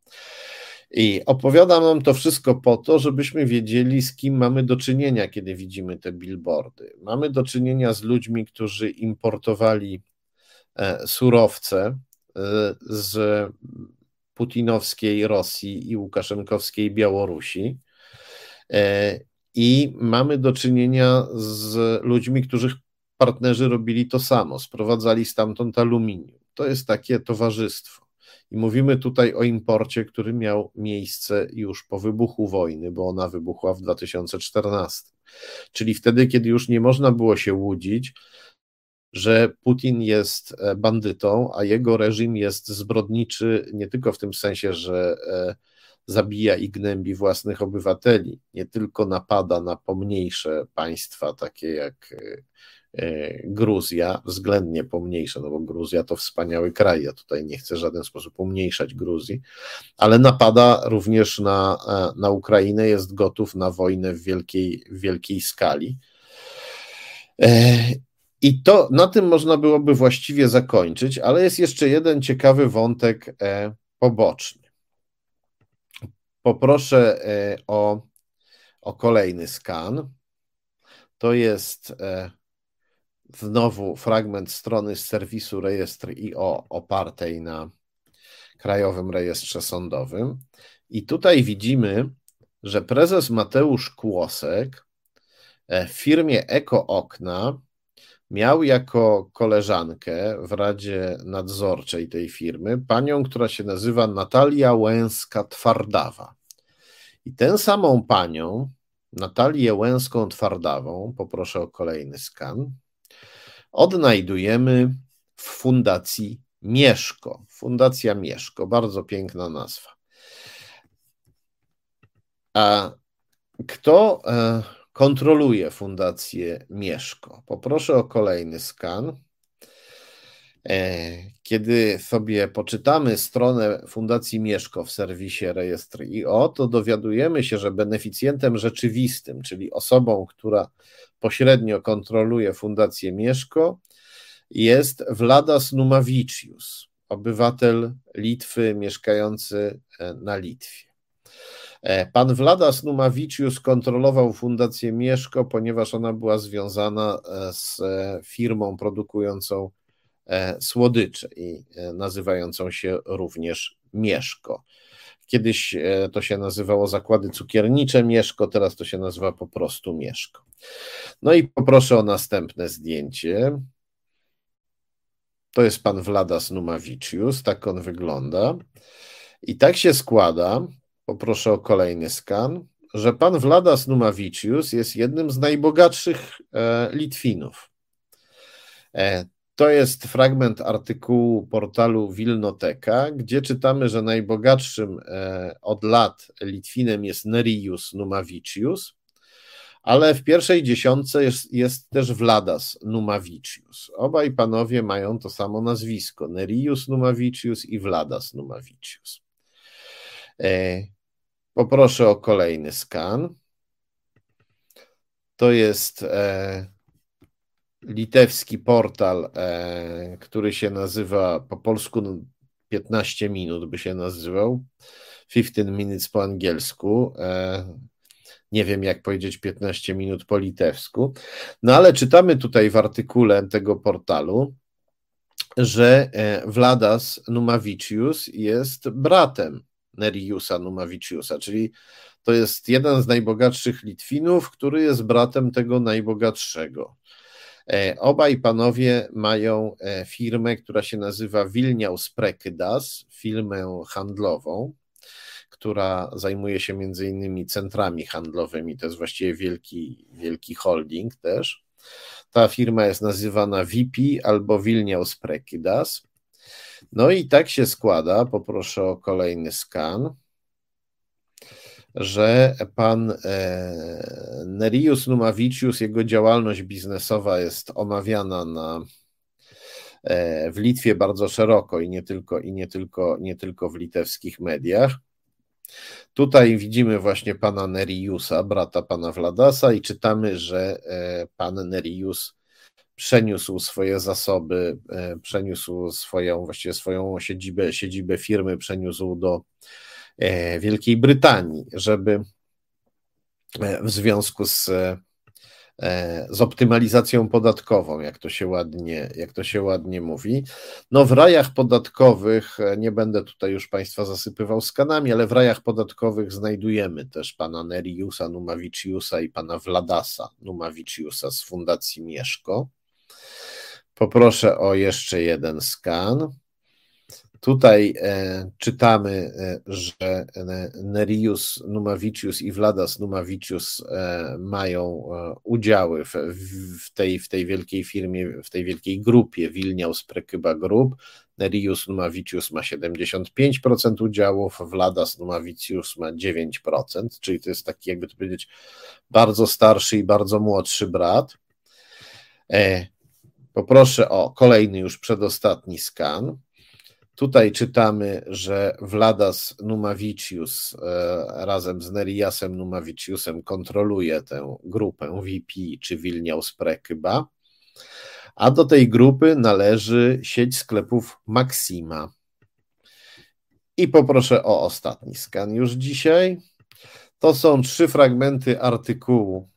I opowiadam wam to wszystko po to, żebyśmy wiedzieli, z kim mamy do czynienia, kiedy widzimy te billboardy. Mamy do czynienia z ludźmi, którzy importowali surowce z putinowskiej Rosji i łukaszenkowskiej Białorusi i mamy do czynienia z ludźmi, których partnerzy robili to samo, sprowadzali stamtąd aluminium. To jest takie towarzystwo. I mówimy tutaj o imporcie, który miał miejsce już po wybuchu wojny, bo ona wybuchła w 2014. Czyli wtedy, kiedy już nie można było się łudzić, że Putin jest e, bandytą, a jego reżim jest zbrodniczy nie tylko w tym sensie, że e, zabija i gnębi własnych obywateli, nie tylko napada na pomniejsze państwa, takie jak e, Gruzja, względnie pomniejsze, no bo Gruzja to wspaniały kraj, ja tutaj nie chcę w żaden sposób umniejszać Gruzji, ale napada również na, na Ukrainę, jest gotów na wojnę w wielkiej, wielkiej skali. I to na tym można byłoby właściwie zakończyć, ale jest jeszcze jeden ciekawy wątek poboczny. Poproszę e, o, o kolejny skan. To jest e, znowu fragment strony z serwisu rejestr IO opartej na Krajowym Rejestrze Sądowym. I tutaj widzimy, że prezes Mateusz Kłosek e, w firmie Eko Okna miał jako koleżankę w Radzie Nadzorczej tej firmy panią, która się nazywa Natalia Łęska-Twardawa. I tę samą panią, Natalię Łęską-Twardawą, poproszę o kolejny skan, odnajdujemy w Fundacji Mieszko. Fundacja Mieszko, bardzo piękna nazwa. A kto e, kontroluje Fundację Mieszko. Poproszę o kolejny skan. E, kiedy sobie poczytamy stronę Fundacji Mieszko w serwisie Rejestr IO, to dowiadujemy się, że beneficjentem rzeczywistym, czyli osobą, która pośrednio kontroluje Fundację Mieszko, jest Vladas Numavicius, obywatel Litwy mieszkający e, na Litwie. E, pan Vladas Numavicius kontrolował Fundację Mieszko, ponieważ ona była związana e, z e, firmą produkującą słodycze i nazywającą się również Mieszko. Kiedyś to się nazywało Zakłady Cukiernicze Mieszko, teraz to się nazywa po prostu Mieszko. No i poproszę o następne zdjęcie. To jest pan Vladas Numavicius, tak on wygląda. I tak się składa, poproszę o kolejny skan, że pan Vladas Numavicius jest jednym z najbogatszych e, Litwinów. E, to jest fragment artykułu portalu Wilnoteka, gdzie czytamy, że najbogatszym e, od lat Litwinem jest Nerijus Numavicius, ale w pierwszej dziesiątce jest, jest też Vladas Numavicius. Obaj panowie mają to samo nazwisko: Nerijus Numavicius i Vladas Numavicius. Poproszę o kolejny skan. To jest e, litewski portal, e, który się nazywa po polsku 15 no, minut by się nazywał. 15 minutes po angielsku. E, nie wiem, jak powiedzieć 15 minut po litewsku. No ale czytamy tutaj w artykule tego portalu, że e, Vladas Numavicius jest bratem Neriusa Numaviciusa, czyli to jest jeden z najbogatszych Litwinów, który jest bratem tego najbogatszego. E, obaj panowie mają e, firmę, która się nazywa Wilniaus Prekydas, firmę handlową, która zajmuje się między innymi centrami handlowymi. To jest właściwie wielki, wielki holding też. Ta firma jest nazywana VP albo Wilniaus Prekydas. No i tak się składa, poproszę o kolejny skan że pan e, Nerius Numavicius, jego działalność biznesowa jest omawiana na, e, w Litwie bardzo szeroko i nie tylko, i nie tylko, nie tylko w litewskich mediach. Tutaj widzimy właśnie pana Neriusa, brata pana Vladasa, i czytamy, że e, pan Nerius przeniósł swoje zasoby, przeniósł swoją, właściwie swoją siedzibę, siedzibę firmy, przeniósł do E, Wielkiej Brytanii, żeby e, w związku z, e, z optymalizacją podatkową, jak to, się ładnie, jak to się ładnie mówi. No w rajach podatkowych, nie będę tutaj już Państwa zasypywał skanami, ale w rajach podatkowych znajdujemy też pana Neriusa Numaviciusa i pana Vladasa Numaviciusa z Fundacji Mieszko. Poproszę o jeszcze jeden skan. Tutaj e, czytamy, e, że e, Nerius Numavicius i Vladas Numavicius e, mają e, udziały w, w, tej, w tej wielkiej firmie, w tej wielkiej grupie Wilniaus Prekyba Group. Nerius Numavicius ma 75% udziałów, Vladas Numavicius ma 9%, czyli to jest taki, jakby to powiedzieć, bardzo starszy i bardzo młodszy brat. Poproszę o kolejny już przedostatni skan. Tutaj czytamy, że Vladas Numavicius e, razem z Neriasem Numaviciusem kontroluje tę grupę VP czy Vilnius Prekyba, a do tej grupy należy sieć sklepów Maxima. I poproszę o ostatni skan już dzisiaj. To są trzy fragmenty artykułu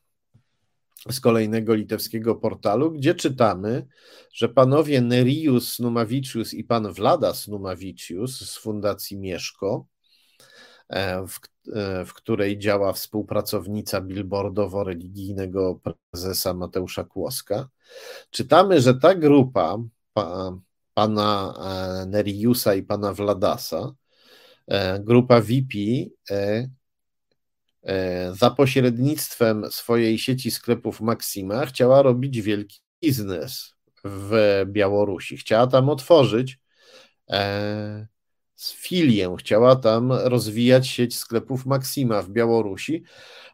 z kolejnego litewskiego portalu, gdzie czytamy, że panowie Nerius Numavicius i pan Vladas Numavicius z Fundacji Mieszko, e, w, e, w której działa współpracownica billboardowo-religijnego prezesa Mateusza Kłoska, czytamy, że ta grupa pa, pana e, Neriusa i pana Vladasa, grupa VP, za pośrednictwem swojej sieci sklepów Maxima chciała robić wielki biznes w Białorusi. Chciała tam otworzyć e, filię, chciała tam rozwijać sieć sklepów Maxima w Białorusi,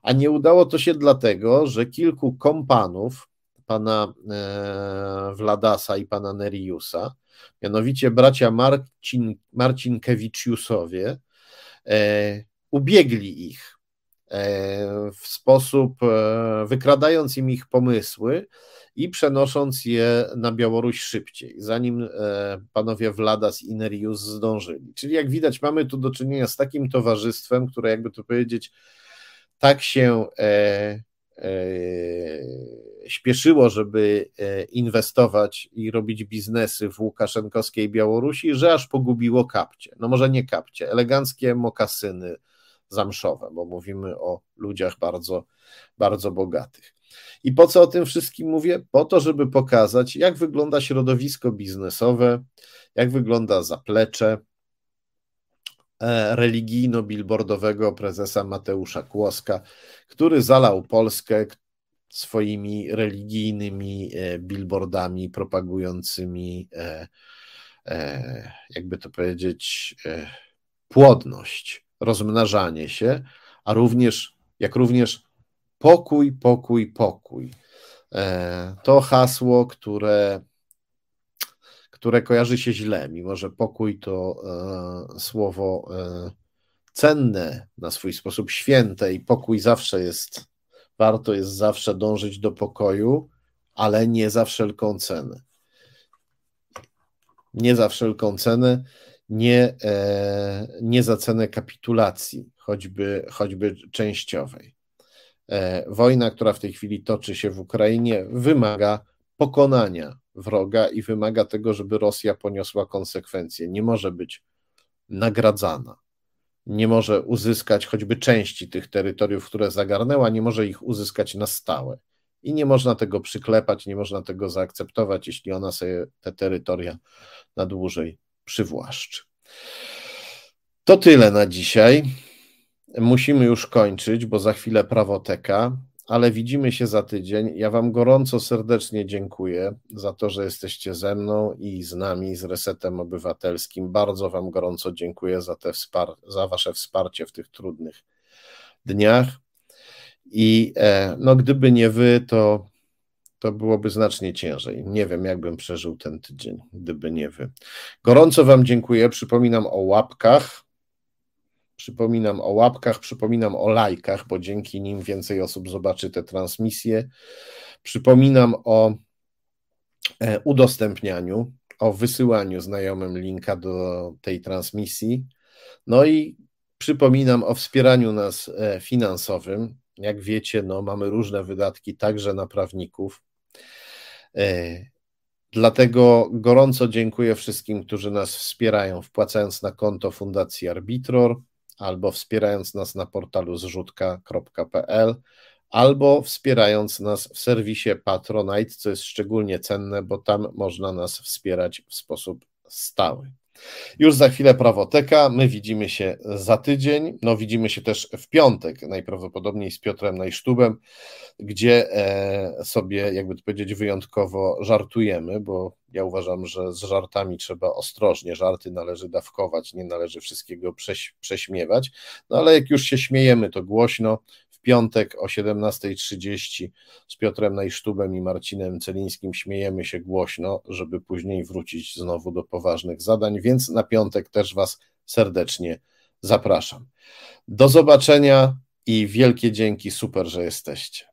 a nie udało to się dlatego, że kilku kompanów pana e, Wladasa i pana Neriusa, mianowicie bracia Marcin, Marcinkewicziusowie, ubiegli ich E, w sposób e, wykradając im ich pomysły i przenosząc je na Białoruś szybciej, zanim e, panowie Vladas i Nerius zdążyli. Czyli jak widać, mamy tu do czynienia z takim towarzystwem, które jakby to powiedzieć, tak się e, e, śpieszyło, żeby inwestować i robić biznesy w Łukaszenkowskiej Białorusi, że aż pogubiło kapcie. No może nie kapcie, eleganckie mokasyny, zamszowe, bo mówimy o ludziach bardzo, bardzo bogatych. I po co o tym wszystkim mówię? Po to, żeby pokazać, jak wygląda środowisko biznesowe, jak wygląda zaplecze e, religijno-billboardowego prezesa Mateusza Kłoska, który zalał Polskę swoimi religijnymi e, billboardami propagującymi, e, jakby to powiedzieć, płodność rozmnażanie się, a również, jak również pokój, pokój, pokój. E, to hasło, które, które kojarzy się źle, mimo że pokój to e, słowo e, cenne, na swój sposób święte i pokój zawsze jest, warto jest zawsze dążyć do pokoju, ale nie za wszelką cenę. Nie za wszelką cenę nie, e, nie za cenę kapitulacji, choćby, choćby częściowej. E, wojna, która w tej chwili toczy się w Ukrainie, wymaga pokonania wroga i wymaga tego, żeby Rosja poniosła konsekwencje. Nie może być nagradzana. nie może uzyskać choćby części tych terytoriów, które zagarnęła, nie może ich uzyskać na stałe. I nie można tego przyklepać, nie można tego zaakceptować, jeśli ona sobie te terytoria na dłużej przywłaszczy. To tyle na dzisiaj. Musimy już kończyć, bo za chwilę prawoteka, ale widzimy się za tydzień. Ja Wam gorąco serdecznie dziękuję za to, że jesteście ze mną i z nami, z Resetem Obywatelskim. Bardzo Wam gorąco dziękuję za, te wspar- za Wasze wsparcie w tych trudnych dniach. I e, no, gdyby nie Wy, to, to byłoby znacznie ciężej. Nie wiem, jakbym przeżył ten tydzień, gdyby nie Wy. Gorąco Wam dziękuję. Przypominam o łapkach Przypominam o łapkach, przypominam o lajkach, bo dzięki nim więcej osób zobaczy te transmisje. Przypominam o e, udostępnianiu, o wysyłaniu znajomym linka do tej transmisji. No i przypominam o wspieraniu nas e, finansowym. Jak wiecie, no, mamy różne wydatki, także na prawników. E, dlatego gorąco dziękuję wszystkim, którzy nas wspierają, wpłacając na konto Fundacji Arbitror albo wspierając nas na portalu zrzutka.pl, albo wspierając nas w serwisie Patronite, co jest szczególnie cenne, bo tam można nas wspierać w sposób stały. Już za chwilę prawoteka. My widzimy się za tydzień. No, widzimy się też w piątek, najprawdopodobniej z Piotrem Najsztubem, gdzie e, sobie, jakby to powiedzieć, wyjątkowo żartujemy, bo ja uważam, że z żartami trzeba ostrożnie. Żarty należy dawkować, nie należy wszystkiego prześ, prześmiewać. No ale jak już się śmiejemy, to głośno piątek o 17.30 z Piotrem Najsztubem i Marcinem Celińskim śmiejemy się głośno, żeby później wrócić znowu do poważnych zadań, więc na piątek też Was serdecznie zapraszam. Do zobaczenia i wielkie dzięki, super, że jesteście.